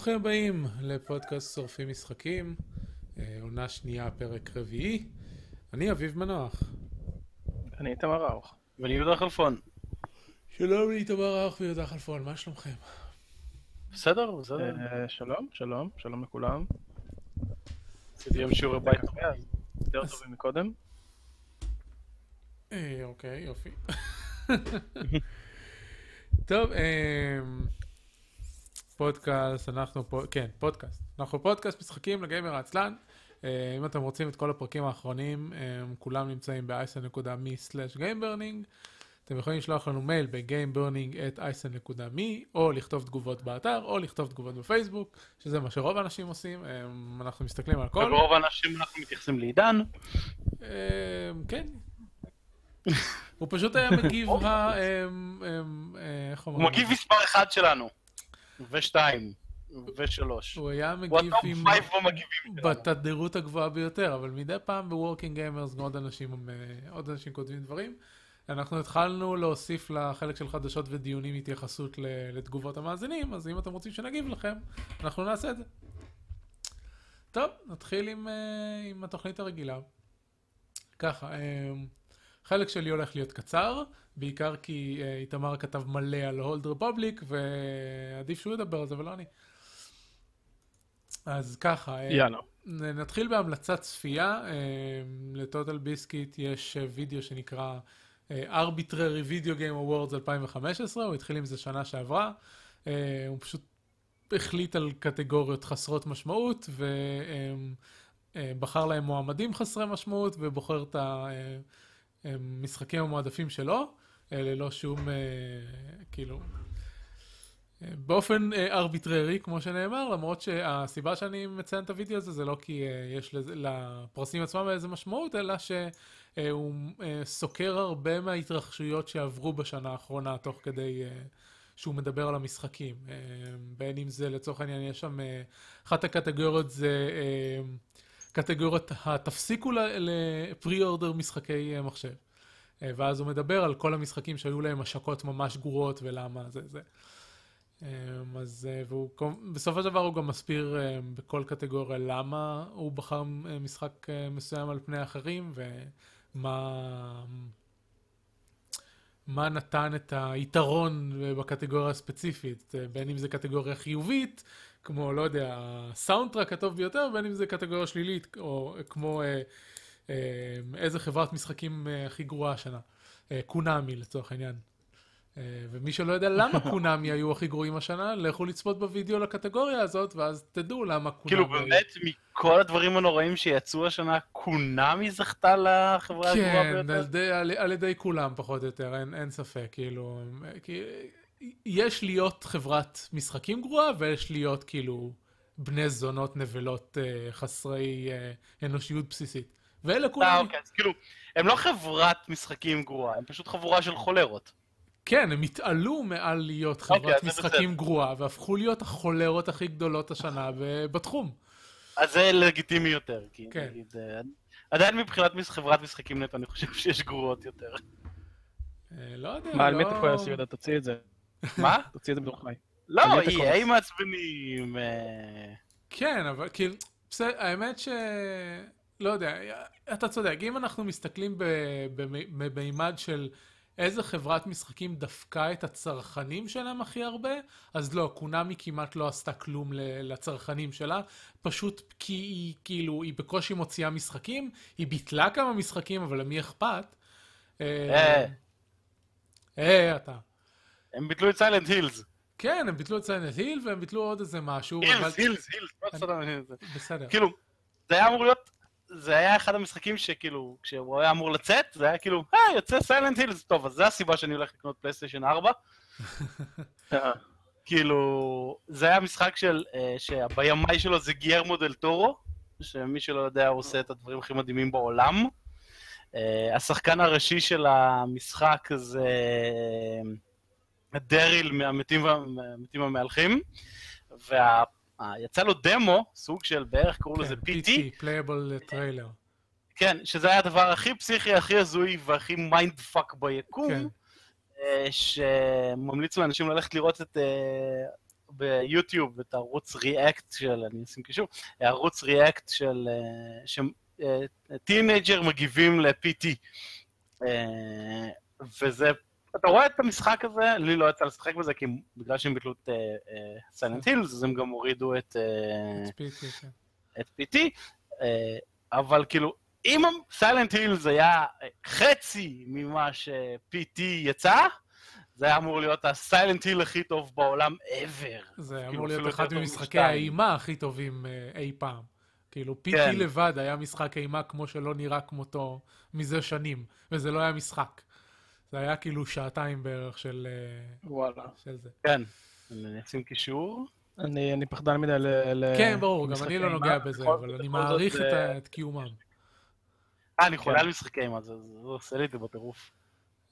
ברוכים הבאים לפודקאסט שורפים משחקים, אה, עונה שנייה, פרק רביעי. אני אביב מנוח. אני איתמר ארוך. ואני יהודה חלפון. שלום לאיתמר ארוך ויהודה חלפון, מה שלומכם? בסדר, בסדר. אה, שלום, שלום, שלום לכולם. עשיתי יום שיעורי בית טובים. יותר טובים מקודם. אה, אוקיי, יופי. טוב, פודקאסט, אנחנו, פה, כן, פודקאסט. אנחנו פודקאסט משחקים לגיימר העצלן. אה, אם אתם רוצים את כל הפרקים האחרונים, אה, כולם נמצאים ב-isen.me/gameburning. אתם יכולים לשלוח לנו מייל ב-gameburning@isen.me, או לכתוב תגובות באתר, או לכתוב תגובות בפייסבוק, שזה מה שרוב האנשים עושים. אה, אנחנו מסתכלים על הכל. וברוב האנשים אנחנו מתייחסים לעידן. כן. הוא פשוט היה מגיב ה... אה, אה, איך הוא אומרים? מגיב מספר אחד שלנו. ושתיים. ושלוש. הוא היה מגיב עם... בתדירות הגבוהה ביותר, אבל מדי פעם ב Working Gamers עוד אנשים, אה, עוד אנשים כותבים דברים. אנחנו התחלנו להוסיף לחלק של חדשות ודיונים התייחסות לתגובות המאזינים, אז אם אתם רוצים שנגיב לכם, אנחנו נעשה את זה. טוב, נתחיל עם, אה, עם התוכנית הרגילה. ככה, אה, חלק שלי הולך להיות קצר, בעיקר כי אה, איתמר כתב מלא על הולד רפובליק, ועדיף שהוא ידבר על זה ולא אני. אז ככה, אה, יאללה. נתחיל בהמלצת צפייה. אה, לטוטל ביסקיט יש וידאו שנקרא Arbitrary Video Game Awards 2015, הוא התחיל עם זה שנה שעברה. הוא פשוט החליט על קטגוריות חסרות משמעות, ובחר להם מועמדים חסרי משמעות, ובוחר את המשחקים המועדפים שלו, אה, ללא שום, אה, כאילו, אה, באופן ארביטררי, כמו שנאמר, למרות שהסיבה שאני מציין את הוידאו הזה זה לא כי יש לפרסים עצמם איזה משמעות, אלא שהוא סוקר הרבה מההתרחשויות שעברו בשנה האחרונה תוך כדי שהוא מדבר על המשחקים. בין אם זה לצורך העניין, יש שם, אחת הקטגוריות זה קטגוריית התפסיקו לפרי אורדר משחקי אה, מחשב. אה, ואז הוא מדבר על כל המשחקים שהיו להם השקות ממש גרועות ולמה זה זה. אמ, אז, אה, והוא, בסופו של דבר הוא גם מסביר בכל קטגוריה למה הוא בחר משחק מסוים על פני אחרים ומה מה נתן את היתרון בקטגוריה הספציפית, בין אם זה קטגוריה חיובית, כמו, לא יודע, הסאונדטראק הטוב ביותר, בין אם זה קטגוריה שלילית, או אה, כמו אה, אה, איזה חברת משחקים אה, הכי גרועה השנה. אה, קונאמי לצורך העניין. אה, ומי שלא יודע למה קונאמי היו הכי גרועים השנה, לכו לצפות בווידאו לקטגוריה הזאת, ואז תדעו למה קונאמי כאילו. באמת מכל הדברים הנוראים שיצאו השנה, קונאמי זכתה לחברה הגרועה כן, על ביותר? ידי, על, על ידי כולם פחות או יותר, אין, אין ספק, כאילו, כי, יש להיות חברת משחקים גרועה ויש להיות כאילו בני זונות נבלות אה, חסרי אה, אנושיות בסיסית. ואלה אה, כולם, אוקיי, אז כאילו, הם לא חברת משחקים גרועה, הם פשוט חבורה של חולרות. כן, הם התעלו מעל להיות אוקיי, חברת זה משחקים גרועה והפכו להיות החולרות הכי גדולות השנה בתחום. אז זה לגיטימי יותר, כי כן. נגיד, אה, עדיין מבחינת חברת משחקים נטו, אני חושב שיש גרועות יותר. אה, לא יודע, מה, על מי לא... אתה כועס, יהודה? תוציא את זה. מה? תוציא את זה בתוך חי. לא, EA? מעצבנים. אה, כן, אבל כאילו, בסדר, האמת ש... לא יודע, אתה צודק, אם אנחנו מסתכלים במימד של איזה חברת משחקים דפקה את הצרכנים שלהם הכי הרבה, אז לא, Konami כמעט לא עשתה כלום לצרכנים שלה, פשוט כי היא, כאילו, היא בקושי מוציאה משחקים, היא ביטלה כמה משחקים, אבל למי אכפת? אה. אה, אתה. הם ביטלו את Silent Hills. כן, הם ביטלו את Silent Hill והם ביטלו עוד איזה משהו, Hills, Hills, Hills. בסדר. כאילו, זה היה אמור להיות, זה היה אחד המשחקים שכאילו, כשהוא היה אמור לצאת, זה היה כאילו, אה, יוצא Silent Hills, טוב, אז זה הסיבה שאני הולך לקנות פלייסטיישן 4. אה, כאילו, זה היה משחק של, אה, שהבימאי שלו זה גיירמו דל טורו, שמי שלא יודע, הוא עושה את הדברים הכי מדהימים בעולם. אה, השחקן הראשי של המשחק זה אה, דריל מהמתים המהלכים, ויצא לו דמו, סוג של בערך קראו לזה PT, playable trailer. כן, שזה היה הדבר הכי פסיכי, הכי הזוי והכי mindfuck ביקום. כן. אה, שממליץ לאנשים ללכת לראות את אה, ביוטיוב את ערוץ React של, אני אשים קישור, ערוץ React של teenagers מגיבים ל-PT. אה, וזה, אתה רואה את המשחק הזה, לי לא יצא לשחק בזה, כי בגלל שהם ביטלו את Silent Hills, אז הם גם הורידו את... אה, כן. את PT, אה, אבל כאילו, אם סיילנט הילס היה חצי ממה ש-PT יצא, זה היה אמור להיות הסיילנט היל הכי טוב בעולם ever. זה כאילו, אמור להיות אחד ממשחקי. האימה הכי טובים אה, אי פעם. כאילו, PT כן. לבד היה משחק אימה כמו שלא נראה כמותו מזה שנים, וזה לא היה משחק. זה היה כאילו שעתיים בערך של, אה, וואלה. של זה. כן, אני אשים קישור. אני אני פחדן מדי ל... ל- כן, ברור, גם אני לא נוגע בזה, בכל- אבל אני בכל זאת מעריך זה- את ה- את קיומם. אה, אני חולה כן. על משחקי אימה, זה זה עושה לי את זה בטירוף.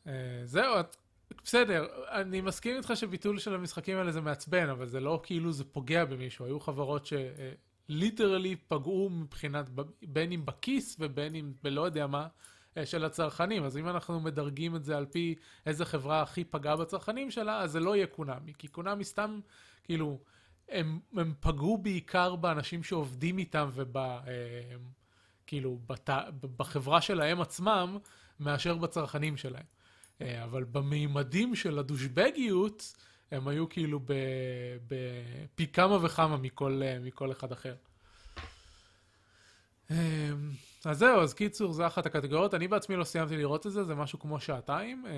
אה, זהו, את- בסדר, אני מסכים איתך שביטול של המשחקים האלה זה מעצבן, אבל זה לא כאילו זה פוגע במישהו. היו חברות שליטרלי פגעו מבחינת, ב- בין אם בכיס ובין אם בלא יודע מה, אה, של הצרכנים. אז אם אנחנו מדרגים את זה על פי איזה חברה הכי פגעה בצרכנים שלה, אז זה לא יהיה קונאמי. כי קונאמי סתם, כאילו, הם, הם פגעו בעיקר באנשים שעובדים איתם וב... אה, כאילו, בת, בחברה שלהם עצמם, מאשר בצרכנים שלהם. אה, אבל במימדים של הדושבגיות, הם היו כאילו בפי כמה וכמה מכל, אה, מכל אחד אחר. אז זהו, אז קיצור, זה אחת הקטגוריות. אני בעצמי לא סיימתי לראות את זה, זה משהו כמו שעתיים. אה,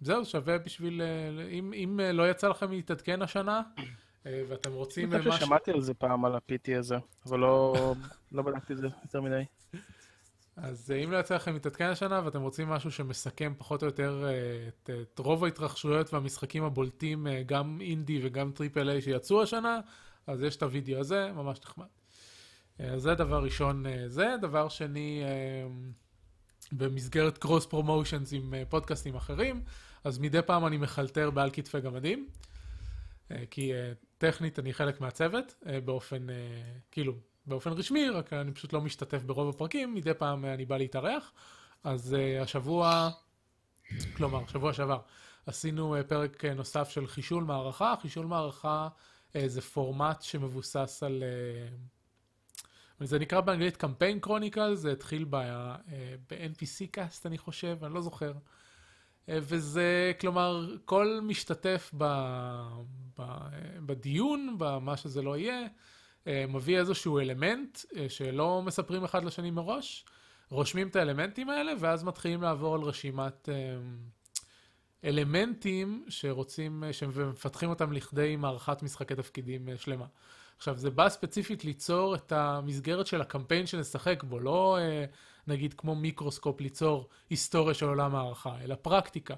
זהו, שווה בשביל... אה, אם, אם אה, לא יצא לכם להתעדכן השנה, אה, ואתם רוצים אני אה, חושב משהו... ששמעתי על זה פעם, על ה-PT הזה, אבל לא לא בדקתי את זה יותר מדי. אז אם לא יצא לכם להתעדכן השנה ואתם רוצים משהו שמסכם פחות או יותר את, את רוב ההתרחשויות והמשחקים הבולטים, גם אינדי וגם triple A שיצאו השנה, אז יש את הוידאו הזה, ממש נחמד. אה, זה דבר ראשון אה, זה. דבר שני, אה, במסגרת קרוס פרומושנס עם פודקאסטים אחרים, אז מדי פעם אני מחלטר בעל כתפי גמדים, כי טכנית אני חלק מהצוות, באופן, כאילו, באופן רשמי, רק אני פשוט לא משתתף ברוב הפרקים, מדי פעם אני בא להתארח. אז השבוע, כלומר, שבוע שעבר, עשינו פרק נוסף של חישול מערכה. חישול מערכה זה פורמט שמבוסס על... זה נקרא באנגלית קמפיין קרוניקל, זה התחיל uh, ב-NPC קאסט, אני חושב, אני לא זוכר. אה, וזה, כלומר, כל משתתף ב, ב, אה, בדיון, במה שזה לא יהיה, אה, מביא איזשהו אלמנט אה, שלא מספרים אחד לשני מראש, רושמים את האלמנטים האלה, ואז מתחילים לעבור על רשימת אה, אלמנטים שרוצים, אה, שמפתחים אותם לכדי מערכת משחקי תפקידים אה, שלמה. עכשיו, זה בא ספציפית ליצור את המסגרת של הקמפיין שנשחק בו, לא אה, נגיד כמו מיקרוסקופ ליצור היסטוריה של עולם הערכה, אלא פרקטיקה.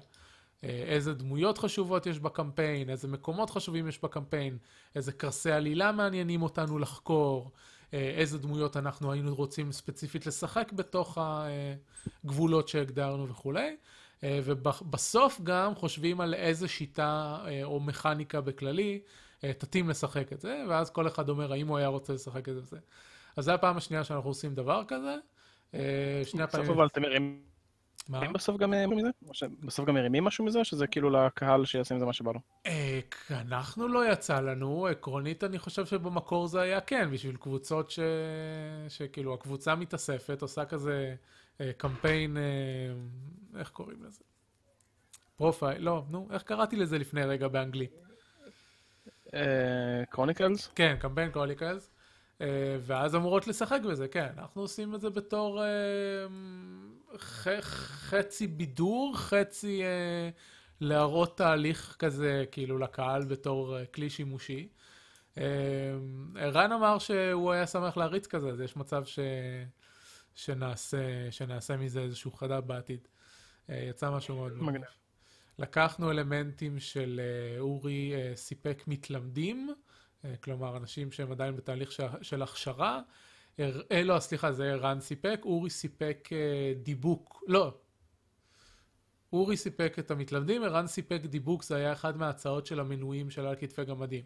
אה, איזה דמויות חשובות יש בקמפיין, איזה מקומות חשובים יש בקמפיין, איזה קרסי עלילה מעניינים אותנו לחקור, אה, איזה דמויות אנחנו היינו רוצים ספציפית לשחק בתוך הגבולות שהגדרנו וכולי. ובסוף גם חושבים על איזה שיטה או מכניקה בכללי תתאים לשחק את זה, ואז כל אחד אומר האם הוא היה רוצה לשחק את זה וזה. אז זו הפעם השנייה שאנחנו עושים דבר כזה. אה, שני בסוף הפעמים... אבל אתם מרימים מה? בסוף גם מרימים מזה? או שבסוף גם מרימים משהו מזה, שזה כאילו לקהל שיעשה עם זה מה שבא לו? אה, אנחנו לא יצא לנו, עקרונית אני חושב שבמקור זה היה כן, בשביל קבוצות ש... שכאילו הקבוצה מתאספת, עושה כזה אה, קמפיין, אה, איך קוראים לזה? profile, לא, נו, איך קראתי לזה לפני רגע באנגלית? chronicles? כן, campaign chronicles, ואז אמורות לשחק בזה, כן, אנחנו עושים את זה בתור אה, ח, חצי בידור, חצי אה, להראות תהליך כזה, כאילו, לקהל בתור אה, כלי שימושי. אה, ערן אמר שהוא היה שמח להריץ כזה, אז יש מצב ש... שנעשה, שנעשה מזה איזשהו חדש בעתיד. אה, יצא משהו מאוד מגניב. לקחנו אלמנטים של אה, אורי אה, סיפק מתלמדים, אה, כלומר אנשים שהם עדיין בתהליך של, הכשרה. אה, לא, סליחה, זה ערן סיפק, אורי סיפק דיבוק, לא. אורי סיפק את המתלמדים, ערן סיפק דיבוק, זה היה אחד מההצעות של המנויים של על כתפי גמדים.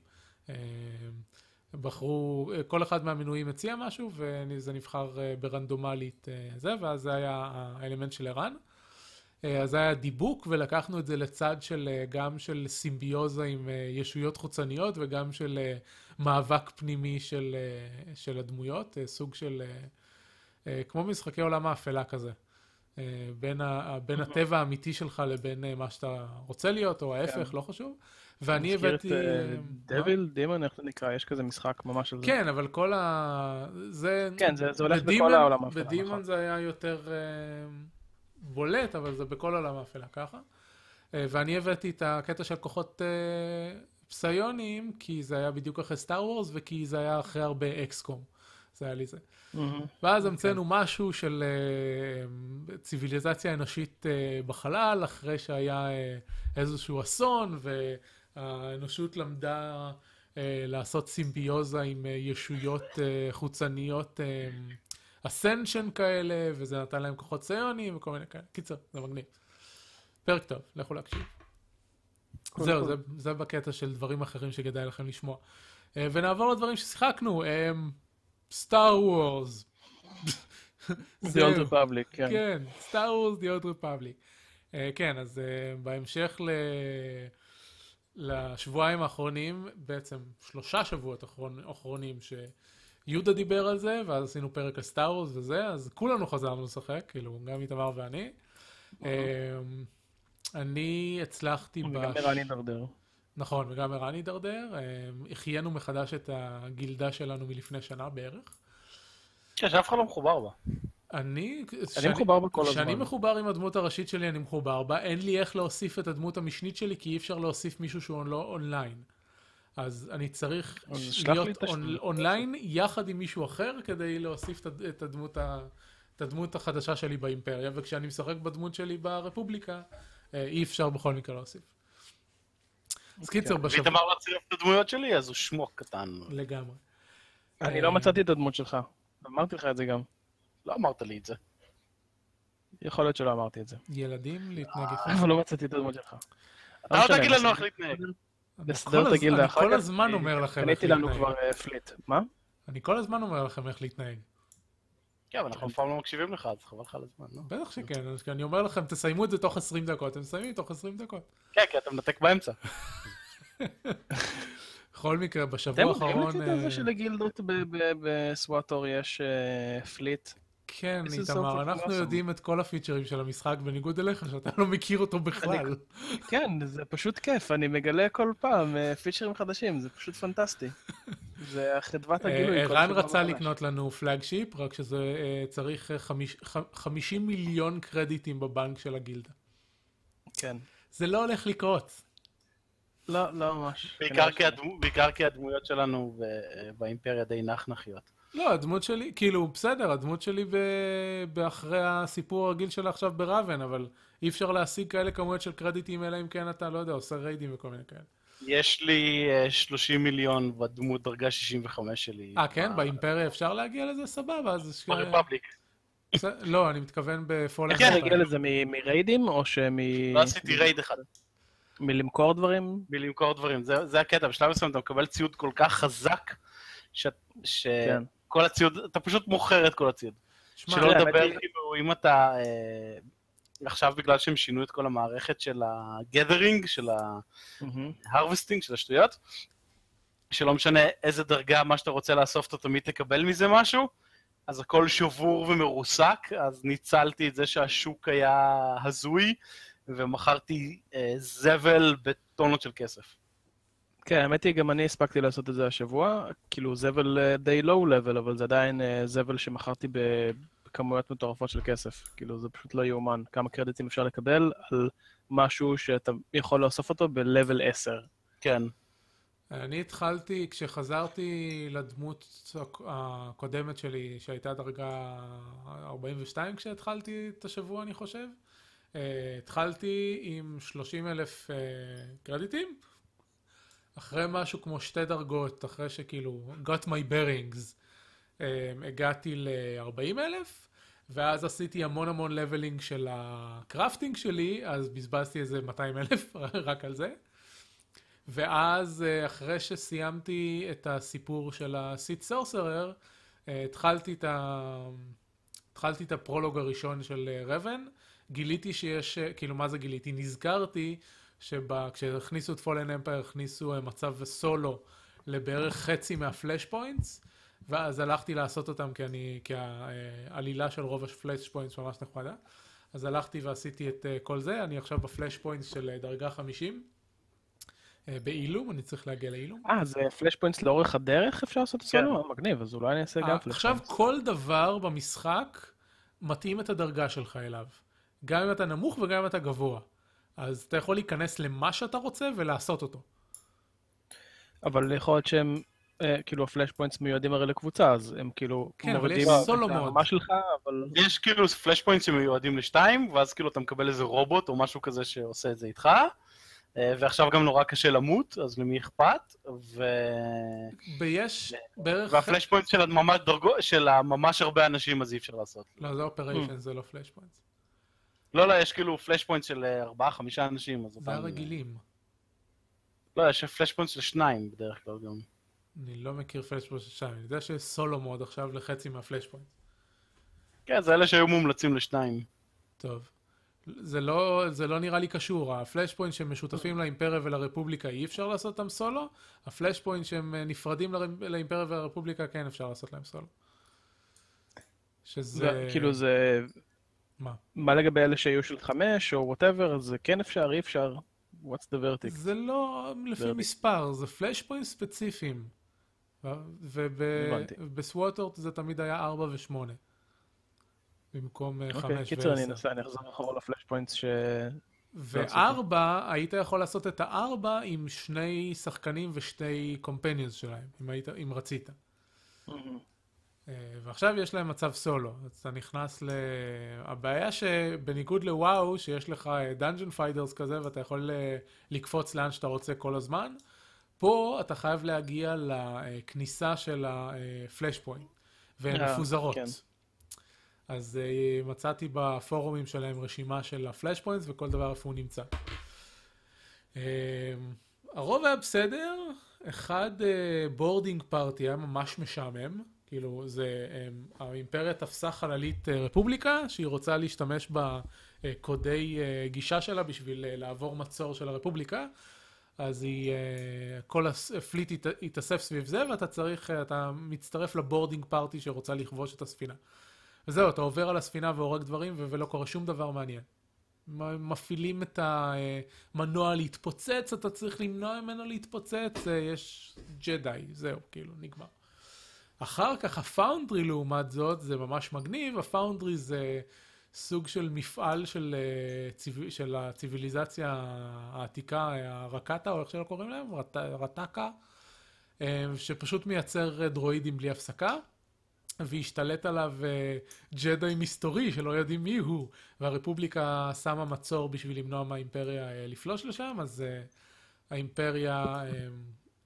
בחרו, כל אחד מהמנויים הציע משהו, וזה נבחר ברנדומלית זה, ואז זה היה האלמנט של ערן. אה, אז היה דיבוק, ולקחנו את זה לצד של אה, גם של סימביוזה עם אה, ישויות חוצניות וגם של מאבק פנימי של, של הדמויות, סוג של, כמו משחקי עולם האפלה כזה. בין, ה, בין הטבע האמיתי שלך לבין מה שאתה רוצה להיות, או ההפך, כן. לא חשוב. ואני הבאתי... דביל, דימון, איך זה נקרא? יש כזה משחק ממש על זה. כן, אבל כל ה... זה... כן, זה זה הולך בכל העולם בדימון נכון. זה היה יותר בולט, אבל זה בכל עולם האפלה ככה. אה, ואני הבאתי את הקטע של כוחות אה, פסיוניים, כי זה היה בדיוק אחרי סטאר וורס, וכי זה היה אחרי הרבה אקסקום. זה היה לי זה. מהמם. ואז המצאנו משהו של אה, ציוויליזציה אנושית בחלל, אחרי שהיה איזשהו אסון, והאנושות למדה לעשות סימביוזה עם ישויות חוצניות ascension כאלה, וזה נתן להם כוחות פסיוניים וכל מיני כאלה. קיצר, זה מגניב. פרק טוב, לכו להקשיב. cool, זהו, cool. זה, זה בקטע של דברים אחרים שכדאי לכם לשמוע. אה, ונעבור לדברים ששיחקנו. Star Wars. The Old Republic, כן. כן, סטאר וורס, The Old Republic. Uh, כן, אז uh, בהמשך ל... לשבועיים האחרונים, בעצם שלושה שבועות אחרון, אחרונים שיהודה דיבר על זה, ואז עשינו פרק על סטאר וורס וזה, אז כולנו חזרנו לשחק, כאילו, גם איתמר ואני. Uh, אני הצלחתי... וגם בש- ערן הידרדר. נכון, וגם ערן הידרדר. Uh, החיינו מחדש את הגילדה שלנו מלפני שנה בערך. כן, שאף אחד לא מחובר בה. אני, אני מחובר בה כל כשאני הזמן. מחובר עם הדמות הראשית שלי, אני מחובר בה. אין לי איך להוסיף את הדמות המשנית שלי, כי אי אפשר להוסיף מישהו שהוא לא אונליין. אז אני צריך אז להיות און, אונליין יחד עם מישהו אחר, כדי להוסיף את הד- את הדמות, ה, את הדמות החדשה שלי באימפריה, וכשאני משחק בדמות שלי ברפובליקה, אה, אי אפשר בכל מקרה להוסיף. אז קיצר, בשבוע... ואיתמר לא צירף את הדמויות שלי, אז הוא שמוק קטן. לגמרי. אני אה, לא מצאתי את הדמות שלך. אמרתי לך את זה גם. לא אמרת לי את זה. יכול להיות שלא אמרתי את זה. ילדים להתנהג יפה. אבל לא מצאתי את הדמות שלך. אתה לא תגיד לנו איך להתנהג. אני כל את הגילדה אני אחר כל כך, הזמן כי אומר לכם איך קניתי לנו להתנהג. כבר אה, פליט. מה? אני כל הזמן אומר לכם איך להתנהג. כן, אבל אנחנו אף פעם לא מקשיבים לך, אז חבל לך על הזמן, לא? בטח שכן, אז אני אומר לכם, תסיימו את זה תוך 20 דקות, אתם מסיימים תוך 20 דקות. כן, כי אתה מנתק באמצע. בכל מקרה, אתם בשבוע האחרון... לקטע אה, הזה שלגילדות ב- ב- ב SWTOR יש אה, fleet? כן, איתמר, so אנחנו awesome. יודעים את כל הפיצ'רים של המשחק, בניגוד אליך, שאתה לא מכיר אותו בכלל. כן, זה פשוט כיף, אני מגלה כל פעם אה, פיצ'רים חדשים, זה פשוט פנטסטי. זה חדוות הגילוי. אה, כל ערן רצה. לקנות לנו flagship, רק שזה אה, צריך אה, חמיש- ח- 50 מיליון קרדיטים בבנק של הגילדה. כן. זה לא הולך לקרות. לא, לא ממש. בעיקר כי הדמויות שלנו באימפריה די נחנחיות. לא, הדמות שלי, כאילו, בסדר, הדמות שלי ב... באחרי הסיפור הרגיל שלה עכשיו בראבן, אבל אי אפשר להשיג כאלה כמויות של קרדיטים, אלא אם כן אתה, לא יודע, עושה ריידים וכל מיני כאלה. יש לי אה, 30 מיליון בדמות דרגה 65 שלי. אה, כן? באימפריה אפשר להגיע לזה? סבבה, אז... ברפבליק. לא, אני מתכוון בפולן. איך אתה מגיע לזה מ- מריידים, או שמ... לא עשיתי רייד אחד. מלמכור דברים? מלמכור דברים. זה, זה הקטע, בשלב מסוים אתה מקבל ציוד כל כך חזק, ש... כן. שכל הציוד, אתה פשוט מוכר את כל הציוד. שמע, שלא לדבר, כאילו, אם אתה... אה, עכשיו בגלל שהם שינו את כל המערכת של ה-gathering, של. ה-harvesting, של השטויות, שלא משנה איזה דרגה, מה שאתה רוצה לאסוף, אתה תמיד תקבל מזה משהו, אז הכל שבור ומרוסק, אז ניצלתי את זה שהשוק היה הזוי, ומכרתי אה, זבל בטונות של כסף. כן, האמת היא, גם אני הספקתי לעשות את זה השבוע. כאילו, זבל אה, די לואו לבל, אבל זה עדיין אה, זבל שמכרתי בכמויות מטורפות של כסף. כאילו, זה פשוט לא יאומן. כמה קרדיטים אפשר לקבל על משהו שאתה יכול לאסוף אותו ב-level 10. כן. אני התחלתי, כשחזרתי לדמות הק- הקודמת שלי, שהייתה דרגה 42 כשהתחלתי את השבוע, אני חושב, אה, התחלתי עם 30 אלף קרדיטים, אחרי משהו כמו שתי דרגות, אחרי שכאילו, got my bearings, אה, הגעתי ל-40 אלף, ואז עשיתי המון המון לבלינג של הקרפטינג שלי, אז בזבזתי איזה 200 אלף רק על זה. ואז אה, אחרי שסיימתי את הסיפור של ה Sith Sorcerer, אה, התחלתי את, ה... התחלתי את הפרולוג הראשון של אה, Revan, גיליתי שיש, אה, כאילו, מה זה גיליתי? נזכרתי שכשהכניסו את Fallen Empire, הכניסו אה, מצב סולו לבערך חצי מה flashpoints, ואז הלכתי לעשות אותם כי אני, כי העלילה של רוב ה flashpoints ממש נחמדה. אז הלכתי ועשיתי את אה, כל זה, אני עכשיו ב flashpoints של דרגה 50. אה, באילום, אני צריך להגיע לאילום. אה, זה flashpoints לאורך הדרך אפשר לעשות סולו? כן. מגניב, אז אולי אני אעשה גם פלאש עכשיו כל דבר במשחק מתאים את הדרגה שלך אליו. גם אם אתה נמוך וגם אם אתה גבוה. אז אתה יכול להיכנס למה שאתה רוצה ולעשות אותו. אבל יכול להיות שהם אה, כאילו ה flashpoints מיועדים הרי לקבוצה, אז הם כאילו כן, solo mode. הרמה שלך, אבל... יש כאילו flashpoints שמיועדים לשתיים, ואז כאילו אתה מקבל איזה רובוט או משהו כזה שעושה את זה איתך, אה, ועכשיו גם נורא קשה למות, אז למי אכפת? ו... ויש בערך... וה flashpoints של ממש דרגו... של ממש הרבה אנשים, אז אי אפשר לעשות. לא, זה operation, זה לא flashpoints. לא, לא, יש כאילו flashpoints של ארבעה, חמישה אנשים, אז... זה הרגילים. לא, יש flashpoints של שניים בדרך כלל גם. אני לא מכיר flashpoint של שתיים, אני יודע שיש solo mode עכשיו לחצי מה flashpoint. כן, זה אלה שהיו מומלצים לשניים. טוב. זה לא, זה לא נראה לי קשור, ה flashpoint שהם משותפים לאימפריה ולרפובליקה אי אפשר לעשות אותם סולו, ה flashpoint שהם נפרדים לאימפריה ולרפובליקה כן אפשר לעשות להם סולו. שזה... כאילו זה... מה? מה לגבי אלה שהיו של חמש או whatever, זה כן אפשר, אי אפשר? What's the verdict? זה לא לפי מספר, זה flashpoint ספציפיים. וב SWTOR זה תמיד היה 4 ו-8. במקום 5 ו-10. אוקיי, קיצר, אני אנסה, אני אחזור אחורה ל flashpoints ש... ו-4, היית יכול לעשות את ה-4 עם שני שחקנים ושתי companions שלהם, אם, היית, אם רצית. אה, ועכשיו יש להם מצב סולו, אז אתה נכנס ל... הבעיה שבניגוד לוואו, שיש לך dungeon finders כזה, ואתה יכול אה, לקפוץ לאן שאתה רוצה כל הזמן, פה אתה חייב להגיע לכניסה של ה flashpoint, והן אה, מפוזרות. כן. אז מצאתי בפורומים שלהם רשימה של ה flashpoints וכל דבר איפה הוא נמצא. הרוב היה בסדר, אחד Boarding Party היה ממש משעמם, כאילו זה, אמ, האימפריה תפסה חללית אה, רפובליקה שהיא רוצה להשתמש בקודי אה, גישה שלה בשביל אה, לעבור מצור של הרפובליקה. אז היא, אה, כל ה fleet יתאסף סביב זה, ואתה צריך, אה, אתה מצטרף לבורדינג פארטי שרוצה לכבוש את הספינה. וזהו, אתה עובר על הספינה והורג דברים, ולא קורה שום דבר מעניין. מפעילים את המנוע להתפוצץ, אתה צריך למנוע ממנו להתפוצץ, אה, יש ג'די, זהו, כאילו, נגמר. אחר כך הפאונדרי לעומת זאת, זה ממש מגניב, הפאונדרי זה... סוג של מפעל של, אה. של הציוויליזציה העתיקה, הרקטה, או איך שלא קוראים להם, רט... רטקה, אה, שפשוט מייצר דרואידים בלי הפסקה, והשתלט עליו אה, ג'די מסתורי שלא יודעים מי הוא, והרפובליקה שמה מצור בשביל למנוע מהאימפריה לפלוש לשם, אז האימפריה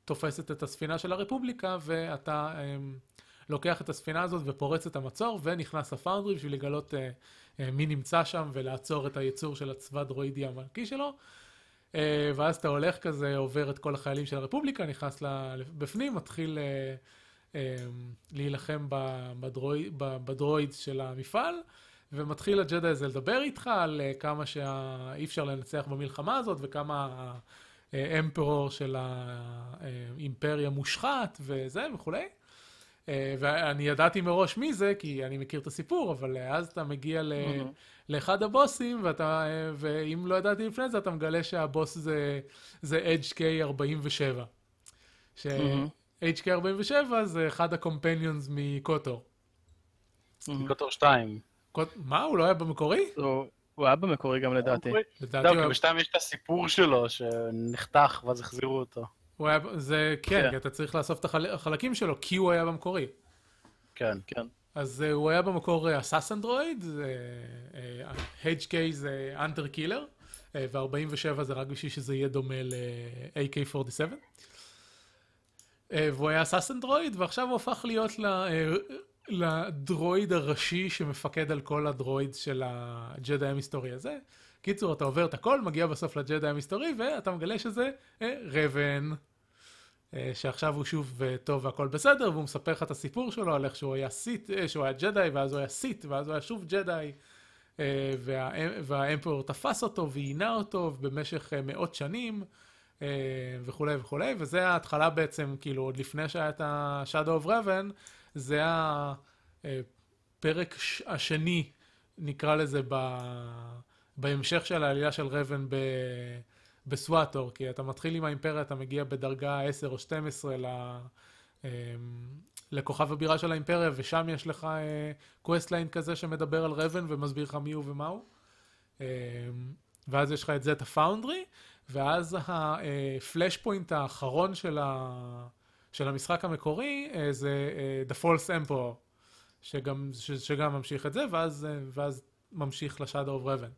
תופסת את הספינה של הרפובליקה, ואתה לוקח את הספינה הזאת ופורץ את המצור, ונכנס לפאונדרי בשביל לגלות אה, מי נמצא שם ולעצור את הייצור של הצבא דרואידי המלכי שלו. אה, ואז אתה הולך כזה, עובר את כל החיילים של הרפובליקה, נכנס בפנים, מתחיל אה, להילחם בדרואיד, בדרואיד של המפעל, ומתחיל הג'דה הזה לדבר איתך על כמה שאי אפשר לנצח במלחמה הזאת, וכמה האמפרור של האימפריה מושחת וזה וכולי. אה, ואני ידעתי מראש מי זה, כי אני מכיר את הסיפור, אבל אז אתה מגיע ל... mm-hmm. לאחד הבוסים, ואתה, אה, ואם לא ידעתי לפני זה, אתה מגלה שהבוס זה, זה HK47. ש-HK47 זה אחד הקומפניונס מקוטור. מקוטור 2. מה, הוא לא היה במקורי? הוא היה במקורי גם לדעתי. לדעתי כי בשתיים יש את הסיפור שלו, שנחתך ואז החזירו אותו. הוא היה, זה, כן, כן, כי אתה צריך לאסוף את החלקים שלו, כי הוא היה במקורי. כן. כן. אז uh, הוא היה במקור אסאס אנדרואיד, HK זה אנטר קילר, ו-47 זה רק בשביל שזה יהיה דומה ל-AK47. Uh, והוא היה אסאס אנדרואיד, ועכשיו הוא הפך להיות ל... לדרואיד הראשי שמפקד על כל הדרואיד של הג'די המסתורי הזה. קיצור, אתה עובר את הכל, מגיע בסוף לג'די המסתורי, ואתה מגלה שזה אה, רבן, אה, שעכשיו הוא שוב אה, טוב והכל בסדר, והוא מספר לך את הסיפור שלו על איך שהוא היה סיט, שהוא היה ג'די, ואז הוא היה סיט, ואז הוא היה שוב ג'די, אה, וה- והאמפרור תפס אותו ועינה אותו במשך אה, מאות שנים אה, וכולי וכולי, וזה ההתחלה בעצם, כאילו, עוד לפני שהיה את ה-Shadow of Raven, זה הפרק ש- השני, נקרא לזה, ב... בהמשך של העלילה של רבן ב... ב SWTOR, כי אתה מתחיל עם האימפריה, אתה מגיע בדרגה 10 או 12 ל... אמ, לכוכב הבירה של האימפריה, ושם יש לך questline כזה שמדבר על רבן ומסביר לך מי הוא ומה הוא. ואז יש לך את זה, את ה Foundry, ואז ה flashpoint האחרון של, ה... של המשחק המקורי אה, זה אה, The False Emperor, שגם, ש... שגם ממשיך את זה, ואז, אה, ואז ממשיך ל-Shadow of Revan.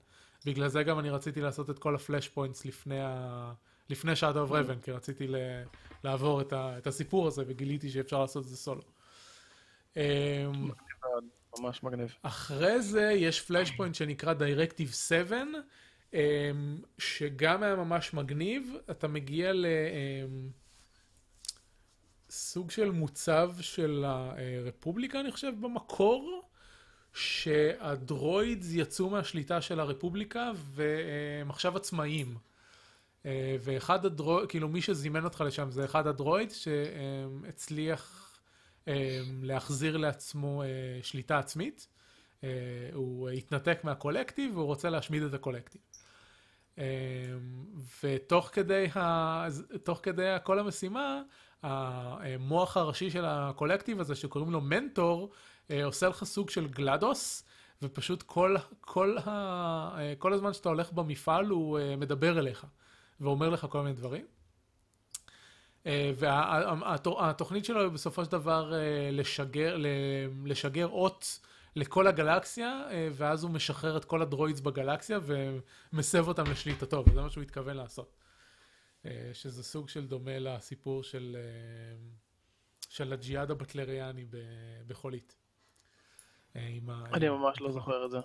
בגלל זה גם אני רציתי לעשות את כל ה flashpoints לפני, ה... לפני Shadow of Revan, כי רציתי ל... לעבור את, ה... את הסיפור הזה, וגיליתי שאפשר לעשות את זה סולו. אמ, ממש מגניב. אחרי זה יש flashpoint שנקרא Directive 7, אמ, שגם היה ממש מגניב. אתה מגיע לסוג של מוצב של הרפובליקה, אני חושב, במקור, שהדרוידס יצאו מהשליטה של הרפובליקה והם עכשיו עצמאיים. אה, ואחד הדרויד, כאילו מי שזימן אותך לשם זה אחד הדרוידס שהצליח אה, להחזיר לעצמו אה, שליטה עצמית. הוא התנתק מהקולקטיב והוא רוצה להשמיד את הקולקטיב. ותוך כדי, ה... כדי כל המשימה, המוח הראשי של הקולקטיב הזה שקוראים לו מנטור, אה, עושה לך סוג של גלדוס, ופשוט כל, כל, ה... אה, כל הזמן שאתה הולך במפעל הוא אה, מדבר אליך, ואומר לך כל מיני דברים. והתוכנית שלו היא בסופו של דבר לשגר, לשגר אות לכל הגלקסיה, ואז הוא משחרר את כל הדרוידס בגלקסיה ומסב אותם לשליטתו, וזה מה שהוא התכוון לעשות. אה, שזה סוג של דומה לסיפור של, אה, של הג'יהאד הבטלריאני בחולית. אה, עם ה- אני ממש לא זוכר את זה.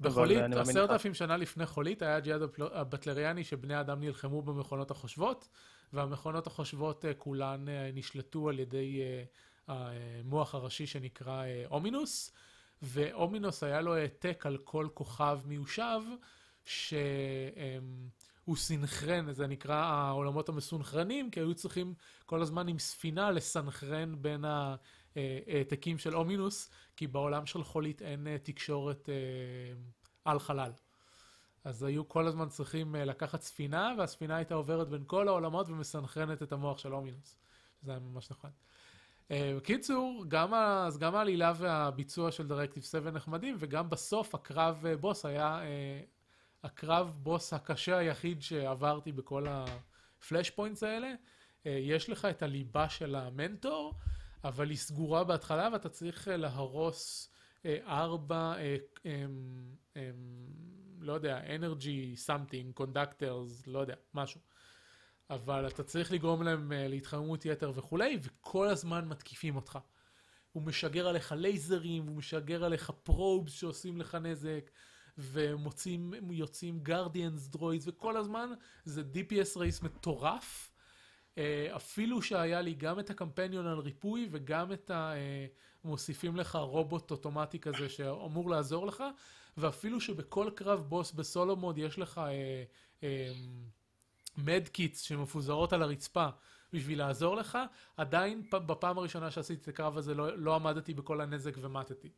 בחולית, אני עשרת. אלפים שנה לפני חולית, היה הג'יהאד הבטלריאני שבני אדם נלחמו במכונות החושבות, והמכונות החושבות כולן נשלטו על ידי המוח הראשי שנקרא אומינוס, ואומינוס היה לו העתק על כל כוכב מיושב, שהוא סינכרן, זה נקרא העולמות המסונכרנים, כי היו צריכים כל הזמן עם ספינה לסנכרן בין העתקים של אומינוס, כי בעולם של חולית אין אה, תקשורת אה, על חלל. אז היו כל הזמן צריכים אה, לקחת ספינה, והספינה הייתה עוברת בין כל העולמות ומסנכרנת את המוח של אומינוס. זה היה ממש נכון. בקיצור, גם, אז גם העלילה והביצוע של דירקטיב 7 נחמדים, וגם בסוף הקרב בוס היה הקרב בוס הקשה היחיד שעברתי בכל הפלאש פוינטס האלה. אה, יש לך את הליבה של המנטור, אבל היא סגורה בהתחלה ואתה צריך אה, להרוס אה, ארבע, אמ, אמ, לא יודע, energy something, conductors, לא יודע, משהו. אבל אתה צריך לגרום להם להתחממות יתר וכולי, וכל הזמן מתקיפים אותך. הוא משגר עליך לייזרים, הוא משגר עליך probes שעושים לך נזק, ומוצאים, יוצאים guardians droids, וכל הזמן זה DPS race מטורף. אה, אפילו שהיה לי גם את הקמפיון על ריפוי וגם את ה... אה, מוסיפים לך רובוט אוטומטי כזה שאמור לעזור לך, ואפילו שבכל קרב בוס ב solo mode יש לך אה, אה, medkits שמפוזרות על הרצפה בשביל לעזור לך, עדיין בפעם הראשונה שעשיתי את הקרב הזה לא, לא עמדתי בכל הנזק ומטתי.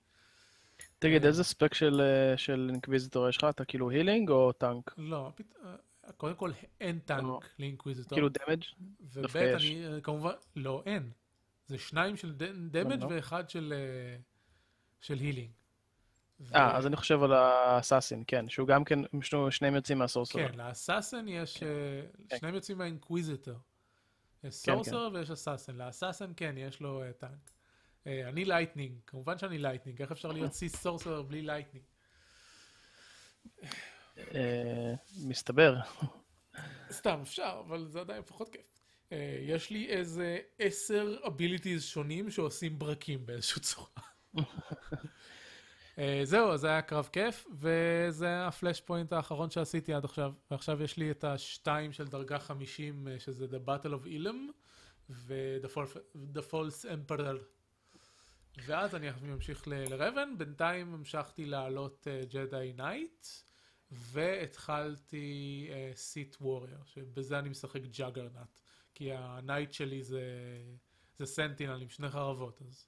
תגיד, איזה spec של, אה, של אינקוויזיטור יש לך? אתה כאילו healing או טאנק? לא. אה, קודם כל אין לא. tank ל Inquisitor. כאילו damage? וב'. אני אה, כמובן, לא, אין. זה שניים של damage לא? ואחד של, healing. אה, אז אני חושב על ה Assassin, כן, שהוא גם כן, שניהם יוצאים מה Sorcerer. כן, ל Assassin יש, אה, כן. שניהם יוצאים מהאינקוויזיטור. יש כן, Sorcerer ויש Assassin. ל Assassin כן, יש לו. אה, אני lightning, כמובן שאני lightning, איך אפשר להיות Sith Sorcerer בלי lightning? אה, מסתבר. סתם, אפשר, אבל זה עדיין פחות כיף. אה, יש לי איזה עשר abilities שונים שעושים ברקים באיזושהי צורה. אה, זהו, אז זה היה קרב כיף, וזה ה flashpoint האחרון שעשיתי עד עכשיו. ועכשיו יש לי את השתיים של דרגה 50, אה, שזה The Battle of Ilum ו-The False- The False Emperor. ואז אני אמשיך לרבן, בינתיים המשכתי לעלות Jedi Knight, והתחלתי Sith Warrior, שבזה אני משחק Juggernaut, כי ה Knight שלי זה, זה סנטינל עם שני חרבות, אז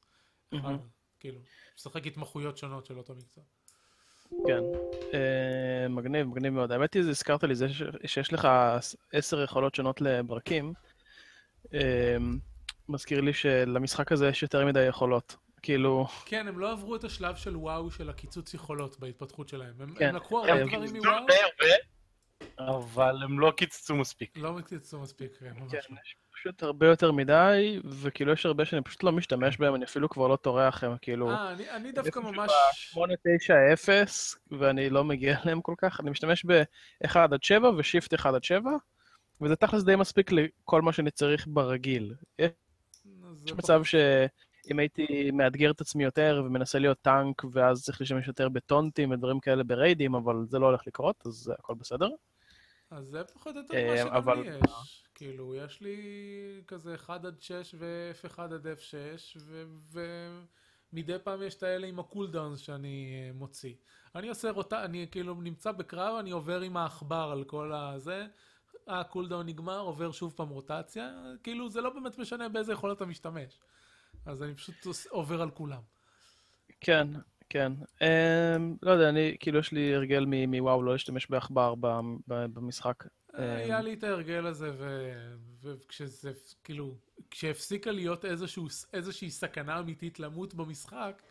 מהמם. כאילו, משחק התמחויות שונות של אותו מקצוע. כן. אה, מגניב, מגניב מאוד. האמת היא, הזכרת לי זה ש- שיש לך עשר יכולות שונות לברקים. אה, מזכיר לי שלמשחק הזה יש יותר מדי יכולות. כאילו, כן, הם לא עברו את השלב של וואו של הקיצוץ יכולות בהתפתחות שלהם. הם, כן. הם לקחו הם הרבה דברים מוואו, אבל הם לא קיצצו מספיק. לא קיצצו מספיק, כן, ממש כן, לא. יש פשוט הרבה יותר מדי, וכאילו יש הרבה שאני פשוט לא משתמש בהם, אני אפילו כבר לא טורח הם, כאילו... אה, אני, אני דווקא ממש... 890 ואני לא מגיע אליהם כל כך, אני משתמש ב-1 עד 7 ושיפט 1 עד 7, וזה תכלס די מספיק לכל מה שאני צריך ברגיל. יש מצב שאם הייתי מאתגר את עצמי יותר ומנסה להיות טנק, ואז צריך להשתמש יותר בטונטים ודברים כאלה בריידים, אבל זה לא הולך לקרות, אז הכל בסדר. אז זה פחות או יותר אה, מה שגם אבל- לי יש. כאילו, יש לי כזה 1 עד 6 ו-F1 עד F6, ומדי פעם יש את האלה עם ה cooldowns שאני אה, מוציא. אני עושה רוטה, אני כאילו נמצא בקרב, אני עובר עם העכבר על כל הזה, ה cooldown נגמר, עובר שוב פעם רוטציה, כאילו זה לא באמת משנה באיזה יכולת אתה משתמש. אז אני פשוט עובר על כולם. כן, כן. Um, לא יודע, אני, כאילו, יש לי הרגל מוואו לא להשתמש בעכבר ב- ב- במשחק. היה לי את ההרגל הזה, וכשזה, כאילו, כשהפסיקה להיות איזשהו, איזושהי סכנה אמיתית למות במשחק,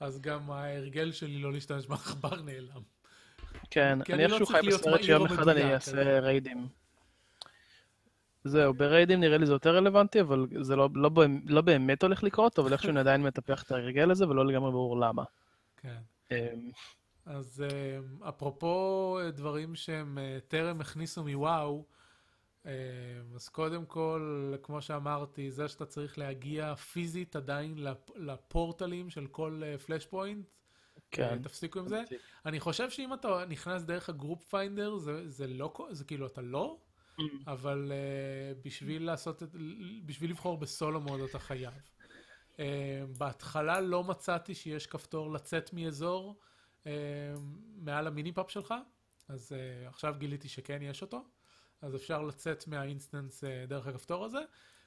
אז גם ההרגל שלי לא להשתמש בעכבר נעלם. כן, אני לא איכשהו חי בסרט שיום אחד אני אעשה אז- ריידים. זהו, בריידים נראה לי זה יותר רלוונטי, אבל זה לא, לא, לא באמת הולך לקרות, אבל איכשהו אני עדיין מטפח את ההרגל הזה, ולא לגמרי ברור למה. כן. אמ, אז אה, אפרופו אה, דברים שהם אה, טרם הכניסו מוואו, אה, אז קודם כל, כמו שאמרתי, זה שאתה צריך להגיע פיזית עדיין לפ- לפורטלים של כל flashpoint, כן. תפסיקו עם זה. אני חושב שאם אתה נכנס דרך ה Group Finder, זה, זה לא, זה כאילו אתה לא, אמ, אבל אה, בשביל לעשות את, בשביל לבחור ב solo mode אתה חייב. אה, בהתחלה לא מצאתי שיש כפתור לצאת מאזור אה, מעל ה minimap שלך, אז אה, עכשיו גיליתי שכן יש אותו, אז אפשר לצאת מה instance אה, דרך הכפתור הזה.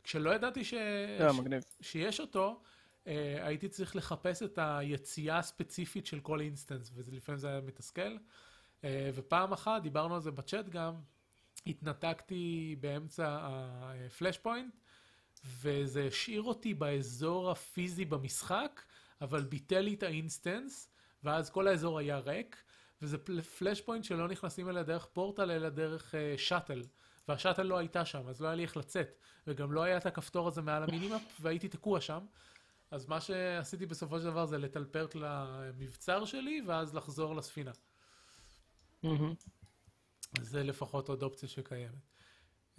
כשלא ידעתי ש... אה, ש-. שיש אותו, אה, הייתי צריך לחפש את היציאה הספציפית של כל instance, ולפעמים זה היה מתסכל. אה, ופעם אחת, דיברנו על זה בצ'אט גם, התנתקתי באמצע ה flashpoint, וזה השאיר אותי באזור הפיזי במשחק, אבל ביטל לי את ה instance, ואז כל האזור היה ריק, וזה פל- flashpoint שלא נכנסים אליה דרך פורטל, אלא דרך אה, shuttle. וה shuttle לא הייתה שם, אז לא היה לי איך לצאת. וגם לא היה את הכפתור הזה מעל ה minimap, והייתי תקוע שם. אז מה שעשיתי בסופו של דבר זה לטלפרט למבצר שלי, ואז לחזור לספינה. מהמם. זה לפחות עוד אופציה שקיימת.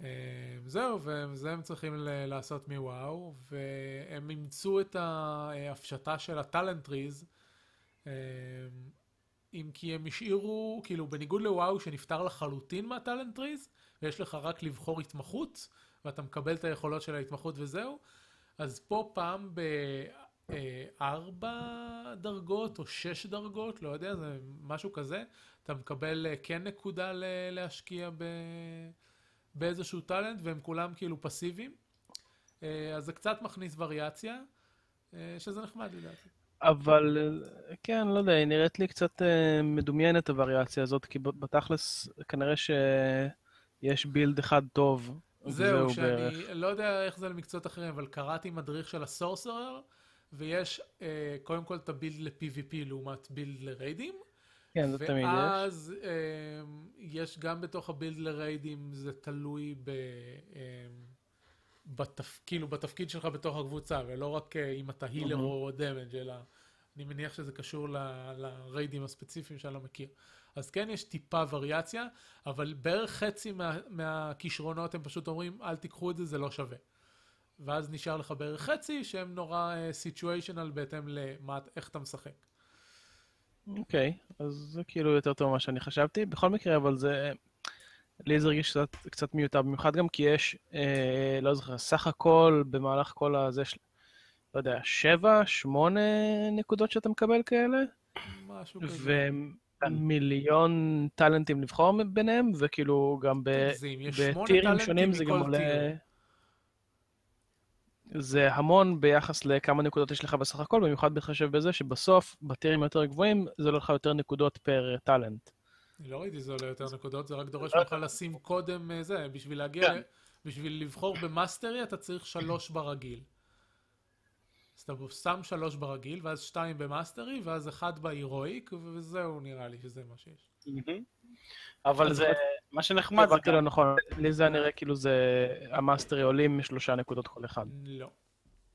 אה, זהו, וזה הם צריכים לעשות מוואו, והם אימצו את ההפשטה של ה talent trees, אם כי הם השאירו, כאילו בניגוד לוואו שנפטר לחלוטין מה talent trees, ויש לך רק לבחור התמחות, ואתה מקבל את היכולות של ההתמחות וזהו, אז פה פעם בארבע דרגות או שש דרגות, לא יודע, זה משהו כזה, אתה מקבל אה, כן נקודה להשקיע ב... באיזשהו טאלנט, והם כולם כאילו פסיביים. אה, אז זה קצת מכניס וריאציה, אה, שזה נחמד לדעתי. אבל אה, כן, לא יודע, היא נראית לי קצת אה, מדומיינת הווריאציה הזאת, כי בתכלס כנראה שיש בילד אחד טוב. זהו, בערך. שאני לא יודע איך זה למקצועות אחרים, אבל קראתי מדריך של הסורסרר, ויש אה, קודם כל את הבילד ל-PvP לעומת בילד לריידים. כן, זה תמיד יש. ואז אה, יש גם בתוך הבילד לריידים, זה תלוי ב... אה, בתפ... כאילו בתפקיד שלך בתוך הקבוצה, ולא רק אה, אם אתה הילר מהמם. או דמג', אלא אני מניח שזה קשור ל... לריידים הספציפיים שאני לא מכיר. אז כן יש טיפה וריאציה, אבל בערך חצי מה... מהכישרונות הם פשוט אומרים, אל תיקחו את זה, זה לא שווה. ואז נשאר לך בערך חצי שהם נורא סיטואשנל בהתאם לאיך אתה משחק. אוקיי, אז זה כאילו יותר טוב ממה שאני חשבתי. בכל מקרה, אבל זה... לי זה הרגיש קצת, קצת מיותר, במיוחד גם כי יש, אה, לא זוכר, סך הכל במהלך כל הזה, של... לא יודע, שבע, שמונה נקודות שאתה מקבל כאלה, משהו כזה. ומיליון טאלנטים לבחור ביניהם, וכאילו גם בטירים שונים זה גם עולה... זה המון ביחס לכמה נקודות יש לך בסך הכל, במיוחד בהתחשב בזה שבסוף, בטירים יותר גבוהים, זה עולה לך יותר נקודות per talent. לא ראיתי שזה עולה יותר נקודות, זה רק דורש לא ממך לשים קודם אה, זה, בשביל להגיע, כן. בשביל לבחור ב mastery אתה צריך שלוש ברגיל. אז אתה שם שלוש ברגיל, ואז שתיים ב mastery, ואז אחד ב heroic, וזהו נראה לי שזה מה שיש. אבל זה, מה שנחמד זה הבנתי גם, לא נכון, לי זה נראה כאילו זה, ה mastery עולים שלושה נקודות כל אחד. לא.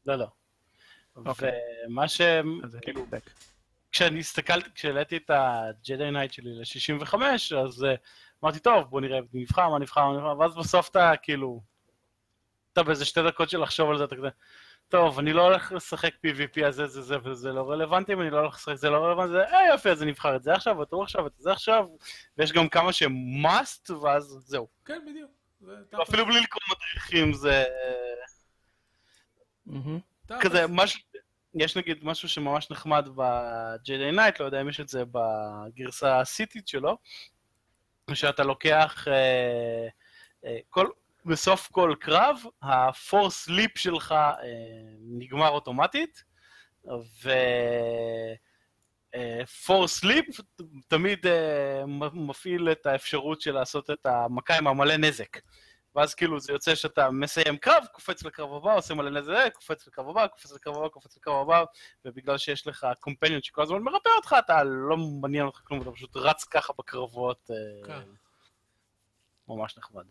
לא, לא. אוקיי. ומה ש... כאילו. כשאני הסתכלתי, כשהעליתי את ה Jedi Knight שלי ל-65, אז אה, אמרתי, טוב, בוא נראה, נבחר, מה נבחר, מה נבחר, ואז בסוף אתה כאילו, אתה באיזה שתי דקות של לחשוב על זה, אתה כזה, טוב, אני לא הולך לשחק PvP, אז זה, זה, זה, וזה לא רלוונטי, ואני לא הולך לשחק, זה לא רלוונטי, זה, אה, יופי, אז אני נבחר את זה עכשיו, ההוא עכשיו, ואת זה עכשיו, ויש גם כמה שהם must, ואז זהו. כן, בדיוק. אפילו בלי לקרוא מדריכים, זה... כזה, משהו, יש נגיד משהו שממש נחמד ב-JD Night, לא יודע אם יש את זה בגרסה הסיטית שלו, שאתה לוקח, אה, אה, כל, בסוף כל קרב, ה-force leap שלך אה, נגמר אוטומטית, ו... אה, leap תמיד אה, מפעיל את האפשרות של לעשות את המכה עם המלא נזק. ואז כאילו זה יוצא שאתה מסיים קרב, קופץ לקרב הבא, עושה מלא נזק, קופץ לקרב הבא, קופץ לקרב הבא, קופץ לקרב הבא, ובגלל שיש לך קומפניון שכל הזמן מרפא אותך, אתה לא מעניין אותך כלום, אתה פשוט רץ ככה בקרבות, אה, כן. ממש נחמד.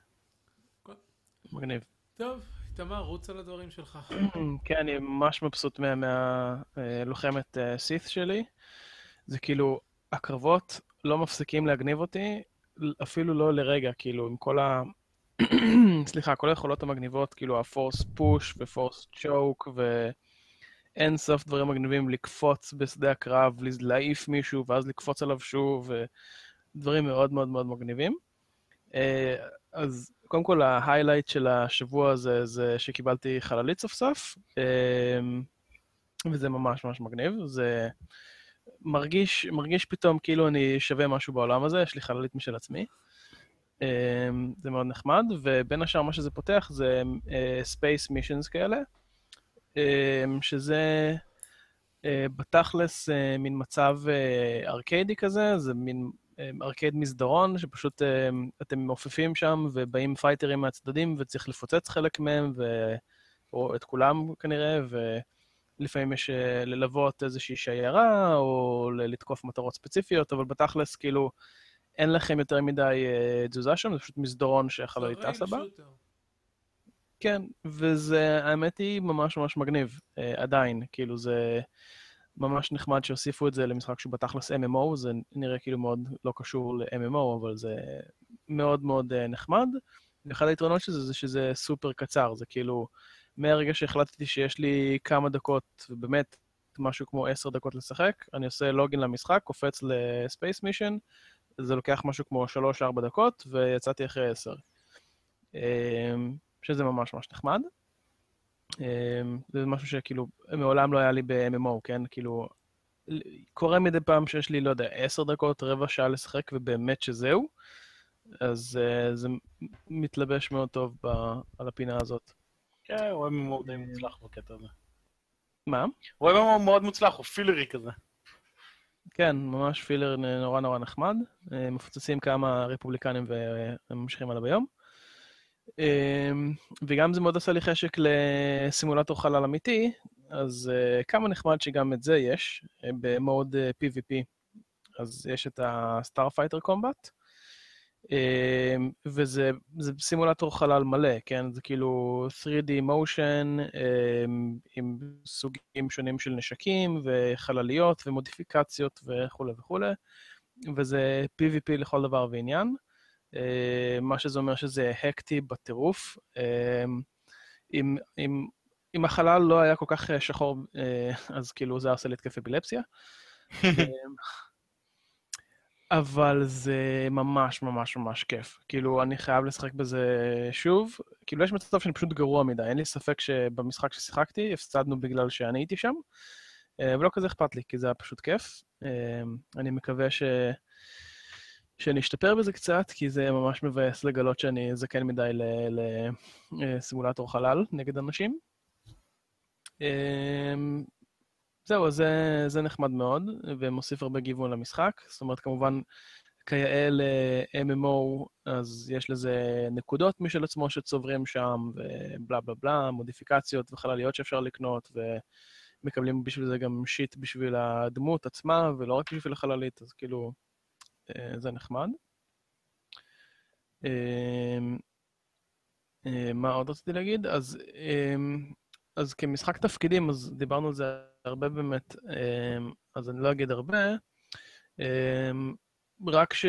מגניב. טוב, איתמר, רוץ על הדברים שלך. כן, אני ממש מבסוט מהלוחמת סית' שלי. זה כאילו, הקרבות לא מפסיקים להגניב אותי, אפילו לא לרגע, כאילו, עם כל ה... סליחה, כל היכולות המגניבות, כאילו הפורס פוש ופורס צ'וק ואין סוף דברים מגניבים, לקפוץ בשדה הקרב, להעיף מישהו ואז לקפוץ עליו שוב, ודברים מאוד מאוד מאוד מגניבים. אה, אז קודם כל, ההיילייט של השבוע הזה זה שקיבלתי חללית סוף סוף, אה, וזה ממש ממש מגניב. זה מרגיש, מרגיש פתאום כאילו אני שווה משהו בעולם הזה, יש לי חללית משל עצמי. אה, זה מאוד נחמד, ובין השאר מה שזה פותח זה אה, Space Missions כאלה, אה, שזה אה, בתכלס אה, מין מצב ארקיידי כזה, זה מין ארקייד מסדרון, שפשוט אה, אתם מעופפים שם ובאים פייטרים מהצדדים וצריך לפוצץ חלק מהם, ו... או את כולם כנראה, ולפעמים יש אה, ללוות איזושהי שיירה, או לתקוף מטרות ספציפיות, אבל בתכלס, כאילו, אין לכם יותר מדי אה, תזוזה שם, זה פשוט מסדרון שהחללית טסה בה. כן, וזה, האמת היא, ממש ממש מגניב, אה, עדיין, כאילו זה ממש נחמד שהוסיפו את זה למשחק שהוא בתכלס MMO, זה נראה כאילו מאוד לא קשור ל-MMO, אבל זה מאוד מאוד אה, נחמד. ואחד היתרונות של זה זה שזה סופר קצר, זה כאילו, מהרגע שהחלטתי שיש לי כמה דקות, ובאמת משהו כמו עשר דקות לשחק, אני עושה לוגין למשחק, קופץ לספייס מישן, זה לוקח משהו כמו שלוש-ארבע דקות, ויצאתי אחרי עשר. אמ, שזה ממש ממש נחמד. אמ, זה משהו שכאילו מעולם לא היה לי ב-MMO, כן? כאילו, קורה מדי פעם שיש לי, לא יודע, עשר דקות, רבע שעה לשחק, ובאמת שזהו. אז uh, זה מתלבש מאוד טוב ב- על הפינה הזאת. כן, הוא MMO די מוצלח בקטע הזה. מה? הוא MMO מאוד מוצלח, הוא פילרי כזה. כן, ממש פילר נורא נורא נחמד. אה, מפוצצים כמה רפובליקנים וממשיכים הלאה ביום. אה, וגם זה מאוד עשה לי חשק לסימולטור חלל אמיתי, אז אה, כמה נחמד שגם את זה יש, אה, במוד אה, PvP. אז יש את ה-Starfighter Combat, אה, וזה זה סימולטור חלל מלא, כן? זה כאילו 3D motion אה, עם סוגים שונים של נשקים וחלליות ומודיפיקציות וכולי וכולי, וזה PvP לכל דבר ועניין, אה, מה שזה אומר שזה הקטי בטירוף. אה, אם, אם, אם החלל לא היה כל כך אה, שחור, אה, אז כאילו זה עושה לי התקף אפילפסיה. אה, אבל זה ממש ממש ממש כיף. כאילו, אני חייב לשחק בזה שוב. כאילו, יש מצב שאני פשוט גרוע מדי. אין לי ספק שבמשחק ששיחקתי, הפסדנו בגלל שאני הייתי שם, אה, ולא כזה אכפת לי, כי זה היה פשוט כיף. אה, אני מקווה ש... שאני אשתפר בזה קצת, כי זה ממש מבאס לגלות שאני זקן מדי לסימולטור חלל נגד אנשים. אמ, זהו, זה, זה נחמד מאוד, ומוסיף הרבה גיוון למשחק. זאת אומרת, כמובן, כיאה ל-MMO, אז יש לזה נקודות משל עצמו שצוברים שם, ובלה בלה בלה, מודיפיקציות וחלליות שאפשר לקנות, ומקבלים בשביל זה גם שיט בשביל הדמות עצמה, ולא רק בשביל החללית, אז כאילו, אה, זה נחמד. אמ, אה, מה עוד רציתי להגיד? אז, אמ, אז כמשחק תפקידים, אז דיברנו על זה הרבה באמת, אמ, אז אני לא אגיד הרבה, רק ש,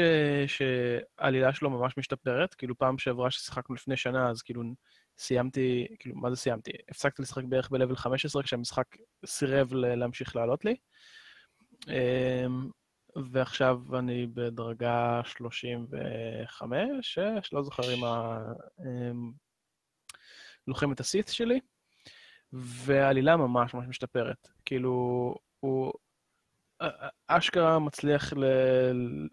שהעלילה שלו ממש משתפרת, כאילו פעם שעברה ששיחקנו לפני שנה, אז כאילו סיימתי, כאילו, מה זה סיימתי? הפסקתי לשחק בערך ב-level 15 כשהמשחק סירב להמשיך לעלות לי. ועכשיו אני בדרגה 35, 6, לא זוכר אם ה... אמ, לוחמת הסיט שלי, והעלילה ממש ממש משתפרת. כאילו, הוא אשכרה מצליח ל...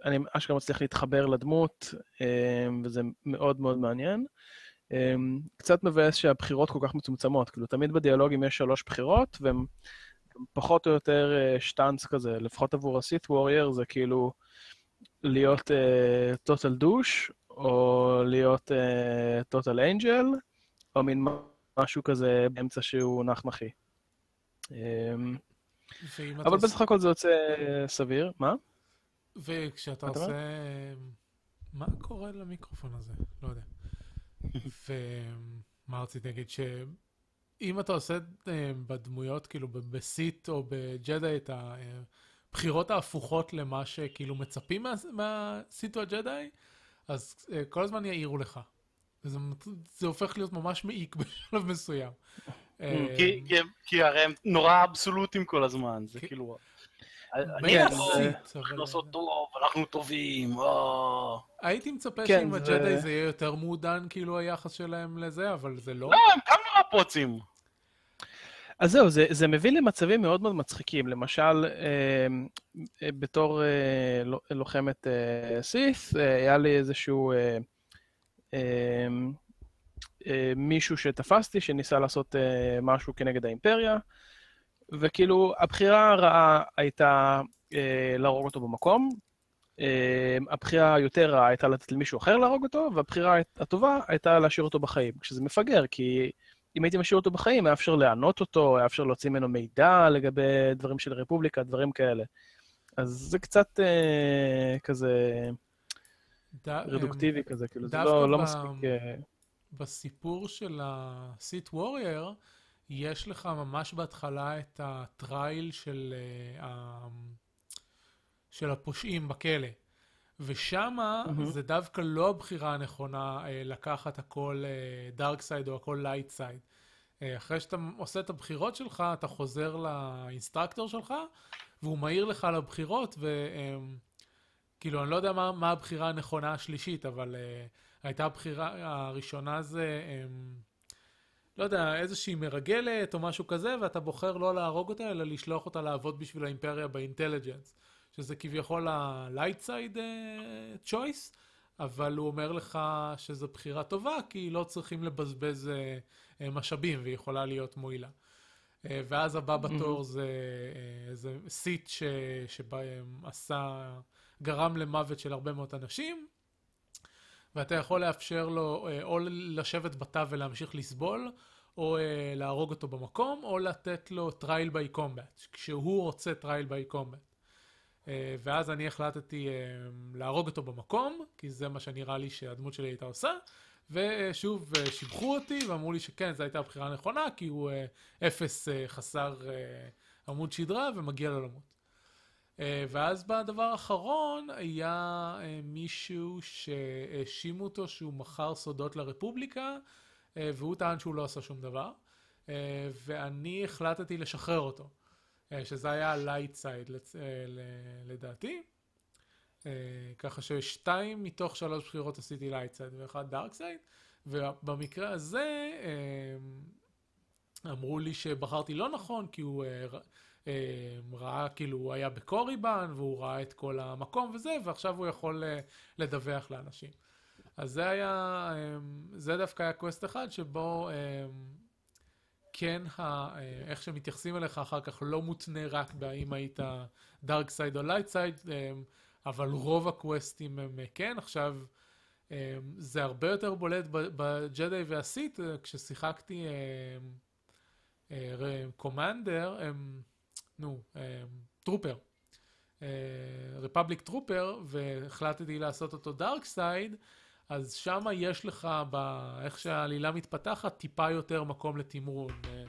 אני אשכרה מצליח להתחבר לדמות, אמ, וזה מאוד מאוד מעניין. אמ, קצת מבאס שהבחירות כל כך מצומצמות, כאילו, תמיד בדיאלוגים יש שלוש בחירות, והן פחות או יותר אה, שטאנץ כזה, לפחות עבור ה-Sith Warrior זה כאילו להיות uh, total douche, או להיות uh, total angel, או מין משהו כזה באמצע שהוא נחנכי. Um, אבל בסך הכל זה יוצא סביר. מה? וכשאתה עושה... מה קורה למיקרופון הזה? לא יודע. ומה רציתי להגיד? אם אתה עושה אה, בדמויות, כאילו בסיט או בג'די, את הבחירות ההפוכות למה שכאילו מצפים מהסיט או הג'די, אז אה, כל הזמן יעירו לך. וזה זה הופך להיות ממש מעיק בשלב מסוים. אה, כי, כי, כי הרי הם נורא אבסולוטים כל הזמן, זה כאילו... אנחנו לעשות טוב, אנחנו טובים, הייתי מצפה שעם הג'די זה יהיה יותר מעודן, כאילו היחס שלהם לזה, אבל זה לא. לא, הם גם נורא פוצים. אז זהו, זה, זה מביא למצבים מאוד מאוד מצחיקים. למשל, אה, בתור אה, לוחמת אה, סיף, אה, היה לי איזשהו אה, אה, אה, מישהו שתפסתי, שניסה לעשות אה, משהו כנגד האימפריה, וכאילו, הבחירה הרעה הייתה אה, להרוג אותו במקום, אה, הבחירה היותר רעה הייתה לתת למישהו אחר להרוג אותו, והבחירה הטובה הייתה להשאיר אותו בחיים, כשזה מפגר, כי... אם הייתי משאיר אותו בחיים, היה אפשר לענות אותו, היה אפשר להוציא ממנו מידע לגבי דברים של רפובליקה, דברים כאלה. אז זה קצת אה, כזה ד... רדוקטיבי הם... כזה, כאילו, זה לא, לא ב... מספיק... אה... בסיפור של ה-Sith Warrior, יש לך ממש בהתחלה את ה trial של, uh, של הפושעים בכלא. ושם mm-hmm. זה דווקא לא הבחירה הנכונה אה, לקחת הכל dark אה, side או הכל light side. אה, אחרי שאתה עושה את הבחירות שלך, אתה חוזר ל instructor שלך, והוא מעיר לך על הבחירות, וכאילו, אה, אני לא יודע מה, מה הבחירה הנכונה השלישית, אבל אה, הייתה הבחירה הראשונה זה, אה, לא יודע, איזושהי מרגלת או משהו כזה, ואתה בוחר לא להרוג אותה, אלא לשלוח אותה לעבוד בשביל האימפריה באינטליג'נס. שזה כביכול ה-light side uh, choice, אבל הוא אומר לך שזו בחירה טובה, כי לא צריכים לבזבז uh, משאבים, והיא יכולה להיות מועילה. Uh, ואז הבא בתור mm-hmm. זה איזה סיט ש... שבהם עשה, גרם למוות של הרבה מאוד אנשים, ואתה יכול לאפשר לו או לשבת בתא ולהמשיך לסבול, או להרוג אותו במקום, או לתת לו trial by combat, כשהוא רוצה trial by combat. אה, ואז אני החלטתי אה, להרוג אותו במקום, כי זה מה שנראה לי שהדמות שלי הייתה עושה. ושוב, אה, שיבחו אותי ואמרו לי שכן, זו הייתה הבחירה הנכונה, כי הוא אפס חסר עמוד שדרה ומגיע לו למות. ואז בדבר האחרון היה מישהו שהאשימו אותו שהוא מכר סודות לרפובליקה, והוא טען שהוא לא עשה שום דבר, ואני החלטתי לשחרר אותו. אה, שזה היה side אה, לדעתי. אה, ככה ששתיים מתוך שלוש בחירות עשיתי light side ואחד dark side, ובמקרה הזה אמרו לי שבחרתי לא נכון, כי הוא אה, אה, ראה, כאילו, הוא היה בקוריבן, והוא ראה את כל המקום וזה, ועכשיו הוא יכול לדווח לאנשים. אז זה היה, זה דווקא היה quest אחד שבו כן, ה, אה, איך שמתייחסים אליך אחר כך לא מותנה רק בהאם היית dark side או light side, אבל רוב הקווסטים הם אה, כן. עכשיו, אה, זה הרבה יותר בולט בג'די והסיט, כששיחקתי commander, נו, trooper. Republic Trooper, והחלטתי לעשות אותו dark side, אז שם יש לך, באיך שהעלילה מתפתחת, טיפה יותר מקום לתמרון. אה,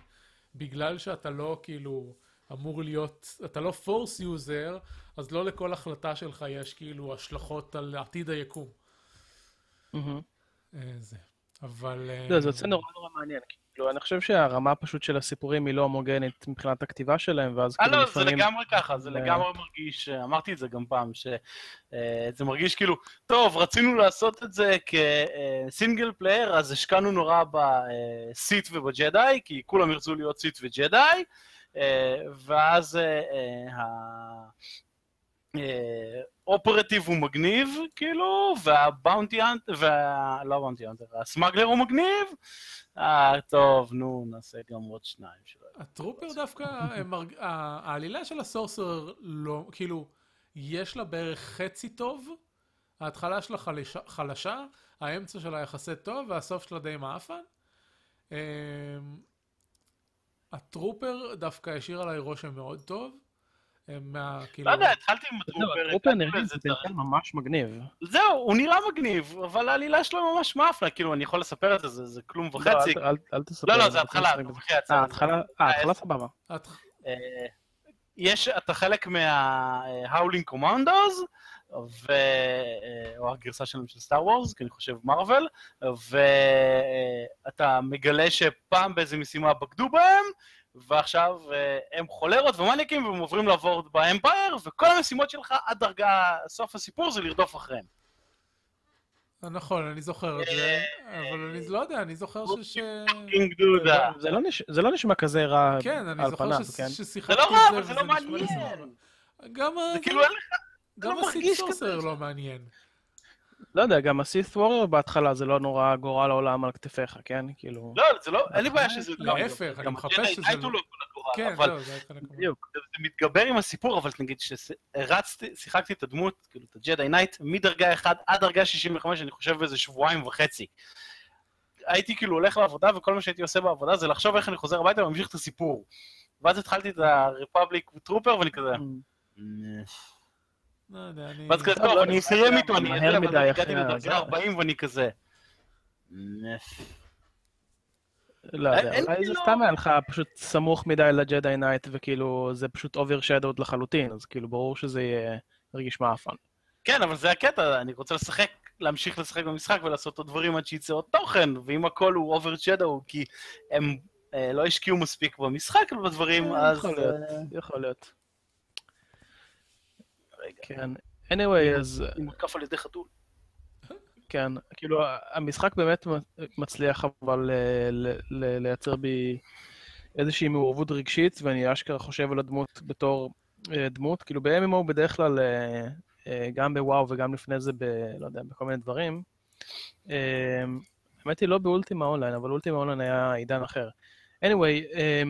בגלל שאתה לא כאילו אמור להיות, אתה לא force user, אז לא לכל החלטה שלך יש כאילו השלכות על עתיד היקום. אה, זה. אבל... אה, לא, זה יוצא נורא נורא מעניין. כאילו, אני חושב שהרמה פשוט של הסיפורים היא לא הומוגנית מבחינת הכתיבה שלהם, ואז אה, כאילו לא, זה לפעמים... לגמרי ככה, זה אה, לגמרי מרגיש, אמרתי את זה גם פעם, שזה מרגיש כאילו, טוב, רצינו לעשות את זה כ single player, אז השקענו נורא בסיט ובג'די, כי כולם ירצו להיות סיט וג'די, אה, ואז אה, אה, ה- אה, אופרטיב הוא מגניב, כאילו, והבאונטי אנטר, וה... לא הבאונטי אנטר, הסמגלר הוא מגניב, אה, טוב, נו, נעשה גם עוד שניים שלא הטרופר דווקא, הם מרג- ה- העלילה של הסורסר לא, כאילו, יש לה בערך חצי טוב, ההתחלה שלה חלשה, חלשה, האמצע שלה יחסי טוב, והסוף שלה די מעפן. אמ, הטרופר דווקא השאיר עליי רושם מאוד טוב. הם מה, כאילו... לא יודע, התחלתי עם הטרופר, הטרופר נראה לי לאיזה פוטנציאל ממש מגניב. זהו, הוא נראה מגניב, אבל העלילה שלו ממש מאפנה, כאילו, אני יכול לספר את זה, זה, זה כלום לא, וחצי. אל- תספר. לא, לא, זה התחלה, אה, זה- התחלה, אה, התחלה סבבה. אה, יש, אתה חלק מה-Howling Commandos, ו... אה, או הגרסה שלהם של סטאר וורס, כי אני חושב מרוויל, ואתה מגלה שפעם באיזה משימה בגדו בהם, ועכשיו אה, הם חולרות ומניאקים והם עוברים לעבור באמפייר, וכל המשימות שלך עד דרגה, סוף הסיפור זה לרדוף אחריהם. נכון, אני זוכר את זה, אבל אני לא יודע, אני זוכר ש... ש... זה לא נש- זה לא נשמע כזה רע כן, אני על זוכר פניו, כן? ששיחקתי זה את לא רע, אבל זה וזה לא נשמע לי מעניין. גם ה- זה כאילו אין לך... גם לא הסיד מרגיש סורסר כזה. לא מעניין. לא יודע, גם ה Sith Warrior בהתחלה זה לא נורא גורל העולם על כתפיך, כן? כאילו... לא, זה לא, אין לי בעיה שזה... לא, להפך, אני גם מחפש שזה לא- הוא לא כל הגורל, כן, אבל מה... בדיוק. זה מתגבר עם הסיפור, אבל נגיד שהרצתי, שיחקתי את הדמות, כאילו את ה Jedi Knight, מדרגה 1 עד דרגה 65, אני חושב באיזה שבועיים וחצי. הייתי כאילו הולך לעבודה, וכל מה שהייתי עושה בעבודה זה לחשוב איך אני חוזר הביתה וממשיך את הסיפור. ואז התחלתי את ה Republic Trooper, ואני כזה... לא יודע, אני... ואז כזה, לא, טוב, לא, אני זה אסיים איתו, אני... מהר מדי הגעתי לדרגה הזה. 40 ואני כזה... לא יודע, אולי זה סתם היה לך פשוט סמוך מדי ל Jedi Knight, וכאילו זה פשוט overshadowed לחלוטין, אז כאילו ברור שזה יהיה ירגיש מעפן. כן, אבל זה הקטע, אני רוצה לשחק, להמשיך לשחק במשחק ולעשות עוד דברים עד שיצא עוד תוכן, ואם הכל הוא overshadowed, כי הם אה, לא השקיעו מספיק במשחק ובדברים, אה, אז... יכול להיות. אה, יכול להיות. רגע, כן. anyway, אז אני מותקף על ידי חתול. כן, כאילו המשחק באמת מצליח אבל אה, לייצר בי איזושהי מעורבות רגשית, ואני אשכרה חושב על הדמות בתור אה, דמות, כאילו ב-MMO בדרך כלל, אה, אה, גם בוואו וגם לפני זה, ב, לא יודע, בכל מיני דברים. אה, האמת היא לא באולטימה אונליין, אבל אולטימה אונליין היה עידן אחר. anyway, אה,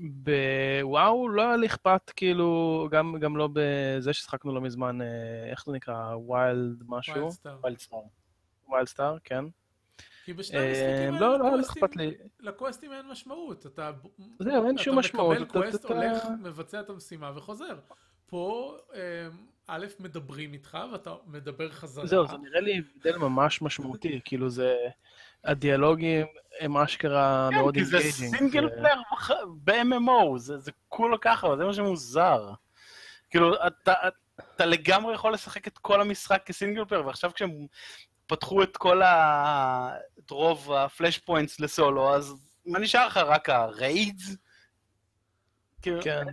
בוואו לא היה לי אכפת, כאילו, גם, גם לא בזה ששחקנו לא מזמן, אה, איך זה נקרא? Wild משהו? WildStar. WildStar. WildStar, כן. כי בשני אה, המשחקים לא, האלה לא, לא לקווסטים- אכפת לי. לקווסטים אין משמעות. אתה... זהו, אין שום משמעות. אתה מקבל קווסט, אתה- הולך, מבצע את המשימה וחוזר. פה, אה, א', מדברים איתך ואתה מדבר חזרה. זהו, זה נראה לי הבדל ממש משמעותי, כאילו זה... הדיאלוגים הם אשכרה כן, מאוד כי זה engaging. single player ב-MMO, זה זה כולה ככה, זה מה שמוזר. כאילו, אתה, אתה לגמרי יכול לשחק את כל המשחק כ single player, ועכשיו כשהם פתחו את כל ה... את רוב ה flashpoints לסולו, אז מה נשאר לך? רק ה raids? כאילו, כן.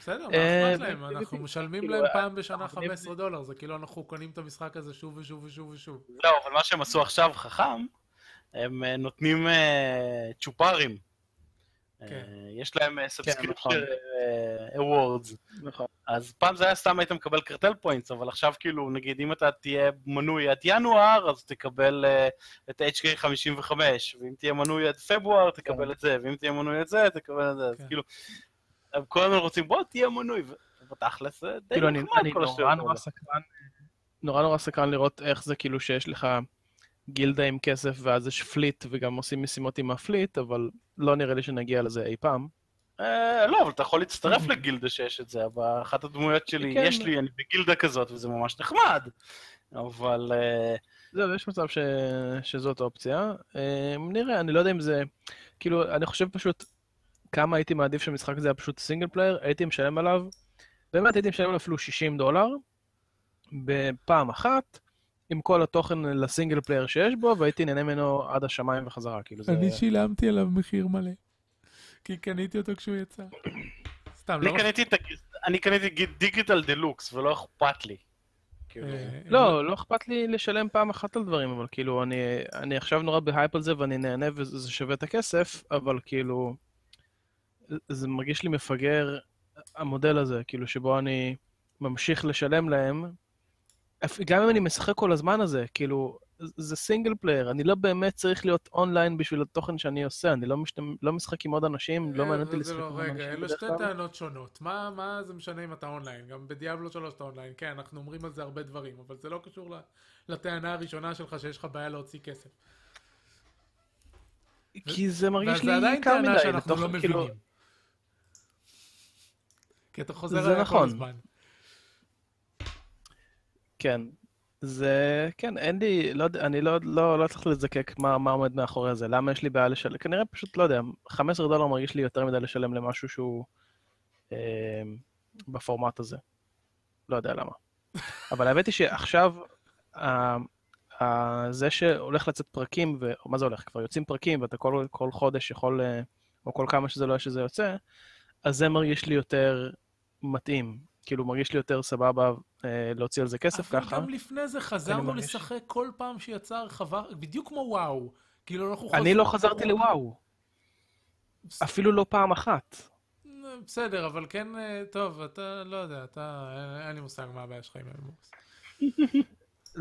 בסדר, מה אה, אכפת להם? אנחנו משלמים כאילו, להם אה, פעם בשנה אבל 15 דולר, זה כאילו אנחנו קונים את המשחק הזה שוב ושוב ושוב ושוב. לא, אבל מה שהם עשו עכשיו חכם, הם אה, נותנים אה, צ'ופרים. כן. אה, יש להם נכון. subscriber rewards. נכון. אז פעם זה היה סתם היית מקבל cartel points, אבל עכשיו כאילו, נגיד אם אתה תהיה מנוי עד ינואר, אז תקבל אה, את HK 55, ואם תהיה מנוי עד פברואר, תקבל את זה, ואם תהיה מנוי עד זה, תקבל את זה. אז כן. כאילו, הם כל הזמן רוצים, בוא תהיה מנוי, ו- ובתכלס זה די כאילו, נחמד כל. סקרן, נורא נורא סקרן לראות איך זה כאילו שיש לך גילדה עם כסף ואז יש fleet וגם עושים משימות עם ה fleet, אבל לא נראה לי שנגיע לזה אי פעם. אה, לא, אבל אתה יכול להצטרף לגילדה שיש את זה, אבל אחת הדמויות שלי, כן. יש לי, אני בגילדה כזאת, וזה ממש נחמד. אבל אה, זהו, יש מצב ש... שזאת אופציה. אה, נראה, אני לא יודע אם זה... כאילו, אני חושב פשוט כמה הייתי מעדיף שהמשחק הזה היה פשוט single player, הייתי משלם עליו, באמת הייתי משלם עליו אפילו 60 דולר, בפעם אחת, עם כל התוכן ל single player שיש בו, והייתי נהנה ממנו עד השמיים וחזרה, כאילו זה... אני שילמתי עליו מחיר מלא. כי קניתי אותו כשהוא יצא. סתם, לא... אני קניתי digital deluxe, ולא אכפת לי. כאילו, אה, לא, לא אכפת לי לשלם פעם אחת על דברים, אבל כאילו, אני, אני עכשיו נורא בהייפ על זה ואני נהנה וזה שווה את הכסף, אבל כאילו, זה מרגיש לי מפגר, המודל הזה, כאילו, שבו אני ממשיך לשלם להם, גם אם אני משחק כל הזמן הזה, כאילו, זה single player, אני לא באמת צריך להיות אונליין בשביל התוכן שאני עושה, אני לא, משתמ... לא משחק עם עוד אנשים, לא אה, מעניין אותי לשחק לא, עם רגע, אנשים אלו בדרך שתי. טענות שונות. מה, מה זה משנה אם אתה אונליין? גם ב Diablo 3 אתה אונליין. כן, אנחנו אומרים על זה הרבה דברים, אבל זה לא קשור לטענה הראשונה שלך שיש לך בעיה להוציא כסף. כי זה מרגיש לי יקר מדי, שאנחנו לתוך- לא כאילו. כי אתה חוזר עליה כל נכון. הזמן. כן. זה, כן, אין לי, לא אני לא, לא, לא צריך לזקק מה, מה עומד מאחורי זה, למה יש לי בעיה לשלם, כנראה פשוט, לא יודע, 15 דולר מרגיש לי יותר מדי לשלם למשהו שהוא אה, בפורמט הזה. לא יודע למה. אבל האמת היא שעכשיו, אה, אה, זה שהולך לצאת פרקים, ו... או מה זה הולך? כבר יוצאים פרקים, ואתה כל, כל חודש יכול, אה, או כל כמה שזה לא יהיה שזה יוצא, אז זה מרגיש לי יותר מתאים. כאילו, מרגיש לי יותר סבבה להוציא על זה כסף אבל ככה. גם לפני זה חזרנו לשחק כל פעם שיצא הרחבה, בדיוק כמו וואו. כאילו אנחנו אני לא חזרתי לוואו, אפילו לא פעם אחת. בסדר, אבל כן, אה, טוב, אתה לא יודע, אתה, אין- לי מושג מה הבעיה שלך עם MMOs.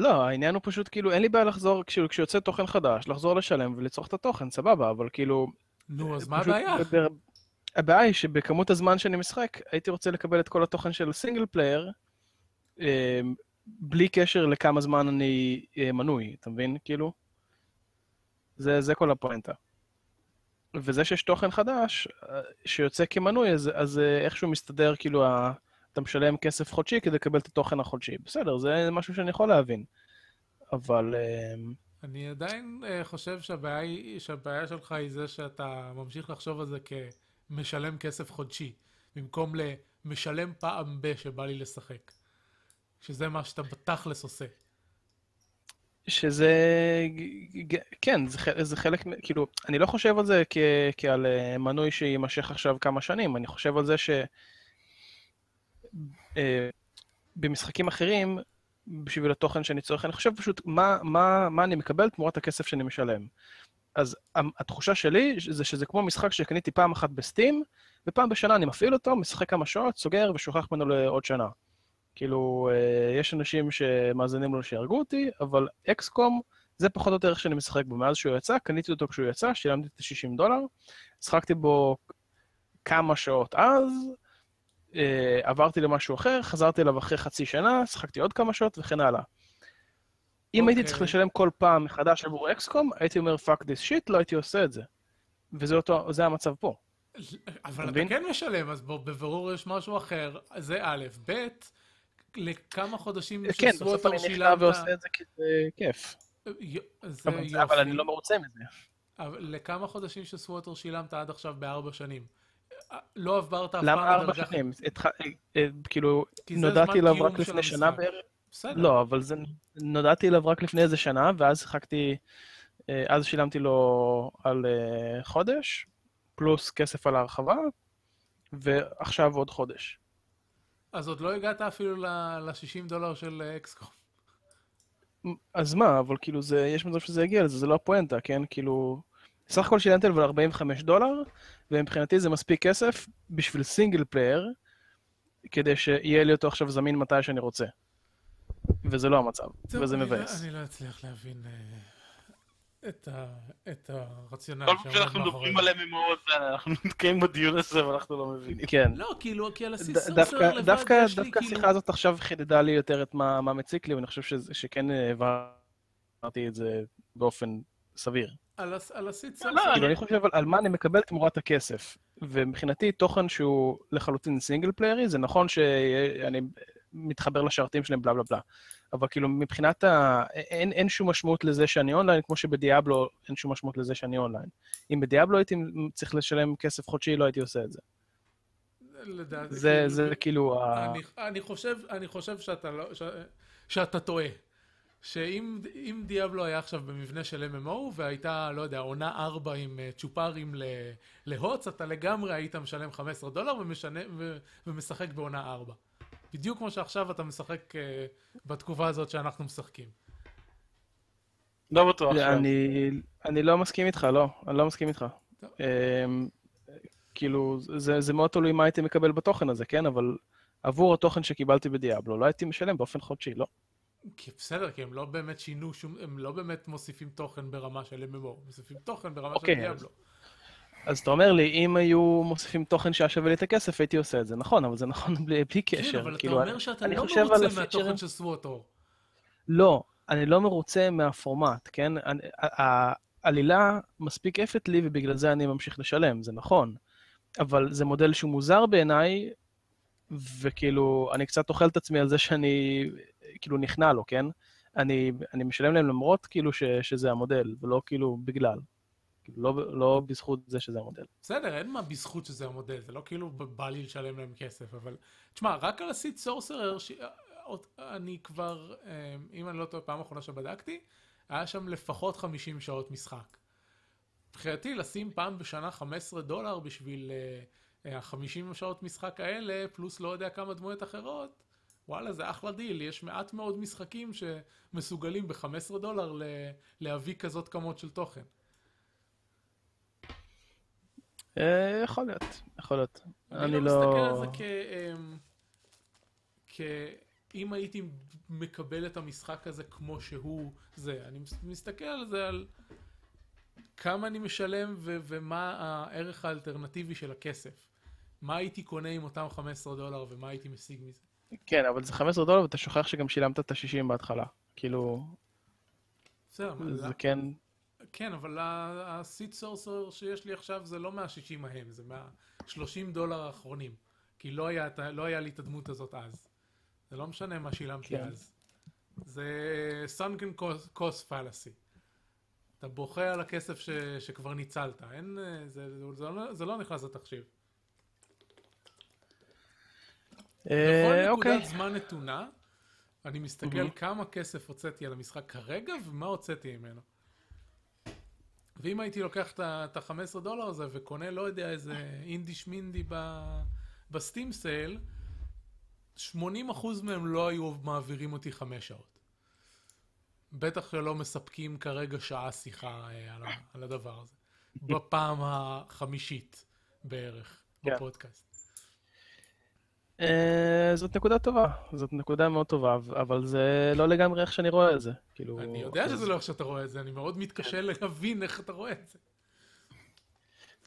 לא, העניין הוא פשוט כאילו, אין לי בעיה לחזור, כאילו, כשיוצא תוכן חדש, לחזור לשלם ולצרוך את התוכן, סבבה, אבל כאילו... נו, אז מה הבעיה? הבעיה היא שבכמות הזמן שאני משחק, הייתי רוצה לקבל את כל התוכן של single player, אה, בלי קשר לכמה זמן אני אה, מנוי, אתה מבין? כאילו? זה, זה כל הפואנטה. וזה שיש תוכן חדש, אה, שיוצא כמנוי, אז, אז אה, איכשהו מסתדר, כאילו, ה... אתה משלם כסף חודשי כדי לקבל את התוכן החודשי. בסדר, זה משהו שאני יכול להבין. אבל... אה, אני עדיין חושב שהבעיה, היא, שהבעיה שלך היא זה שאתה ממשיך לחשוב על זה כמשלם כסף חודשי, במקום למשלם פעם ב שבא לי לשחק. שזה מה שאתה בתכלס עושה. שזה, כן, זה, זה חלק, כאילו, אני לא חושב על זה כ, כעל אה, מנוי שיימשך עכשיו כמה שנים, אני חושב על זה ש... אה, אחרים, בשביל התוכן שאני צורך, אני חושב פשוט מה, מה, מה אני מקבל תמורת הכסף שאני משלם. אז התחושה שלי זה שזה כמו משחק שקניתי פעם אחת בסטים, ופעם בשנה אני מפעיל אותו, משחק כמה שעות, סוגר ושוכח ממנו לעוד שנה. כאילו, אה, יש אנשים שמאזינים לו שיהרגו אותי, אבל אקסקום זה פחות או יותר איך שאני משחק בו. מאז שהוא יצא, קניתי אותו כשהוא יצא, שילמתי את ה-60 דולר, משחקתי בו כמה שעות אז, אה, עברתי למשהו אחר, חזרתי אליו אחרי חצי שנה, שיחקתי עוד כמה שעות וכן הלאה. אם הייתי אוקיי. צריך לשלם כל פעם מחדש עבור אקסקום, הייתי אומר fuck this shit, לא הייתי עושה את זה. וזה אותו, זה המצב פה. אבל אתה מבין? כן משלם, אז בוא, בבירור יש משהו אחר, זה א', ב', לכמה חודשים כן, בסוף אני שילמת... ועושה את זה כי זה כיף. זה אבל, יופי. אבל אני לא מרוצה מזה. אבל לכמה חודשים של סווטר שילמת עד עכשיו בארבע שנים? אה, לא עברת אף למה פעם ארבע לדרגה- שנים? התח... אה, כאילו, כי זה נודעתי אליו רק לפני שנה. בערך. בסדר. לא, אבל זה... נודעתי אליו רק לפני איזה שנה, ואז שיחקתי... אה, אז שילמתי לו על אה, חודש, פלוס כסף על ההרחבה, ועכשיו עוד חודש. אז עוד לא הגעת אפילו ל-60 דולר של אה, XCOM. אז מה, אבל כאילו זה, יש מצב שזה יגיע לזה, זה לא הפואנטה, כן? כאילו, סך הכל שילמתי עליו 45 דולר, ומבחינתי זה מספיק כסף בשביל single player, כדי שיהיה לי אותו עכשיו זמין מתי שאני רוצה. וזה לא המצב, טוב, וזה לא- מבאס. אני לא אצליח להבין אה, את ה- את הרציונל כל פעם שאנחנו מדברים זה. על MMO, אנחנו נתקעים בדיון הזה ואנחנו לא מבינים. כן. לא, כאילו, כי על דווקא, סורסר לבד דווקא, יש לי דווקא כאילו... השיחה הזאת עכשיו חידדה לי יותר את מה, מה מציק לי, ואני חושב שזה, שכן העברתי את זה באופן סביר. על הס- על הסיס לא. כאילו, אני חושב על, על מה אני מקבל תמורת הכסף. ומבחינתי, תוכן שהוא לחלוטין סינגל פליירי, זה נכון שאני מתחבר לשרתים שלהם, בלה בלה בלה. אבל כאילו, מבחינת ה... אין, אין שום משמעות לזה שאני אונליין, כמו שבדיאבלו אין שום משמעות לזה שאני אונליין. אם בדיאבלו הייתי צריך לשלם כסף חודשי, לא הייתי עושה את זה. לדעתי, זה, כאילו, זה כאילו ה... אני, אני חושב, אני חושב שאתה, לא, ש, שאתה טועה. שאם אם דיאבלו היה עכשיו במבנה של MMO והייתה, לא יודע, עונה 4 עם אה, צ'ופרים ל- להוץ, אתה לגמרי היית משלם 15 דולר ומשנה, ו, ומשחק בעונה 4. בדיוק כמו שעכשיו אתה משחק אה, בתקופה הזאת שאנחנו משחקים. לא בטוח. אני, אני לא מסכים איתך, לא, אני לא מסכים איתך. אמ, כאילו, זה, זה מאוד תלוי מה הייתי מקבל בתוכן הזה, כן? אבל עבור התוכן שקיבלתי בדיאבלו, לא הייתי משלם באופן חודשי, לא. כי בסדר, כי הם לא באמת שינו שום, הם לא באמת מוסיפים תוכן ברמה של MMO, מוסיפים תוכן ברמה אוקיי, של אז- דיאבלו. אז אתה אומר לי, אם היו מוסיפים תוכן שהיה שווה לי את הכסף, הייתי עושה את זה. נכון, אבל זה נכון בלי, בלי קשר. כן, אבל אתה כאילו, אומר שאתה לא מרוצה מהתוכן של סווטור. לא, אני לא מרוצה מהפורמט, כן? אני- העלילה מספיק כיפת לי ובגלל זה אני ממשיך לשלם, זה נכון. אבל זה מודל שהוא מוזר בעיניי, וכאילו, אני קצת אוכל את עצמי על זה שאני כאילו נכנע לו, כן? אני, אני משלם להם למרות כאילו ש, שזה המודל, ולא כאילו בגלל. כאילו, לא, לא בזכות זה שזה המודל. בסדר, אין מה בזכות שזה המודל, זה לא כאילו בא לי לשלם להם כסף, אבל... תשמע, רק על ה Sith Sorcerer, ש... אני כבר, אה, אם אני לא טועה, פעם אחרונה שבדקתי, היה שם לפחות 50 שעות משחק. מבחינתי, לשים פעם בשנה 15 דולר בשביל ה-50 שעות משחק האלה, פלוס לא יודע כמה דמויות אחרות, וואלה, זה אחלה דיל. יש מעט מאוד משחקים שמסוגלים ב-15 דולר להביא כזאת כמות של תוכן. אה, יכול להיות, יכול להיות. אני אני לא לא... מסתכל על זה כ... אמ, כ... אם הייתי מקבל את המשחק הזה כמו שהוא זה, אני מס- מסתכל על זה על כמה אני משלם ו- ומה הערך האלטרנטיבי של הכסף. מה הייתי קונה עם אותם 15 דולר ומה הייתי משיג מזה. כן, אבל זה 15 דולר ואתה שוכח שגם שילמת את ה-60 בהתחלה. כאילו, בסדר, מה- זה כן... כן, אבל הסיט סורסר שיש לי עכשיו זה לא מה-60 ההם, זה מה-30 דולר האחרונים. כי לא היה, לא היה לי את הדמות הזאת אז. זה לא משנה מה שילמתי כן. אז. זה sunken cost- fallacy. אתה בוכה על הכסף ש, שכבר ניצלת. אין, אה, זה, זה, זה, לא, זה לא נכנס לתחשיב. אה, בכל אוקיי. נקודת זמן נתונה, אני מסתכל מהמם. כמה כסף הוצאתי על המשחק כרגע ומה הוצאתי ממנו. ואם הייתי לוקח את ה-15 דולר הזה וקונה, לא יודע, איזה אינדי שמינדי בסטים סייל, 80% מהם לא היו מעבירים אותי 5 שעות. בטח שלא מספקים כרגע שעה שיחה אה, על, על הדבר הזה. בפעם החמישית בערך כן. בפודקאסט. אה, זאת נקודה טובה, זאת נקודה מאוד טובה, אבל זה לא לגמרי איך שאני רואה את זה. כאילו... אני יודע שזה לא איך שאתה רואה את זה, אני מאוד מתקשה להבין איך אתה רואה את זה.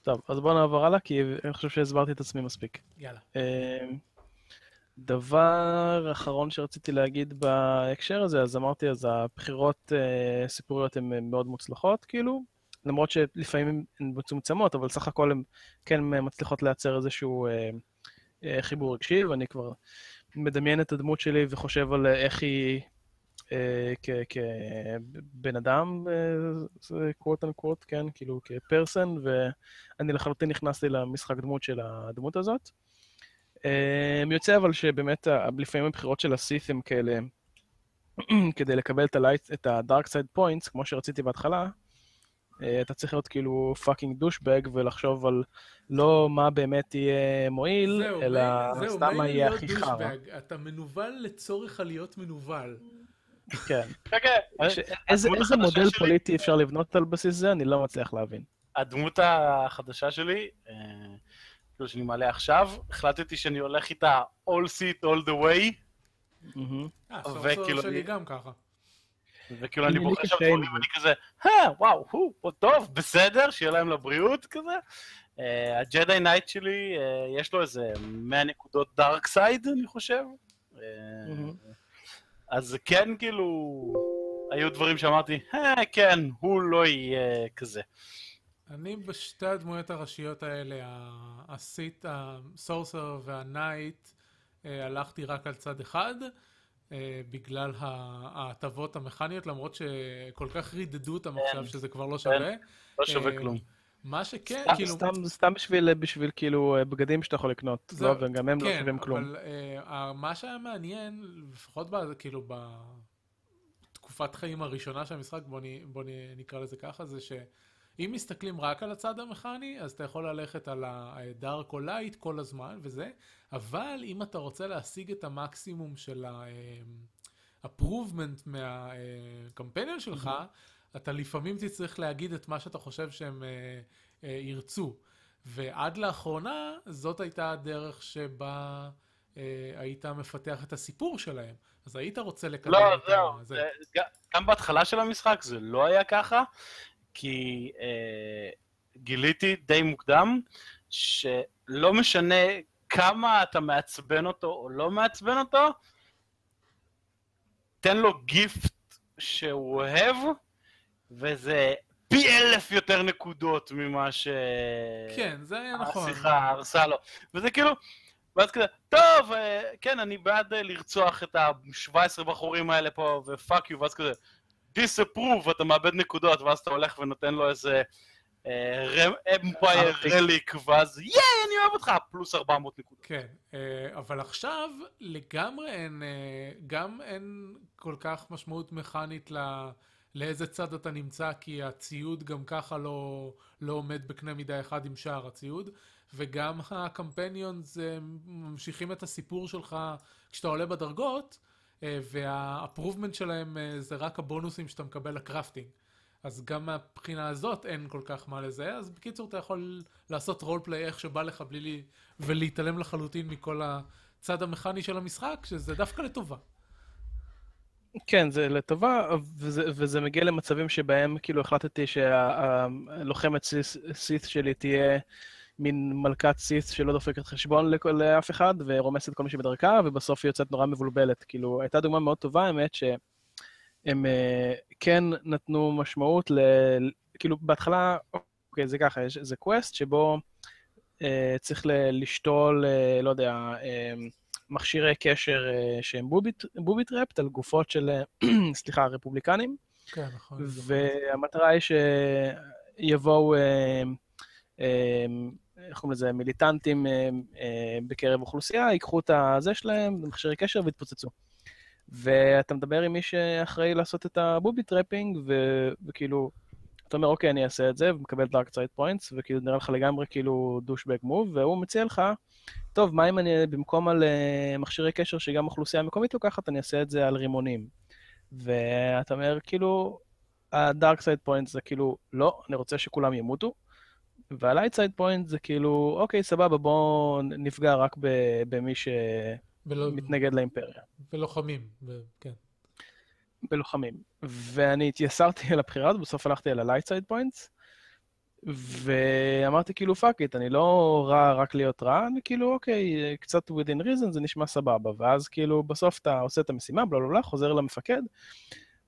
טוב, אז בואו נעבור הלאה, כי אני חושב שהסברתי את עצמי מספיק. יאללה. אה, דבר אחרון שרציתי להגיד בהקשר הזה, אז אמרתי, אז הבחירות אה, סיפוריות הן מאוד מוצלחות, כאילו, למרות שלפעמים הן מצומצמות, אבל סך הכל הן כן מצליחות לייצר איזשהו חיבור רגשי, ואני כבר מדמיין את הדמות שלי וחושב על אה, איך היא אה, כבן אדם, קוואט אנקוואט, כן, כאילו כפרסן, ואני לחלוטין נכנסתי למשחק דמות של הדמות הזאת. אה, יוצא אבל שבאמת לפעמים הבחירות של הסית' הם כאלה, כדי לקבל את ה-dark side points, כמו שרציתי בהתחלה, אה, אתה צריך להיות כאילו fucking douchebag ולחשוב על לא מה באמת יהיה מועיל, זהו, אלא זהו, סתם מה יהיה להיות הכי חרא. douchebag, אתה מנוול לצורך הלהיות מנוול. כן. כן, כן. איזה איזה מודל שלי- פוליטי אפשר לבנות על בסיס זה, אני לא מצליח להבין. הדמות החדשה שלי, אה, כאילו שאני מעלה עכשיו, החלטתי שאני הולך איתה all Sith all the way. אה, סוף סוף שלי גם ככה. וכאילו אני בוחר שם דברים. ואני כזה, אה, וואו, הו, פה טוב, בסדר, שיהיה להם לבריאות כזה. אה, ה Jedi Knight שלי, אה, יש לו איזה 100 נקודות dark side, אני חושב. אה. אז כן, כאילו, היו דברים שאמרתי, אה, כן, הוא לא יהיה כזה. אני בשתי הדמויות הראשיות האלה, הסיט, הסורסר והנייט, הלכתי רק על צד אחד, בגלל ה- ההטבות המכניות, למרות שכל כך רידדו אותם עכשיו שזה כבר לא שווה. לא שווה אה, כלום. מה שכן, סתם- כאילו... סתם- סתם בשביל בשביל כאילו אה, בגדים שאתה יכול לקנות, זהו, לא, וגם הם לא כן, שווים כלום. אבל uh, מה שהיה מעניין, לפחות ב, כאילו בתקופת חיים הראשונה של המשחק, בוא, נ, בוא נ, נקרא לזה ככה, זה שאם מסתכלים רק על הצד המכני, אז אתה יכול ללכת על ה-dark או light כל הזמן וזה, אבל אם אתה רוצה להשיג את המקסימום של ה-approvement מהקמפיינל שלך, אתה לפעמים תצטרך להגיד את מה שאתה חושב שהם uh, uh, ירצו. ועד לאחרונה, זאת הייתה הדרך שבה אה, היית מפתח את הסיפור שלהם. אז היית רוצה לקדם לא, את זהו, ה- זה- ג- גם בהתחלה של המשחק זה לא היה ככה, כי אה, גיליתי די מוקדם, שלא משנה כמה אתה מעצבן אותו או לא מעצבן אותו, תן לו גיפט שהוא אוהב, וזה פי אלף יותר נקודות ממה ש... כן, זה היה נכון. השיחה הרסה לו. וזה כאילו, ואז כזה, טוב, אה, כן, אני בעד אה, לרצוח את ה-17 בחורים האלה פה, ופאק יו, ואז כזה, disapprove, אתה מאבד נקודות, ואז אתה הולך ונותן לו איזה Empire artifact. relic, ואז ייי, אני אוהב אותך, פלוס 400 נקודות. כן, אה, אבל עכשיו לגמרי אין, אה, גם אין כל כך משמעות מכנית ל... לאיזה צד אתה נמצא, כי הציוד גם ככה לא, לא עומד בקנה מידה אחד עם שאר הציוד, וגם ה companions אה, ממשיכים את הסיפור שלך כשאתה עולה בדרגות, אה, והאפרובמנט שלהם אה, זה רק הבונוסים שאתה מקבל לקרפטינג. אז גם מהבחינה הזאת אין כל כך מה לזה, אז בקיצור אתה יכול לעשות רולפליי איך שבא לך בלי לי... ולהתעלם לחלוטין מכל הצד המכני של המשחק, שזה דווקא לטובה. כן, זה לטובה, וזה, וזה מגיע למצבים שבהם כאילו החלטתי שהלוחמת סיס שלי תהיה מין מלכת Sith שלא דופקת חשבון לאף אחד ורומסת כל מי שבדרכה, ובסוף היא יוצאת נורא מבולבלת. כאילו, הייתה דוגמה מאוד טובה, האמת, שהם אה, כן נתנו משמעות ל... כאילו, בהתחלה, אוקיי, זה ככה, יש איזה quest שבו אה, צריך ל- לשתול, אה, לא יודע, אה, מכשירי קשר אה, שהם booby, booby trapped על גופות של, סליחה, רפובליקנים, כן, נכון. והמטרה היא שיבואו, אה, אה, איך קוראים לזה, מיליטנטים אה, אה, בקרב אוכלוסייה, ייקחו את הזה שלהם, מכשירי קשר ויתפוצצו. ואתה מדבר עם מי שאחראי לעשות את ה booby trapping, ו- וכאילו, אתה אומר, אוקיי, אני אעשה את זה, ומקבל dark side points, וכאילו נראה לך לגמרי כאילו douchebag move, והוא מציע לך, טוב, מה אם אני במקום על אה, מכשירי קשר שגם אוכלוסייה מקומית לוקחת, אני אעשה את זה על רימונים. ואתה אומר, כאילו, ה dark side point זה כאילו, לא, אני רוצה שכולם ימותו. וה light side point זה כאילו, אוקיי, סבבה, בואו נפגע רק במי ולא- שמתנגד לאימפריה, ולוחמים, ו- כן. בלוחמים. ואני התייסרתי על הבחירה הזאת, בסוף הלכתי על ה light side points, ואמרתי כאילו, fuck it, אני לא רע רק להיות רע, אני כאילו, אוקיי, קצת within reason, זה נשמע סבבה. ואז כאילו, בסוף אתה עושה את המשימה, בלה בלה בלה, חוזר למפקד,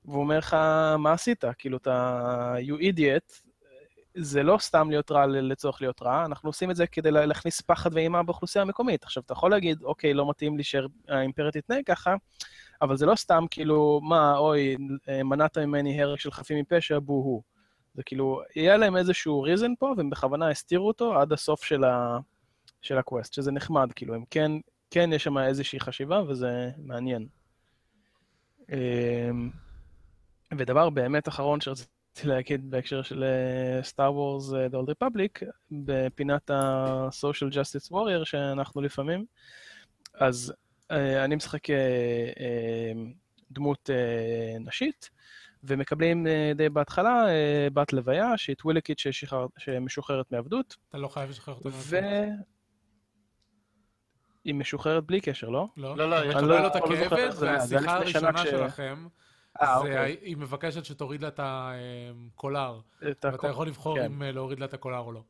והוא אומר לך, מה עשית? כאילו, אתה, you idiot, זה לא סתם להיות רע לצורך להיות רע, אנחנו עושים את זה כדי לה- להכניס פחד ואימה באוכלוסייה המקומית. עכשיו, אתה יכול להגיד, אוקיי, לא מתאים לי שהאימפריה תתנהג ככה, אבל זה לא סתם כאילו, מה, אוי, מנעת ממני הרג של חפים מפשע, בו-הו. זה כאילו, יהיה להם איזשהו ריזן פה, והם בכוונה הסתירו אותו עד הסוף של, ה... של הקווסט, שזה נחמד, כאילו, הם כן, כן יש שם איזושהי חשיבה, וזה מעניין. אמ, ודבר באמת אחרון שרציתי רציתי להגיד בהקשר של סטאר וורס The Old Republic, בפינת ה-Social Justice Warrior שאנחנו לפעמים, אז אה, אני משחק אה, אה, דמות אה, נשית, ומקבלים אה, די בהתחלה אה, בת לוויה, שהיא טוויליקית ששחרר- שמשוחררת מעבדות, אתה לא חייב לשחרר אותו. ו... היא משוחררת בלי קשר, לא? לא, לא, לא, אתה יש- מקבל אני לא- אותה אני לא זוכר כעבד, שלכם, אה, אוקיי. היא מבקשת שתוריד לה את הקולר, את ואתה יכול לבחור כן. אם אה, להוריד לה את הקולר או לא.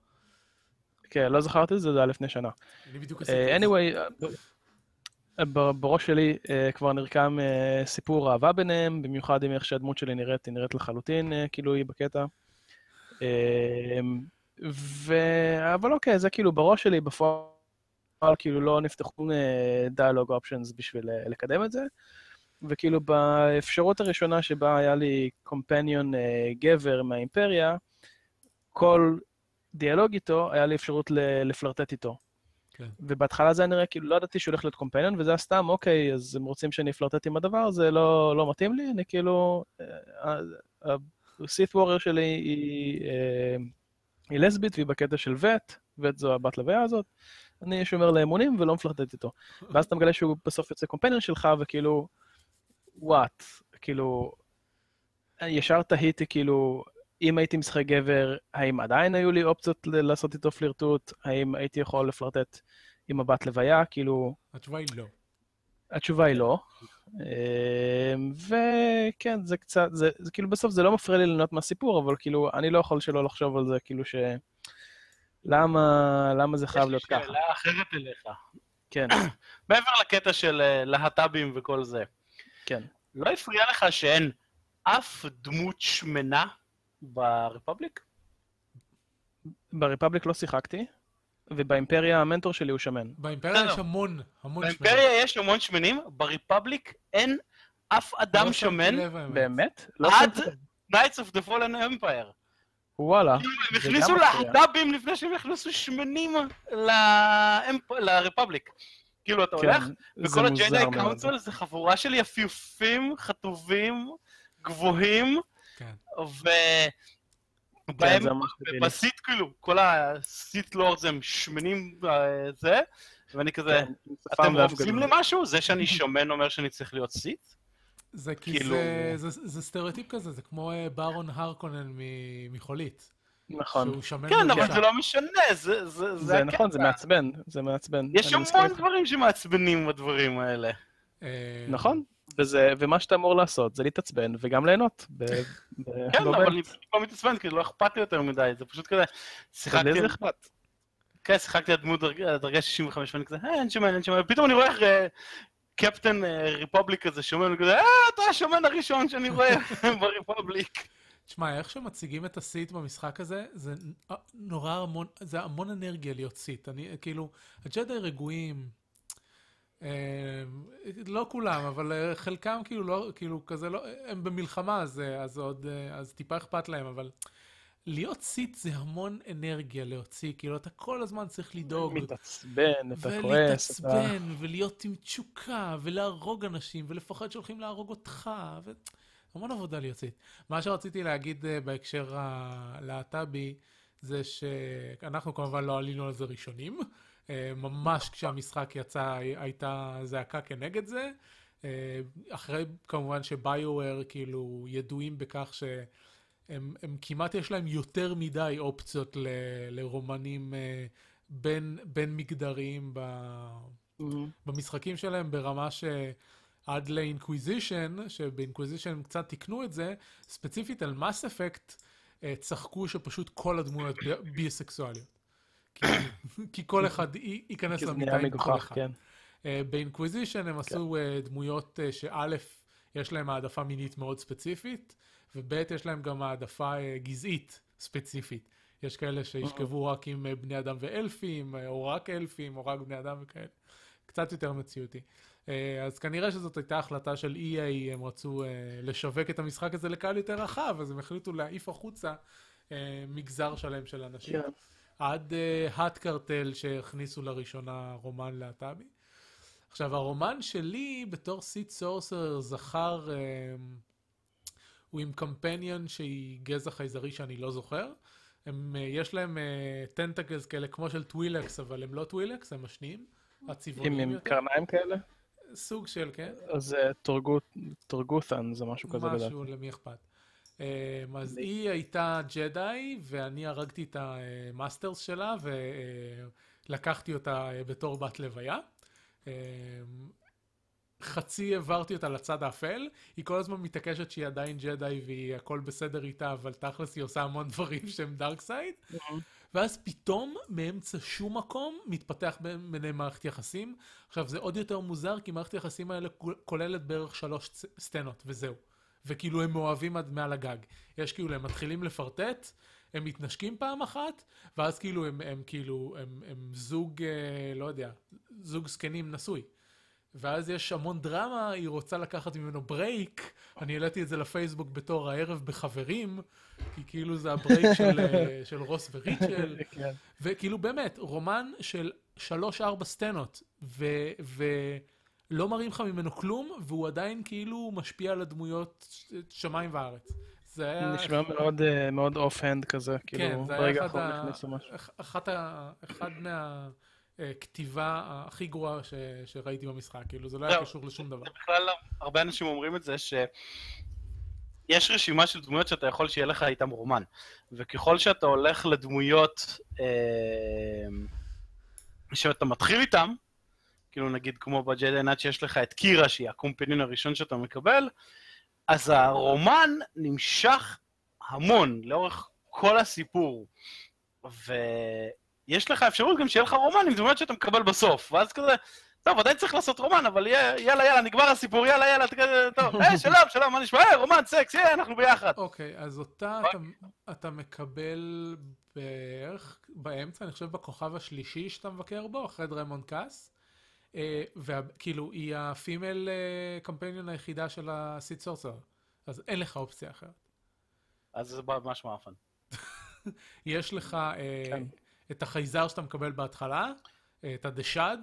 כן, לא זכרתי את זה, זה היה לפני שנה. אני בדיוק עשיתי אה, את זה. anyway, בראש שלי כבר נרקם סיפור אהבה ביניהם, במיוחד עם איך שהדמות שלי נראית, היא נראית לחלוטין כאילו היא בקטע. אה, ו... אבל אוקיי, זה כאילו בראש שלי, בפועל כאילו לא נפתחו דיאלוג אופשנס בשביל לקדם את זה. וכאילו באפשרות הראשונה שבה היה לי קומפניון גבר מהאימפריה, כל דיאלוג איתו, היה לי אפשרות לפלרטט איתו. כן. ובהתחלה זה היה נראה כאילו, לא ידעתי שהוא הולך להיות קומפניון, וזה היה סתם, אוקיי, אז הם רוצים שאני אפלרטט עם הדבר הזה, לא, לא מתאים לי, אני כאילו... הסית וורייר שלי היא, אה, היא לסבית והיא בקטע של ות, ות זו הבת לוויה הזאת, אני שומר לאמונים ולא מפלרטט איתו. ואז אתה מגלה שהוא בסוף יוצא קומפניון שלך, וכאילו, וואט, כאילו, ישר תהיתי, כאילו, אם הייתי משחק גבר, האם עדיין היו לי אופציות ל- לעשות איתו פלירטוט? האם הייתי יכול לפלרטט עם הבת לוויה? כאילו, התשובה היא לא. התשובה היא לא. אמ, וכן, זה קצת, זה, זה כאילו בסוף זה לא מפריע לי ליהנות מהסיפור, אבל כאילו, אני לא יכול שלא לחשוב על זה, כאילו ש... למה, למה זה חייב להיות יש לי ככה? שאלה אחרת אליך. כן, מעבר לקטע של אה, להט"בים וכל זה, כן. לא הפריע לך שאין אף דמות שמנה ברפובליק? ברפבליק לא שיחקתי, ובאימפריה המנטור שלי הוא שמן. באימפריה בסדר. יש המון, המון שמנים. באימפריה יש המון שמנים, ברפובליק אין אף אדם לא שמן. באמת? לא עד. Knights of the Fallen Empire. וואלה. הם זה הכניסו. להט"בים לפני שהם הכניסו שמנים לרפובליק. כאילו, אתה הולך, כן, וכל מוזר הג'די מאוד. קאונסל זה חבורה של יפיופים, חטובים, גבוהים, כן. ו... כן, בהם. בסיט כאילו, כל ה Sith Lords הם שמנים אה, זה, ואני כזה, כן, אתם רומזים גדול. למשהו? זה שאני שמן אומר שאני צריך להיות סיט? זה כי כאילו- זה, זה, זה סטריאוטיפ כזה, זה כמו אה, ברון הרקונן מ- מחולית. נכון. שהוא שמן כן, אבל. זה לא משנה, זה זה- זה זה נכון, זה. מעצבן, זה מעצבן. יש המון. דברים שמעצבנים בדברים האלה. אה, נכון, וזה, ומה שאתה אמור לעשות זה להתעצבן וגם ליהנות. ב- ב- כן, אבל. אני פשוט לא מתעצבן, כי לא אכפת לי יותר מדי, זה פשוט כזה, שיחקתי, לי זה אכפת. כן, שיחקתי עד דמות דרג- דרגה 65, ואני כזה, אה, אין שמן, אין שמן, פתאום אני רואה איך קפטן אה, Republic כזה שמן, ואני כזה, אה, אתה השמן הראשון שאני רואה ב Republic. תשמע, איך שמציגים את הסיט במשחק הזה, זה נורא המון, זה המון אנרגיה להיות סיט. אני, כאילו, הג'די רגועים, אה, לא כולם, אבל אה, חלקם כאילו לא, כאילו כזה לא, הם במלחמה, אז, אה, אז עוד, אה, אז טיפה אכפת להם, אבל להיות סיט זה המון אנרגיה להוציא, כאילו, אתה כל הזמן צריך לדאוג. מתעצבן, אתה כועס, אתה... ולהתעצבן, ולהיות עם תשוקה, ולהרוג אנשים, ולפחד שהולכים להרוג אותך, ו... המון עבודה להיות סיט. מה שרציתי להגיד אה, בהקשר הלהט"בי, זה שאנחנו כמובן לא עלינו על זה ראשונים. אה, ממש כשהמשחק יצא הייתה זעקה כנגד זה. אה, אחרי כמובן שביואר כאילו ידועים בכך שהם הם כמעט יש להם יותר מדי אופציות ל, לרומנים בין, בין מגדריים ב, מהמם. במשחקים שלהם ברמה שעד לאינקוויזישן, שבאינקוויזישן הם קצת תיקנו את זה, ספציפית על מס אפקט, צחקו שפשוט כל הדמויות בי- ביסקסואליות. כי, כי כל אחד ייכנס למיטה עם כל אחד. כן. אה, באינקוויזישן הם עשו אה, דמויות אה, שא', יש להם העדפה מינית מאוד ספציפית, וב', יש להם גם העדפה אה, גזעית ספציפית. יש כאלה שישכבו רק עם אה, בני אדם ואלפים, אה, או רק אלפים, או רק בני אדם וכאלה. קצת יותר מציאותי. אה, אז כנראה שזאת הייתה החלטה של EA, הם רצו אה, לשווק את המשחק הזה לקהל יותר רחב, אז הם החליטו להעיף החוצה אה, מגזר שלם של אנשים. כן. עד Hutt Cartel שהכניסו לראשונה רומן להט"בי. עכשיו, הרומן שלי בתור Sith Sorcerer זכר, הוא עם companion שהיא גזע חייזרי שאני לא זוכר. הם, יש להם tentacles כאלה כמו של Twi'leks, אבל הם לא Twi'leks, הם משניים. עם הצבעוניים עם יותר. קרניים כאלה? סוג של, כן. אז אה, טורגות'ן זה משהו כזה. משהו, למי אכפת. אמ, אז היא הייתה ג'די, ואני הרגתי את ה masters שלה, ולקחתי אותה אה, בתור בת לוויה. אמ, חצי העברתי אותה לצד האפל, היא כל הזמן מתעקשת שהיא עדיין ג'די והיא הכל בסדר איתה, אבל תכלס היא עושה המון דברים שהם dark side. ואז פתאום, מאמצע שום מקום, מתפתח ביניהם מערכת יחסים. עכשיו, זה עוד יותר מוזר, כי מערכת היחסים האלה כול- כוללת בערך שלוש סצנות, וזהו. וכאילו הם מאוהבים עד מעל הגג. יש כאילו, הם מתחילים לפלרטט, הם מתנשקים פעם אחת, ואז כאילו הם, הם כאילו, הם, הם זוג, אה, לא יודע, זוג זקנים נשוי. ואז יש המון דרמה, היא רוצה לקחת ממנו break, אני העליתי את זה לפייסבוק בתור הערב בחברים, כי כאילו זה ה break של, אה, של רוס וריצ'ל, כן. וכאילו באמת, רומן של שלוש-ארבע סצנות, ו- ולא מראים לך ממנו כלום, והוא עדיין כאילו משפיע על הדמויות שמיים וארץ. זה היה... נשמע מאוד, אה, מאוד off-hand כזה, כן, כאילו, ברגע אחד, האחרון ה... הכניסו משהו. אח- אחת ה... אחד מהכתיבה הכי גרועה ש... שראיתי במשחק, כאילו זה לא היה. קשור לשום דבר. זה בכלל, הרבה אנשים אומרים את זה, ש... יש רשימה של דמויות שאתה יכול שיהיה לך איתם רומן. וככל שאתה הולך לדמויות אה, שאתה מתחיל איתם, כאילו נגיד כמו בג'די נאט שיש לך את קירה, שהיא הקומפניון הראשון שאתה מקבל, אז הרומן נמשך המון לאורך כל הסיפור. ויש לך אפשרות גם שיהיה לך רומן עם דמויות שאתה מקבל בסוף, ואז כזה, טוב, עדיין צריך לעשות רומן, אבל יהיה- יאללה, יאללה, נגמר הסיפור, יאללה, יאללה, טוב, היי, שלום, שלום, מה נשמע? היי, רומן, סקס, יאללה, אנחנו ביחד. אוקיי, אז אותה אתה, אתה מקבל בערך באמצע, אני חושב בכוכב השלישי שאתה מבקר בו, אחרי Dromund Kaas. וכאילו, היא ה female companion היחידה של ה Sith Sorcerer. אז אין לך אופציה אחרת. אז זה ממש מעפן. יש לך אה, כן. את החייזר שאתה מקבל בהתחלה, אה, את ה Dashade,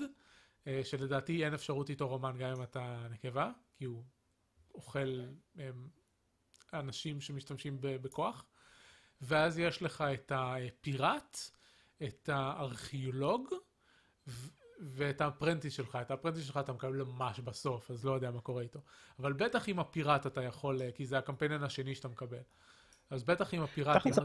אה, שלדעתי אין אפשרות איתו רומן גם אם אתה נקבה, כי הוא אוכל אה, אנשים שמשתמשים בכוח. ואז יש לך את הפיראט, את הארכיאולוג, ואת ה apprentice שלך. את ה apprentice שלך אתה מקבל ממש בסוף, אז לא יודע מה קורה איתו. אבל בטח עם הפיראט אתה יכול, כי זה ה companion השני שאתה מקבל. אז בטח עם הפיראט... תכלס,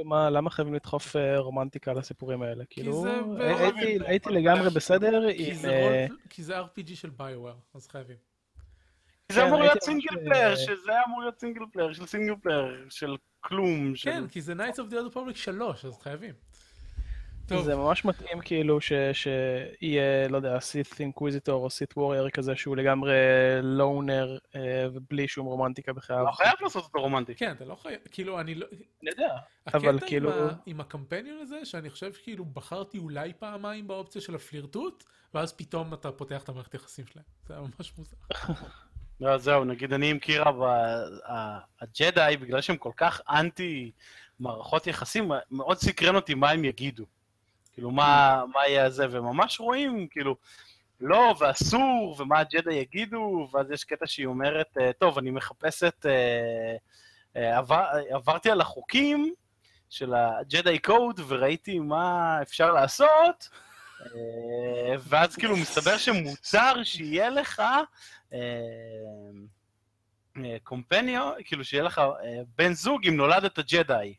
כאילו, מה- למה חייבים לדחוף אה, רומנטיקה לסיפורים האלה? כאילו, הי- הייתי- לגמרי בסדר כי עם... אה, כי זה RPG של BioWare, אז חייבים. זה כן, אמור להיות single player, אה, שזה אמור להיות single player, של single player, של כלום. של- כן, כי זה Knights of the Old Republic 3, אז חייבים. טוב, זה ממש מתאים כאילו ש- שיהיה, לא יודע, Sith Inquisitor או Sith Warrior כזה שהוא לגמרי loner ובלי שום רומנטיקה בחייו. לא חייב לעשות אותו רומנטי. כן, אתה לא חייב, כאילו, אני לא... אני יודע. אבל הקטע כאילו- עם, ה, עם הקמפיינון הזה, שאני חושב שכאילו בחרתי אולי פעמיים באופציה של הפלירטוט, ואז פתאום אתה פותח את המערכת יחסים שלהם. זה היה ממש מוזר. לא, זהו, נגיד אני עם קירה, ב- ה- הג'די, בגלל שהם כל כך אנטי מערכות יחסים, מאוד סקרן אותי מה הם יגידו. כאילו, מה מה יהיה זה, וממש רואים, כאילו, לא, ואסור, ומה הג'די יגידו, ואז יש קטע שהיא אומרת, אה, טוב, אני מחפשת, אה, אה, עבר, עברתי על החוקים של ה Jedi Code, וראיתי מה אפשר לעשות, ואז כאילו מסתבר שמותר שיהיה לך companion, כאילו שיהיה לך בן זוג אם נולדת ג'די.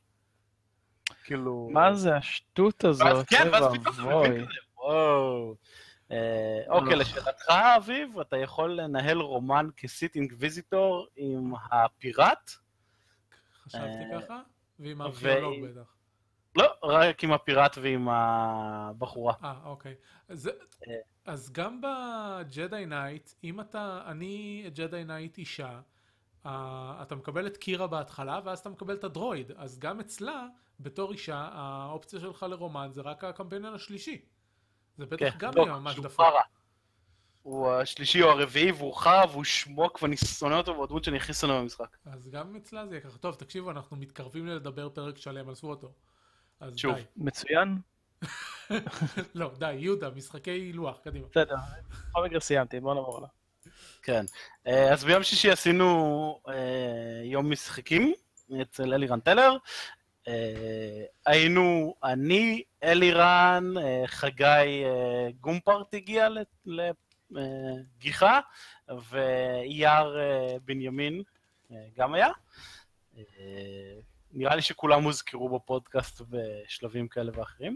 כאילו... מה זה השטות ואז הזאת? כן, ואז פתאום אתה ואבוי. מבין כזה, וואו. אה, אוקיי, לא. לשאלתך, אביב, אתה יכול לנהל רומן כ Sith Inquisitor עם הפיראט? חשבתי אה, ככה, ועם הארכיאולוג בטח. לא, רק עם הפיראט ועם הבחורה. אה, אוקיי. אז, אה. אז גם ב Jedi Knight, אם אתה, אני Jedi Knight אישה, uh, אתה מקבל את קירה בהתחלה, ואז אתה מקבל את הדרויד. אז גם אצלה, בתור אישה, האופציה שלך לרומן זה רק ה companion השלישי. זה בטח כן, גם לא, יהיה ממש דפוק. הוא השלישי או הרביעי, והוא חרא, והוא שמוק, ואני שונא אותו, והוא הדמות שאני הכי שונא במשחק. אז גם אצלה זה יהיה ככה. טוב, תקשיבו, אנחנו מתקרבים לדבר פרק שלם על סווטו. אז שוב. די. מצוין. לא, די, יהודה, משחקי לוח, קדימה. בסדר. בכל מקרה סיימתי, בוא נעבור הלאה. כן. אה, אז ביום שישי עשינו אה, יום משחקים אצל אלירן טלר. אה, היינו אני, אלירן, חגי גומפרט הגיע לגיחה, ואייר בנימין גם היה. אה, נראה לי שכולם הוזכרו בפודקאסט בשלבים כאלה ואחרים.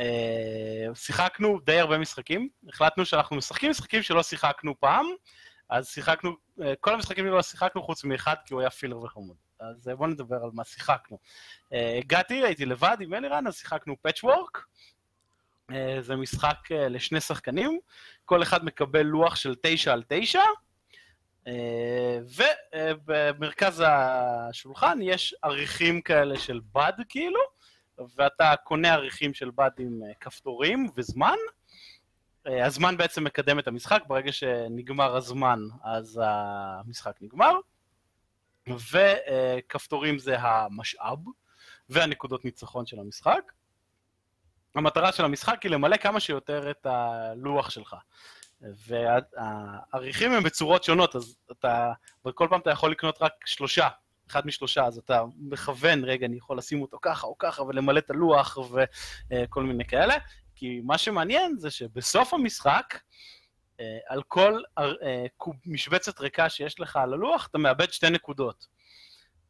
אה, שיחקנו די הרבה משחקים, החלטנו שאנחנו משחקים משחקים שלא שיחקנו פעם, אז שיחקנו, אה, כל המשחקים שלא שיחקנו חוץ מאחד כי הוא היה פילר וחמוד. אז אה, בואו נדבר על מה שיחקנו. הגעתי, הייתי לבד עם אלירן, אז שיחקנו פאצ'וורק. זה משחק לשני שחקנים, כל אחד מקבל לוח של תשע על תשע, ובמרכז השולחן יש עריכים כאלה של בד כאילו, ואתה קונה עריכים של בד עם אה, כפתורים וזמן. אה, הזמן בעצם מקדם את המשחק, ברגע שנגמר הזמן אז המשחק נגמר. וכפתורים זה המשאב והנקודות ניצחון של המשחק. המטרה של המשחק היא למלא כמה שיותר את הלוח שלך. והעריכים הם בצורות שונות, אז אתה, וכל פעם אתה יכול לקנות רק שלושה, אחד משלושה, אז אתה מכוון, רגע, אני יכול לשים אותו ככה או ככה, ולמלא את הלוח וכל מיני כאלה, כי מה שמעניין זה שבסוף המשחק, אה, על כל אה, משבצת ריקה שיש לך על הלוח, אתה מאבד שתי נקודות.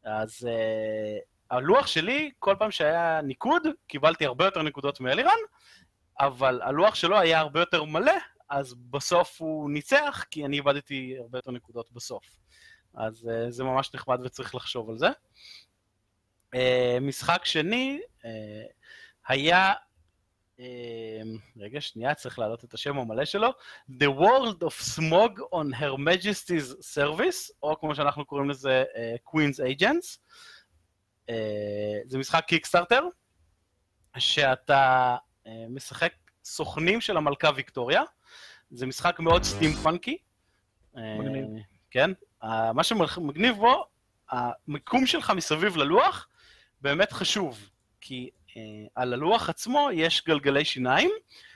אז אה, הלוח שלי, כל פעם שהיה ניקוד, קיבלתי הרבה יותר נקודות מאלירן, אבל הלוח שלו היה הרבה יותר מלא, אז בסוף הוא ניצח, כי אני איבדתי הרבה יותר נקודות בסוף. אז uh, זה ממש נחמד וצריך לחשוב על זה. Uh, משחק שני uh, היה, uh, רגע, שנייה, צריך להעלות את השם המלא שלו, The World of Smog on Her Majesty's Service, או כמו שאנחנו קוראים לזה, uh, Queen's Agents. Uh, זה משחק קיקסטארטר, שאתה uh, משחק סוכנים של המלכה ויקטוריה. זה משחק מאוד סטימפאנקי. מגניב. כן? מה שמגניב בו, המיקום שלך מסביב ללוח באמת חשוב, כי אה, על הלוח עצמו יש גלגלי שיניים,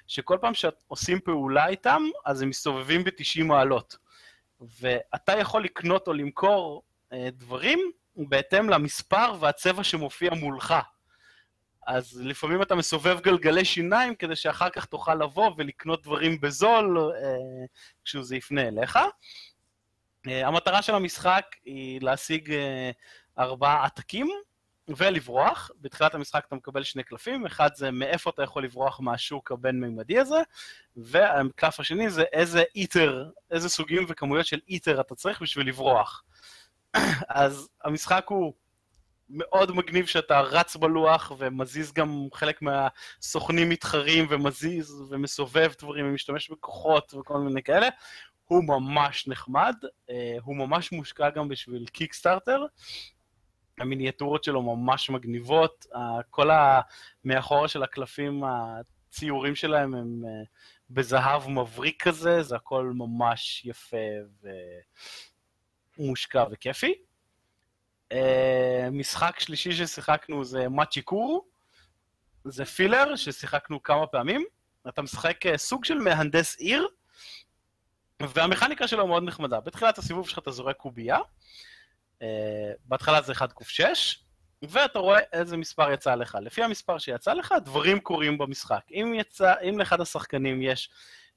שכל פעם שעושים פעולה איתם, אז הם מסתובבים ב-90 מעלות. ואתה יכול לקנות או למכור אה, דברים בהתאם למספר והצבע שמופיע מולך. אז לפעמים אתה מסובב גלגלי שיניים כדי שאחר כך תוכל לבוא ולקנות דברים בזול אה, כשזה יפנה אליך. אה, המטרה של המשחק היא להשיג אה, ארבעה עתקים ולברוח. בתחילת המשחק אתה מקבל שני קלפים, אחד זה מאיפה אתה יכול לברוח מהשוק הבין-מימדי הזה, והקלף השני זה איזה איטר, איזה סוגים וכמויות של איטר אתה צריך בשביל לברוח. אז המשחק הוא מאוד מגניב שאתה רץ בלוח ומזיז גם חלק מהסוכנים מתחרים ומזיז ומסובב דברים ומשתמש בכוחות וכל מיני כאלה. הוא ממש נחמד, אה, הוא ממש מושקע גם בשביל קיקסטארטר. המיניאטורות שלו ממש מגניבות, כל המאחורה של הקלפים, הציורים שלהם הם אה, בזהב מבריק כזה, זה הכל ממש יפה ומושקע וכיפי. אה, משחק שלישי ששיחקנו זה מאצ'י קור, זה פילר ששיחקנו כמה פעמים. אתה משחק סוג של מהנדס עיר, והמכניקה שלו מאוד נחמדה. בתחילת הסיבוב שלך אתה זורק קובייה, uh, בהתחלה זה 1 ק 6, ואתה רואה איזה מספר יצא לך. לפי המספר שיצא לך, דברים קורים במשחק. אם, יצא, אם לאחד השחקנים יש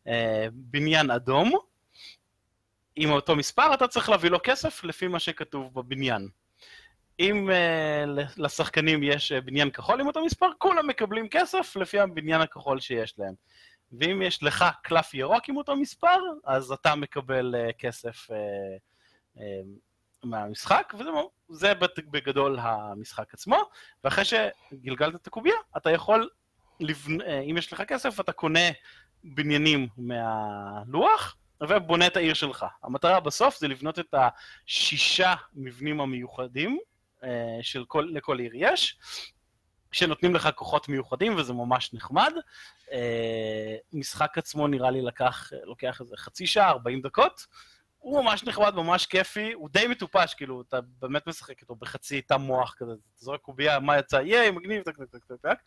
uh, בניין אדום, עם אותו מספר, אתה צריך להביא לו כסף לפי מה שכתוב בבניין. אם uh, לשחקנים יש uh, בניין כחול עם אותו מספר, כולם מקבלים כסף לפי הבניין הכחול שיש להם. ואם יש לך קלף ירוק עם אותו מספר, אז אתה מקבל uh, כסף uh, uh, מהמשחק, וזה בגדול המשחק עצמו, ואחרי שגלגלת את הקובייה, אתה יכול, לבנ... uh, אם יש לך כסף, אתה קונה בניינים מהלוח, ובונה את העיר שלך. המטרה בסוף זה לבנות את השישה מבנים המיוחדים של כל, לכל עיר יש, שנותנים לך כוחות מיוחדים, וזה ממש נחמד. אה, משחק עצמו נראה לי לקח, לוקח איזה חצי שעה, 40 דקות. הוא ממש נחמד, ממש כיפי, הוא די מטופש, כאילו, אתה באמת משחק איתו בחצי תא מוח כזה, אתה זורק קובייה, מה יצא, ייי, מגניב, טק טק טק טק.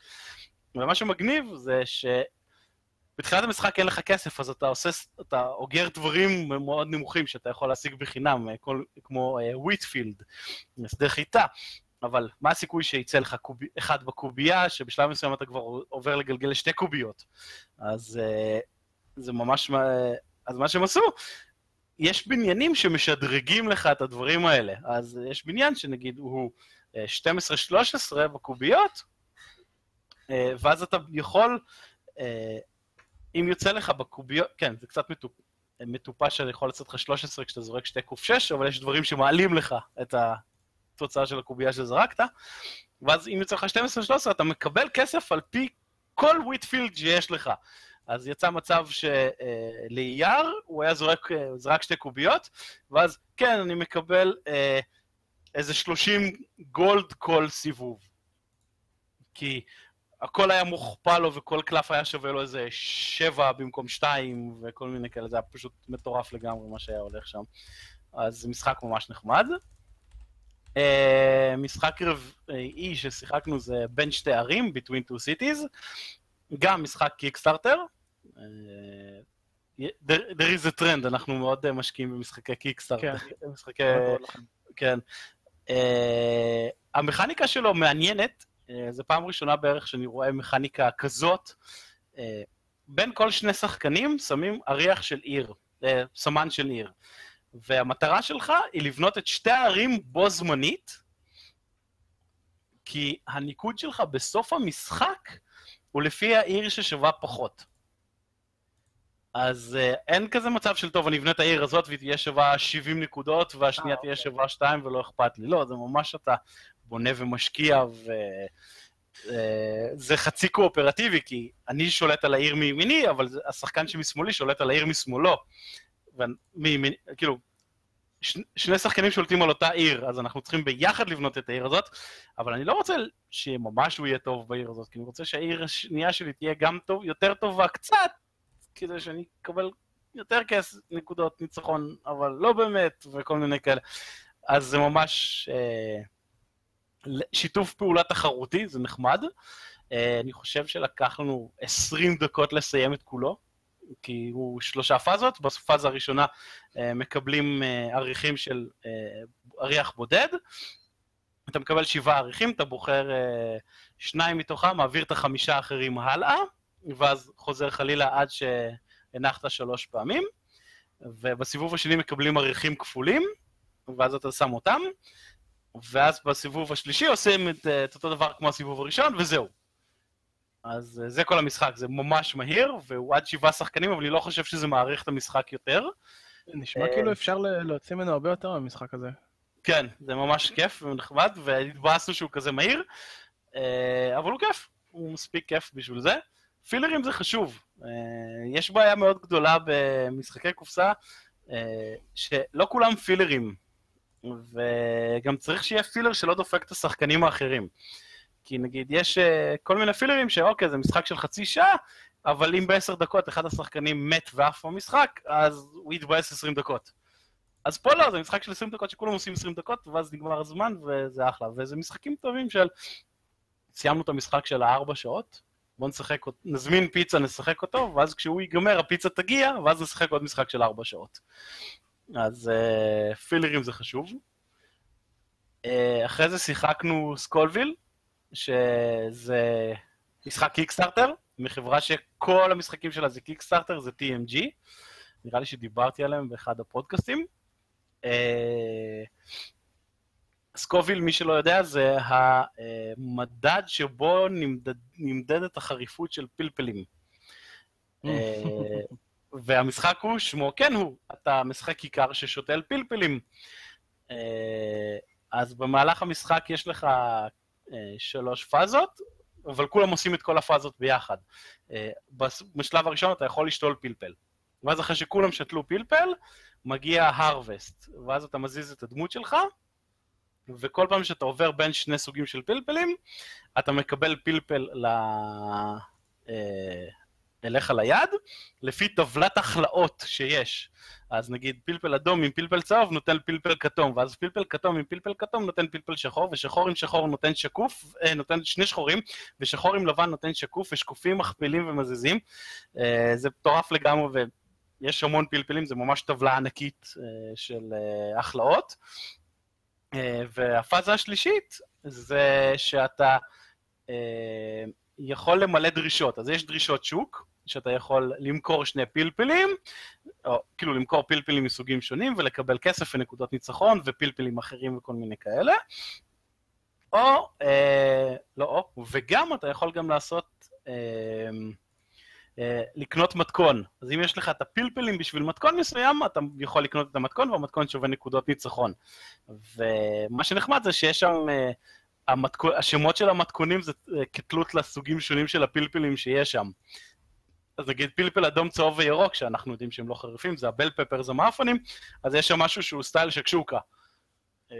ומה שמגניב זה ש... בתחילת המשחק אין לך כסף, אז אתה עושה, אתה אוגר דברים מאוד נמוכים שאתה יכול להשיג בחינם, אה, כל, כמו וויטפילד, uh, שדה חיטה. אבל מה הסיכוי שיצא לך קוב... אחד בקובייה, שבשלב מסוים אתה כבר עובר לגלגל לשתי קוביות. אז uh, זה ממש... אז מה שהם עשו, יש בניינים שמשדרגים לך את הדברים האלה. אז יש בניין שנגיד הוא 12-13 בקוביות, ואז אתה יכול אם יוצא לך בקוביות, כן, זה קצת מטופ... מטופש שאני יכול לצאת לך 13 כשאתה זורק שתי קוף 6, אבל יש דברים שמעלים לך את התוצאה של הקובייה שזרקת, ואז אם יוצא לך 12-13 אתה מקבל כסף על פי כל וויטפילד שיש לך. אז יצא מצב שלאייר הוא היה זורק, זרק שתי קוביות, ואז כן, אני מקבל אה, איזה 30 גולד כל סיבוב. כי הכל היה מוכפל לו וכל קלף היה שווה לו איזה שבע במקום שתיים וכל מיני כאלה, זה היה פשוט מטורף לגמרי מה שהיה הולך שם. אז זה משחק ממש נחמד. Uh, משחק רביעי ששיחקנו זה בין שתי ערים, Between Two Cities, גם משחק קיקסטארטר. Uh, there is a trend, אנחנו מאוד uh, משקיעים במשחקי קיקסטארטר. כן, משחקי... כן. Uh, המכניקה שלו מעניינת, אה, זו פעם ראשונה בערך שאני רואה מכניקה כזאת. אה, בין כל שני שחקנים שמים אריח של עיר, אה, סמן של עיר. והמטרה שלך היא לבנות את שתי הערים בו זמנית, כי הניקוד שלך בסוף המשחק הוא לפי העיר ששווה פחות. אז uh, אין כזה מצב של טוב, אני אבנה את העיר הזאת והיא תהיה שווה 70 נקודות והשנייה תהיה אוקיי. שווה 2 ולא אכפת לי. לא, זה ממש אתה בונה ומשקיע, וזה אה, חצי קואופרטיבי, כי אני שולט על העיר מימיני, אבל השחקן שמשמאלי שולט על העיר משמאלו. כאילו, ש, שני שחקנים שולטים על אותה עיר, אז אנחנו צריכים ביחד לבנות את העיר הזאת, אבל אני לא רוצה שממש הוא יהיה טוב בעיר הזאת, כי אני רוצה שהעיר השנייה שלי תהיה גם טוב, יותר טובה קצת, כדי שאני אקבל יותר כסף, נקודות ניצחון, אבל לא באמת, וכל מיני כאלה. אז זה ממש... אה, שיתוף פעולה תחרותי, זה נחמד. אה, אני חושב שלקח לנו 20 דקות לסיים את כולו, כי הוא שלושה פאזות, בפאזה הראשונה אה, מקבלים אה, עריכים של אריח בודד, אתה מקבל שבעה עריכים, אתה בוחר שניים מתוכם, מעביר את החמישה האחרים הלאה, ואז חוזר חלילה עד שהנחת שלוש פעמים, ובסיבוב השני מקבלים עריכים כפולים, ואז אתה שם אותם, ואז בסיבוב השלישי עושים את, אה, את אותו דבר כמו הסיבוב הראשון, וזהו. אז אה, זה כל המשחק, זה ממש מהיר, והוא עד שבעה שחקנים, אבל אני לא חושב שזה מעריך את המשחק יותר. נשמע כאילו אה, אפשר להוציא ממנו הרבה יותר מהמשחק הזה. כן, זה ממש כיף ונחמד, והתבאסנו שהוא כזה מהיר, אבל הוא כיף, הוא מספיק כיף בשביל זה. פילרים זה חשוב. יש בעיה מאוד גדולה במשחקי קופסה, שלא כולם פילרים. וגם צריך שיהיה פילר שלא דופק את השחקנים האחרים. כי נגיד, יש uh, כל מיני פילרים שאוקיי, זה משחק של חצי שעה, אבל אם בעשר דקות אחד השחקנים מת ועף במשחק, אז הוא יתבאס עשרים דקות. אז פה לא, זה משחק של עשרים דקות שכולם עושים עשרים דקות, ואז נגמר הזמן, וזה אחלה. וזה משחקים טובים של... סיימנו את המשחק של הארבע שעות, בואו נשחק, נזמין פיצה, נשחק אותו, ואז כשהוא ייגמר הפיצה תגיע, ואז נשחק עוד משחק של ארבע שעות. אז uh, פילרים זה חשוב. Uh, אחרי זה שיחקנו Scoville, שזה משחק קיקסטארטר, מחברה שכל המשחקים שלה זה קיקסטארטר, זה TMG. נראה לי שדיברתי עליהם באחד הפודקאסטים. Uh, סקוביל, מי שלא יודע, זה המדד שבו נמדד, נמדדת החריפות של פלפלים. והמשחק הוא, שמו כן הוא, אתה משחק כיכר ששותל פלפלים. אה, אז במהלך המשחק יש לך אה, שלוש פאזות, אבל כולם עושים את כל הפאזות ביחד. אה, בשלב הראשון אתה יכול לשתול פלפל. ואז אחרי שכולם שתלו פלפל, מגיע הרווסט, ואז אתה מזיז את הדמות שלך, וכל פעם שאתה עובר בין שני סוגים של פלפלים, אתה מקבל פלפל ל... אליך ליד, לפי טבלת הכלאות שיש. אז נגיד פלפל אדום עם פלפל צהוב נותן פלפל כתום, ואז פלפל כתום עם פלפל כתום נותן פלפל שחור, ושחור עם שחור נותן שקוף, אה, נותן שני שחורים, ושחור עם לבן נותן שקוף, ושקופים מכפילים ומזיזים. אה, זה מטורף לגמרי, ויש המון פלפלים, זה ממש טבלה ענקית אה, של אה, הכלאות. אה, והפאזה השלישית זה שאתה אה, יכול למלא דרישות. אז יש דרישות שוק, שאתה יכול למכור שני פלפלים, או כאילו למכור פלפלים מסוגים שונים ולקבל כסף ונקודות ניצחון ופלפלים אחרים וכל מיני כאלה. או, אה, לא או, וגם אתה יכול גם לעשות, אה, אה, לקנות מתכון. אז אם יש לך את הפלפלים בשביל מתכון מסוים, אתה יכול לקנות את המתכון והמתכון שווה נקודות ניצחון. ומה שנחמד זה שיש שם... אה, המתכון, השמות של המתכונים זה אה, כתלות לסוגים שונים של הפלפלים שיש שם. אז נגיד פלפל אדום, צהוב וירוק, שאנחנו יודעים שהם לא חריפים, זה הבל פפר, זה מאפנים, אז יש שם משהו שהוא סטייל שקשוקה. אמ,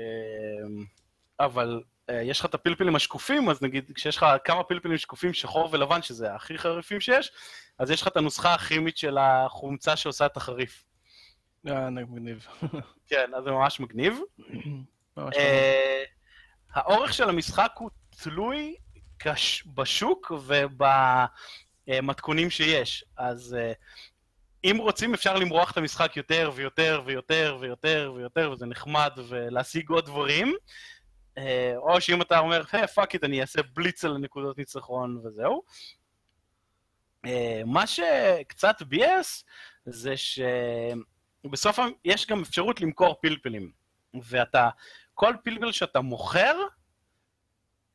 אבל אה, יש לך את הפלפלים השקופים, אז נגיד כשיש לך כמה פלפלים שקופים, שחור ולבן, שזה הכי חריפים שיש, אז יש לך את הנוסחה הכימית של החומצה שעושה את החריף. אה, מגניב. כן, אז זה ממש מגניב. ממש אה, האורך של המשחק הוא תלוי כש- בשוק ובמתכונים שיש. אז אה, אם רוצים אפשר למרוח את המשחק יותר ויותר ויותר ויותר ויותר, וזה נחמד, ולהשיג עוד דברים. אה, או שאם אתה אומר, היי, fuck it, אני אעשה בליץ על הנקודות ניצחון וזהו. אה, מה שקצת ביאס זה שבסוף יש גם אפשרות למכור פלפלים. ואתה, כל פלפל שאתה מוכר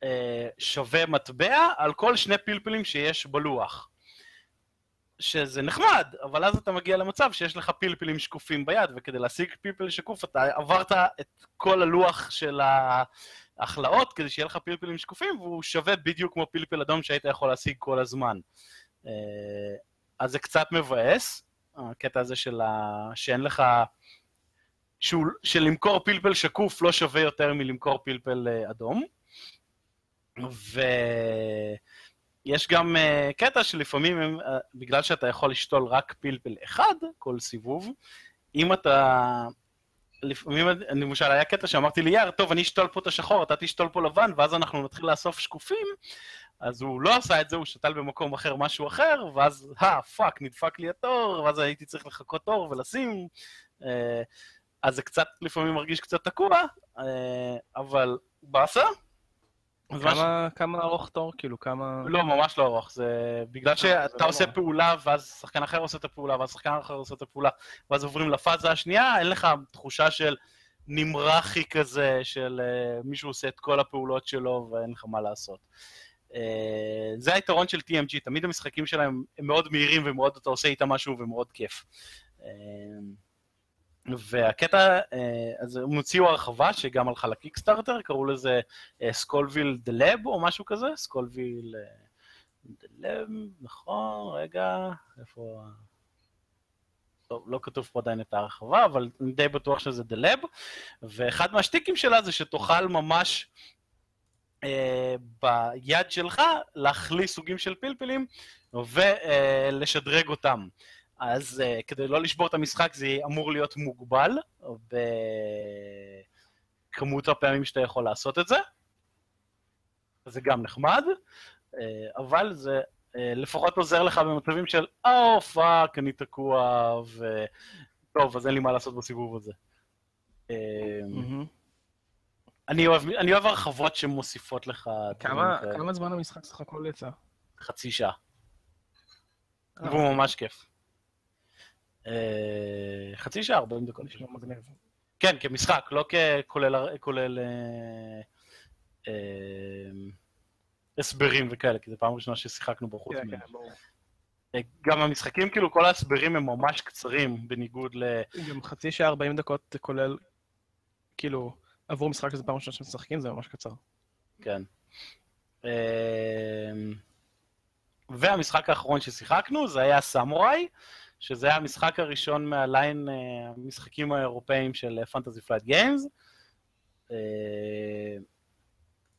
אה, שווה מטבע על כל שני פלפלים שיש בלוח. שזה נחמד, אבל אז אתה מגיע למצב שיש לך פלפלים שקופים ביד, וכדי להשיג פלפל שקוף אתה עברת את כל הלוח של ההכלאות כדי שיהיה לך פלפלים שקופים, והוא שווה בדיוק כמו פלפל אדום שהיית יכול להשיג כל הזמן. אה, אז זה קצת מבאס, הקטע הזה של ה... שאין לך... שהוא... שלמכור פלפל שקוף לא שווה יותר מלמכור פלפל אה, אדום. ויש גם uh, קטע שלפעמים, הם, uh, בגלל שאתה יכול לשתול רק פלפל אחד כל סיבוב, אם אתה... לפעמים, למשל, היה קטע שאמרתי לי, יאר, טוב, אני אשתול פה את השחור, אתה תשתול פה לבן, ואז אנחנו נתחיל לאסוף שקופים, אז הוא לא עשה את זה, הוא שתל במקום אחר משהו אחר, ואז, אה, fuck, נדפק לי התור, ואז הייתי צריך לחכות תור ולשים, uh, אז זה קצת, לפעמים מרגיש קצת תקוע, uh, אבל באסה. אז מה ש- כמה- כמה ארוך תור? כאילו, כמה... לא, ממש לא ארוך, זה בגלל זה שאתה לא עושה. פעולה, ואז שחקן אחר עושה את הפעולה, ואז שחקן אחר עושה את הפעולה, ואז עוברים לפאזה השנייה, אין לך תחושה של נמרחי כזה, של uh, מישהו עושה את כל הפעולות שלו ואין לך מה לעשות. Uh, זה היתרון של TMG, תמיד המשחקים שלהם הם מאוד מהירים ומאוד אתה עושה איתם משהו ומאוד כיף. Uh, והקטע, אה, אז הם הוציאו הרחבה שגם הלכה ל Kickstarter, קראו לזה Scoville the Lab או משהו כזה, Scoville the Lab, נכון, רגע, איפה... טוב, לא כתוב פה עדיין את ההרחבה, אבל אני די בטוח שזה the Lab, ואחד מהשטיקים שלה זה שתוכל ממש אה, ביד שלך להחליף סוגים של פלפלים ולשדרג אותם. אז uh, כדי לא לשבור את המשחק זה אמור להיות מוגבל בכמות הפעמים שאתה יכול לעשות את זה. זה גם נחמד, uh, אבל זה uh, לפחות עוזר לך במצבים של oh fuck, אני תקוע, וטוב, אז אין לי מה לעשות בסיבוב הזה. Uh, מהמם. אני אוהב, אני אוהב הרחבות שמוסיפות לך... כמה. כמה זמן המשחק סך הכל יצא? חצי שעה. אה, והוא ממש כיף. אה, חצי שעה, 40 דקות. נשמע מגניב. כן, כמשחק, לא ככולל כולל, אה, אה, הסברים וכאלה, כי זו פעם ראשונה ששיחקנו בו חוץ כן. כן, ברור. אה, גם המשחקים, כאילו, כל ההסברים הם ממש קצרים, בניגוד ל... גם חצי שעה 40 דקות כולל, כאילו, עבור משחק שזה פעם ראשונה שמשחקים, זה ממש קצר. כן. אה, והמשחק האחרון ששיחקנו זה היה סמוראי, שזה היה המשחק הראשון מה line אה, המשחקים האירופאים של Fantasy Flight Games.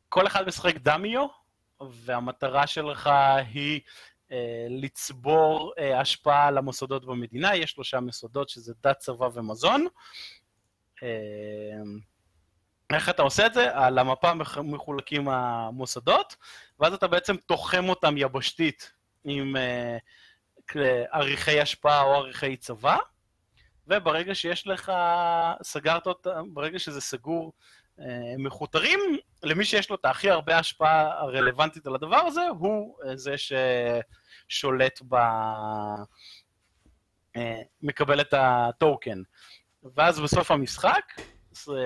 כל אחד משחק דמיו, והמטרה שלך היא אה, לצבור אה, השפעה על המוסדות במדינה, יש שלושה מוסדות שזה דת, צבא ומזון. איך אתה עושה את זה? על המפה מח- מחולקים המוסדות, ואז אתה בעצם תוחם אותם יבשתית עם כ- עריכי השפעה או עריכי צבא, וברגע שיש לך, סגרת אותם, ברגע שזה סגור, אה, מכותרים, למי שיש לו את הכי הרבה השפעה הרלוונטית על הדבר הזה, הוא אה, זה ששולט ב... אה, מקבל את הטוקן. ואז בסוף המשחק,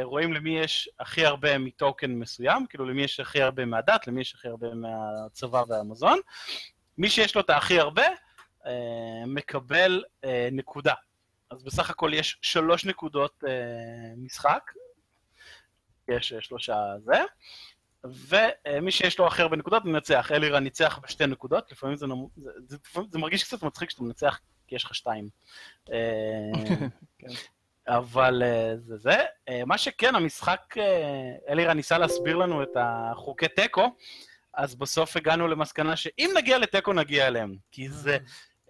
רואים למי יש הכי הרבה מטוקן מסוים, כאילו למי יש הכי הרבה מהדת, למי יש הכי הרבה מהצבא והמזון. מי שיש לו את הכי הרבה, מקבל אה, נקודה. אז בסך הכל יש שלוש נקודות אה, משחק, יש אה, שלושה זה, ומי שיש לו הכי הרבה נקודות מנצח. אלירה ניצח בשתי נקודות, לפעמים זה, נמ... זה, זה, זה מרגיש קצת מצחיק שאתה מנצח כי יש לך שתיים. אה, כן. אבל אה, זה זה. אה, מה שכן, המשחק, אה, אלירה ניסה להסביר לנו את החוקי תיקו, אז בסוף הגענו למסקנה שאם נגיע לתיקו נגיע אליהם. כי זה...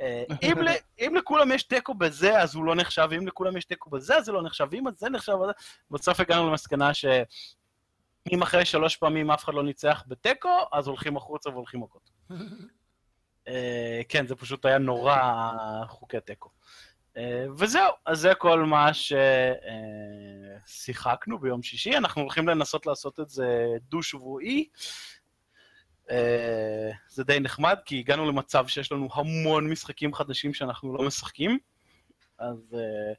אה, אם, ל, אם לכולם יש תיקו בזה, אז הוא לא נחשב, ואם לכולם יש תיקו בזה, אז זה לא נחשב, ואם זה נחשב, אז... בסוף הגענו למסקנה שאם אחרי שלוש פעמים אף אחד לא ניצח בתיקו, אז הולכים החוצה והולכים מכות. אה, כן, זה פשוט היה נורא, חוקי תיקו. אה, וזהו, אז זה כל מה ששיחקנו ביום שישי. אנחנו הולכים לנסות לעשות את זה דו-שבועי. אה, זה די נחמד, כי הגענו למצב שיש לנו המון משחקים חדשים שאנחנו לא משחקים. אז אה,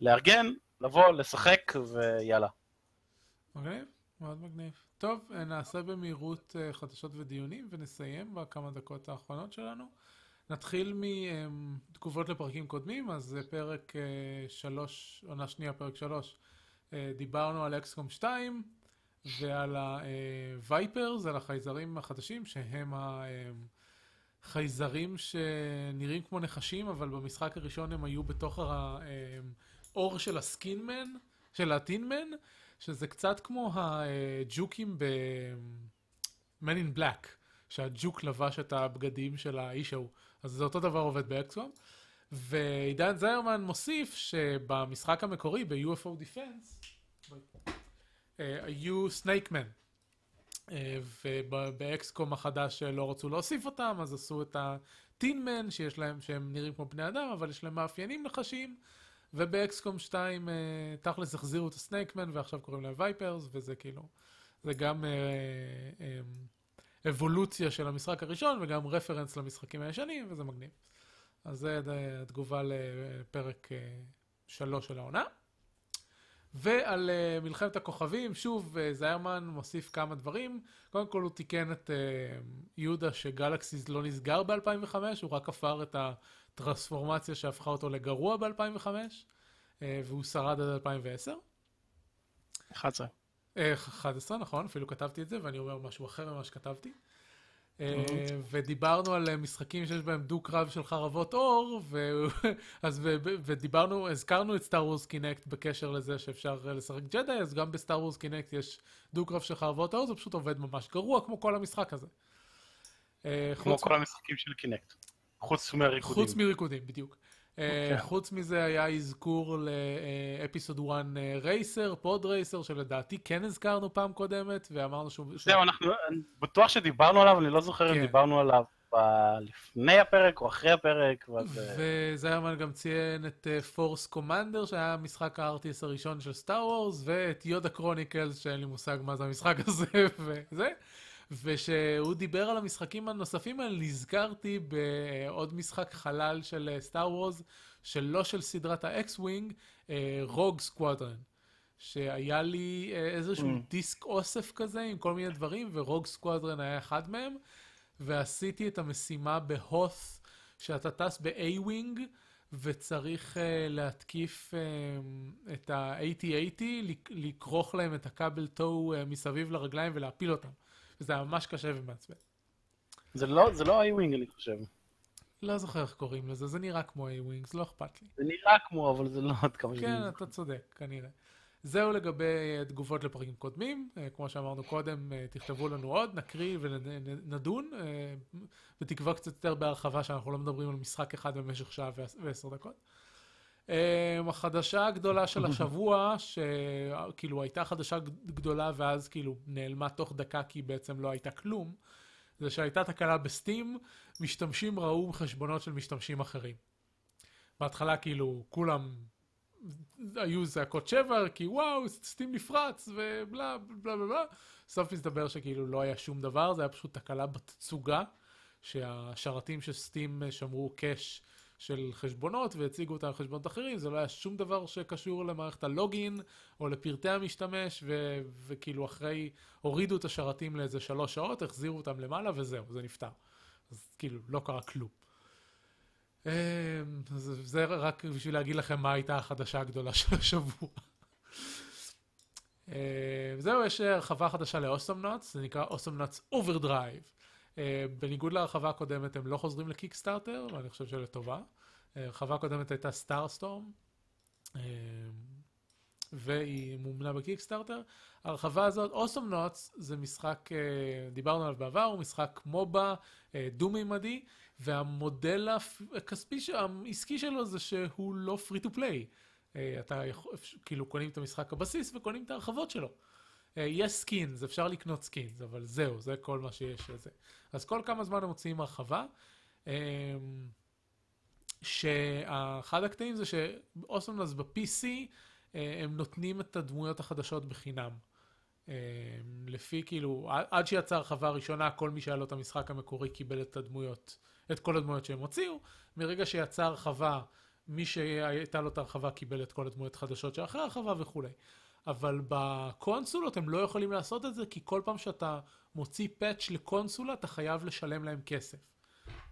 לארגן, לבוא, לשחק, ויאללה. מגניב, מאוד מגניב. טוב, אה, נעשה במהירות חדשות ודיונים ונסיים בכמה דקות האחרונות שלנו. נתחיל מתגובות לפרקים קודמים, אז פרק אה, שלוש, עונה שנייה, פרק שלוש. אה, דיברנו על אקסקום 2 ועל הווייפרס, על החייזרים החדשים, שהם החייזרים שנראים כמו נחשים, אבל במשחק הראשון הם היו בתוך האור של הסקינמן, של הטינמן, שזה קצת כמו הג'וקים ב-Man in Black, שהג'וק לבש את הבגדים של האיש ההוא. אז זה אותו דבר עובד באקסקום. ועידן זיירמן מוסיף שבמשחק המקורי, ב-UFO Defense, אה, היו סנייקמן. ובאקסקום החדש לא רצו להוסיף אותם, אז עשו את הטינמן, שיש להם, שהם נראים כמו בני אדם, אבל יש להם מאפיינים נחשיים. ובאקסקום 2 אה, תכלס החזירו את הסנייקמן ועכשיו קוראים להם וייפרס, וזה כאילו, זה גם אה, אה, אבולוציה של המשחק הראשון וגם רפרנס למשחקים הישנים, וזה מגניב. אז זה אה, התגובה לפרק 3 של העונה. ועל uh, מלחמת הכוכבים, שוב, uh, זיירמן מוסיף כמה דברים. קודם כל הוא תיקן את uh, יהודה שגלקסיס לא נסגר ב-2005, הוא רק עבר את הטרנספורמציה שהפכה אותו לגרוע ב-2005, uh, והוא שרד עד 2010. 11. Uh, 11, נכון, אפילו כתבתי את זה, ואני אומר משהו אחר ממה שכתבתי. Uh, ודיברנו על uh, משחקים שיש בהם דו-קרב של חרבות אור, ו... אז ו... ודיברנו, הזכרנו את Star Wars Kinect בקשר לזה שאפשר uh, לשחק ג'די, אז גם ב Star Wars Kinect יש דו-קרב של חרבות אור, זה פשוט עובד ממש גרוע, כמו כל המשחק הזה. כמו. כל המשחקים של Kinect. חוץ מהריקודים. חוץ מריקודים, בדיוק. Okay. Uh, חוץ מזה היה אזכור ל Episode 1 Racer, Pod Racer, שלדעתי כן הזכרנו פעם קודמת, ואמרנו שהוא... זהו, אנחנו בטוח שדיברנו עליו, אני לא זוכר אם דיברנו עליו לפני הפרק או אחרי הפרק. וזיירמן גם ציין את Force Commander, שהיה משחק ה RTS הראשון של Star Wars, ואת Yoda Chronicles, שאין לי מושג מה זה המשחק הזה, וזה. ושהוא דיבר על המשחקים הנוספים האלה, נזכרתי בעוד משחק חלל של Star Wars, שלא של סדרת ה X-Wing, Rogue Squadron. שהיה לי איזשהו mm. דיסק אוסף כזה עם כל מיני דברים, ו Rogue Squadron היה אחד מהם, ועשיתי את המשימה בהוס, שאתה טס ב- A-Wing, וצריך uh, להתקיף uh, את ה-8080, לכרוך להם את הכבל טו uh, מסביב לרגליים ולהפיל אותם. וזה היה ממש קשה ומעצבן. זה לא, זה לא A-Wing אני חושב. לא זוכר איך קוראים לזה, זה נראה כמו A-Wing, זה לא אכפת לי. זה נראה כמו, אבל זה לא עד כמה כן, אתה צודק, כנראה. זהו לגבי אה, תגובות לפרקים קודמים. אה, כמו שאמרנו קודם, אה, תכתבו לנו עוד, נקריא ונדון, בתקווה קצת יותר בהרחבה שאנחנו לא מדברים על משחק אחד במשך שעה ועשר דקות. החדשה הגדולה של השבוע, שכאילו הייתה חדשה גדולה ואז כאילו נעלמה תוך דקה כי בעצם לא הייתה כלום, זה שהייתה תקלה בסטים, משתמשים ראו חשבונות של משתמשים אחרים. בהתחלה כאילו כולם היו זעקות שבר, כי וואו, סטים נפרץ, ובלה בלה בלה בלה. בסוף מסתבר שכאילו לא היה שום דבר, זה היה פשוט תקלה בתצוגה, שהשרתים של Steam שמרו cache של חשבונות והציגו אותם חשבונות אחרים, זה לא היה שום דבר שקשור למערכת ה login או לפרטי המשתמש, ו- וכאילו אחרי, הורידו את השרתים לאיזה שלוש שעות, החזירו אותם למעלה וזהו, זה נפתר. אז כאילו, לא קרה כלום. אמ, זה רק בשביל להגיד לכם מה הייתה החדשה הגדולה של השבוע. אמ, זהו, יש הרחבה חדשה ל Awesomenauts, זה נקרא Awesomenauts Overdrive. בניגוד להרחבה הקודמת, הם לא חוזרים ל Kickstarter, ואני חושב שלטובה. הרחבה הקודמת הייתה Starstorm, אמ, והיא מומנה ב Kickstarter. ההרחבה הזאת, Awesomenauts, זה משחק, אה, דיברנו עליו בעבר, הוא משחק MOBA אה, דו-מימדי. והמודל הכספי, העסקי שלו זה שהוא לא free to play. אתה כאילו קונים את המשחק הבסיס וקונים את ההרחבות שלו. אה, יש skins, אפשר לקנות skins, אבל זהו, זה כל מה שיש לזה. אז כל כמה זמן הם מוציאים הרחבה. אמ, שאחד הקטעים זה ש Awesomenauts ב-PC אה, הם נותנים את הדמויות החדשות בחינם. אמ, לפי כאילו, עד שיצאה הרחבה הראשונה, כל מי שהיה לו את המשחק המקורי קיבל את הדמויות את כל הדמויות שהם הוציאו. מרגע שיצאה הרחבה, מי שהייתה לו את ההרחבה קיבל את כל הדמויות החדשות שאחרי הרחבה וכולי. אבל בקונסולות הם לא יכולים לעשות את זה, כי כל פעם שאתה מוציא פאץ' לקונסולה, אתה חייב לשלם להם כסף.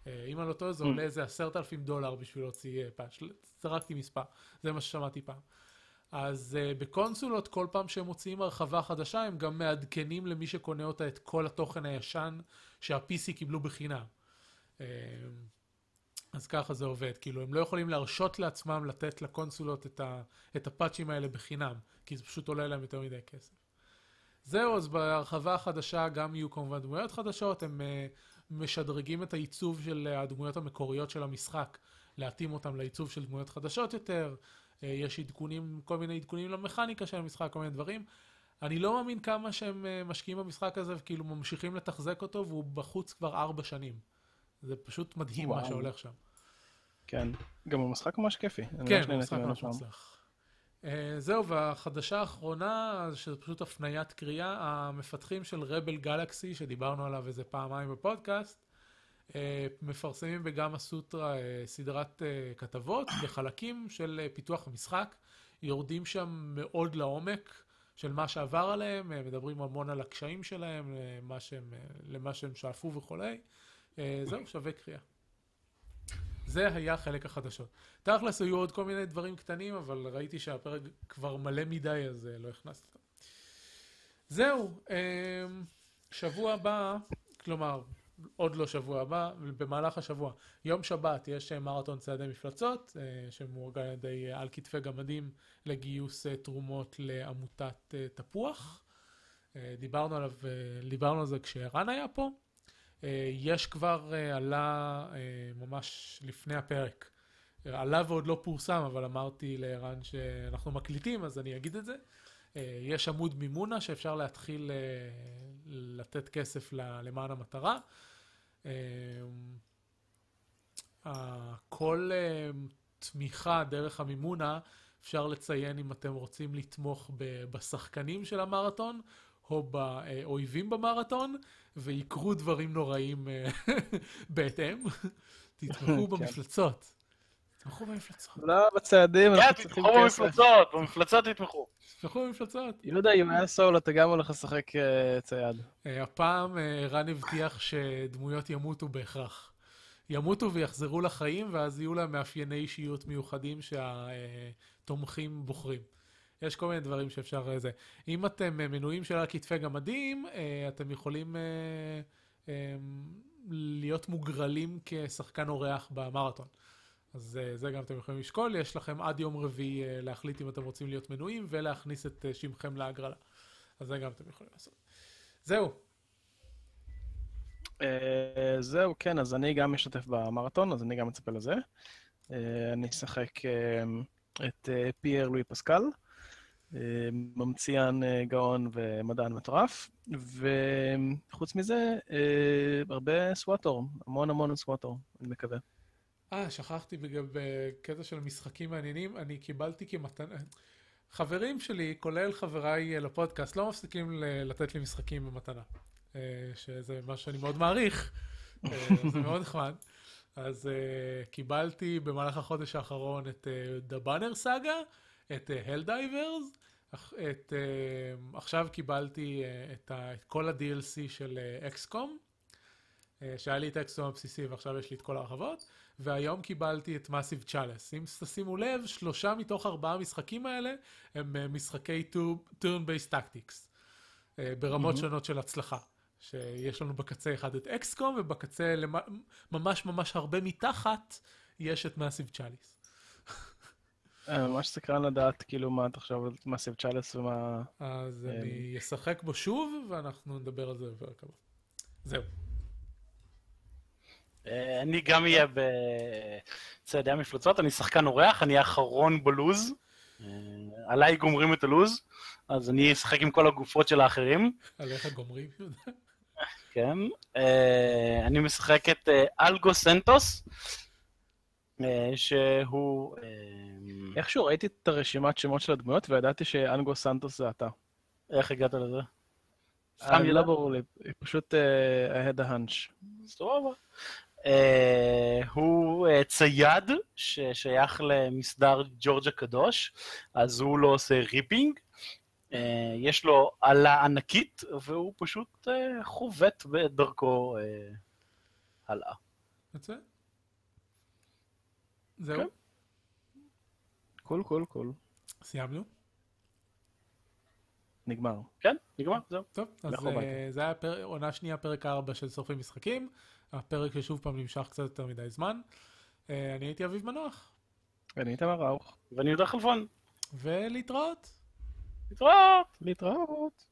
אה, אם אני לא טועה, זה עולה איזה עשרת אלפים דולר בשביל להוציא אה, פאץ'. זרקתי מספר, זה מה ששמעתי פעם. אז uh, בקונסולות, כל פעם שהם מוציאים הרחבה חדשה, הם גם מעדכנים למי שקונה אותה את כל התוכן הישן שה-PC קיבלו בחינם. אז ככה זה עובד, כאילו הם לא יכולים להרשות לעצמם לתת לקונסולות את, ה, את הפאצ'ים האלה בחינם, כי זה פשוט עולה להם יותר מדי כסף. זהו, אז בהרחבה החדשה גם יהיו כמובן דמויות חדשות, הם uh, משדרגים את העיצוב של הדמויות המקוריות של המשחק, להתאים אותם לעיצוב של דמויות חדשות יותר, uh, יש עדכונים, כל מיני עדכונים למכניקה של המשחק, כל מיני דברים. אני לא מאמין כמה שהם uh, משקיעים במשחק הזה וכאילו ממשיכים לתחזק אותו והוא בחוץ כבר ארבע שנים. זה פשוט מדהים וואו. מה שהולך שם. כן, גם המשחק ממש כיפי. כן, הוא משחק ממש מוצלח. Uh, זהו, והחדשה האחרונה, שזה פשוט הפניית קריאה, המפתחים של רבל גלקסי, שדיברנו עליו איזה פעמיים בפודקאסט, uh, מפרסמים בגמא סוטרה uh, סדרת uh, כתבות בחלקים של uh, פיתוח המשחק, יורדים שם מאוד לעומק של מה שעבר עליהם, uh, מדברים המון על הקשיים שלהם, למה שהם, uh, למה שהם שאפו וכולי. אה, זהו, שווה קריאה. זה היה חלק החדשות. תכלס היו עוד כל מיני דברים קטנים, אבל ראיתי שהפרק כבר מלא מדי, אז אה, לא הכנסתי אותם. זהו, אה, שבוע הבא, כלומר, עוד לא שבוע הבא, במהלך השבוע, יום שבת יש מרתון צעדי מפלצות, שמאורגן על ידי על כתפי גמדים לגיוס תרומות לעמותת תפוח. דיברנו עליו, דיברנו על זה כשערן היה פה. אה, יש כבר, אה, עלה אה, ממש לפני הפרק. עלה ועוד לא פורסם, אבל אמרתי לערן שאנחנו מקליטים, אז אני אגיד את זה. יש עמוד מימונה שאפשר להתחיל לתת כסף למען המטרה. כל תמיכה דרך המימונה, אפשר לציין אם אתם רוצים לתמוך בשחקנים של המרתון, או באויבים במרתון, ויקרו דברים נוראים אה, בהתאם. תתמכו כן. במפלצות. תתמכו במפלצות. לא בצעדים, אנחנו צריכים כסף. תתמכו במפלצות, במפלצות תתמכו. תתמכו במפלצות. יהודה, אם היה סול, אתה גם הולך לשחק אה, צייד. אה, הפעם רן הבטיח שדמויות ימותו בהכרח. ימותו ויחזרו לחיים, ואז יהיו להם מאפייני אישיות מיוחדים שהתומכים בוחרים. יש כל מיני דברים שאפשר... אה, זה. אם אתם אה, מנויים של על כתפי גמדים, אה, אתם יכולים להיות מוגרלים כשחקן אורח במרתון. אז זה גם אתם יכולים לשקול, יש לכם עד יום רביעי להחליט אם אתם רוצים להיות מנויים ולהכניס את שמכם להגרלה. אז זה גם אתם יכולים לעשות. זהו, אה, זהו, כן, אז אני גם משתתף במרתון, אז אני גם מצפה לזה. אה, אני אשחק אה, את פייר לואי פסקל, ממציאן אה, גאון ומדען מטורף, וחוץ מזה, אה, הרבה סוואטור, המון המון סוואטור, אני מקווה. אה, שכחתי בגלל בקטע של משחקים מעניינים, אני קיבלתי כמתנה... חברים שלי, כולל חבריי לפודקאסט, לא מפסיקים לתת לי משחקים במתנה. אה, שזה משהו שאני מאוד מעריך, אה, זה מאוד נחמד. אז קיבלתי במהלך החודש האחרון את The Banner Saga, את Helldivers, אח- את, uh, עכשיו קיבלתי uh, את, ה, את כל ה-DLC של אקסקום, שהיה לי את אקסקום הבסיסי ועכשיו יש לי את כל ההרחבות, והיום קיבלתי את מאסיב צ'אלס. אם תשימו לב, שלושה מתוך ארבעה המשחקים האלה הם משחקי turn-based tactics, uh, ברמות מהמם. שונות של הצלחה. שיש לנו בקצה אחד את אקסקום, ובקצה למ- ממש ממש הרבה מתחת יש את מאסיב צ'אליס. אה, ממש סקרן לדעת כאילו מה אתה חושב על מאסיב צ'אלס ומה... אז אמ. אני אשחק בו שוב, ואנחנו נדבר על זה בפרק הבא. זהו. אה, אני גם אהיה בצעדי המפלצות, אני שחקן אורח, אני האחרון בלוז. אה, עליי גומרים את הלוז, אז אני אשחק עם כל הגופות של האחרים. עליך גומרים, יהודה. כן. אה, אני משחק את אה, אלגו סנטוס, אה, שהוא... אה, איכשהו ראיתי את הרשימת שמות של הדמויות וידעתי שאנגו סנטוס זה אתה. איך הגעת לזה? אה, סתם לא ידע? ברור לי, פשוט אה, I had a hunch. סבבה. אה, הוא אה, צייד ששייך למסדר ג'ורג' הקדוש, אז הוא לא עושה ripping. אה, יש לו אלה ענקית, והוא פשוט אה, חובט בדרכו אה, הלאה. זהו, כן. cool, cool, cool. סיימנו. נגמר. כן, נגמר, זהו. טוב, אז. אה, זה היה פר- עונה שנייה, פרק 4 של שורפים משחקים. הפרק ששוב פעם נמשך קצת יותר מדי זמן. אה, אני הייתי אביב מנוח, אני איתמר ראוך. ואני יודע חלפון. ולהתראות. להתראות! להתראות.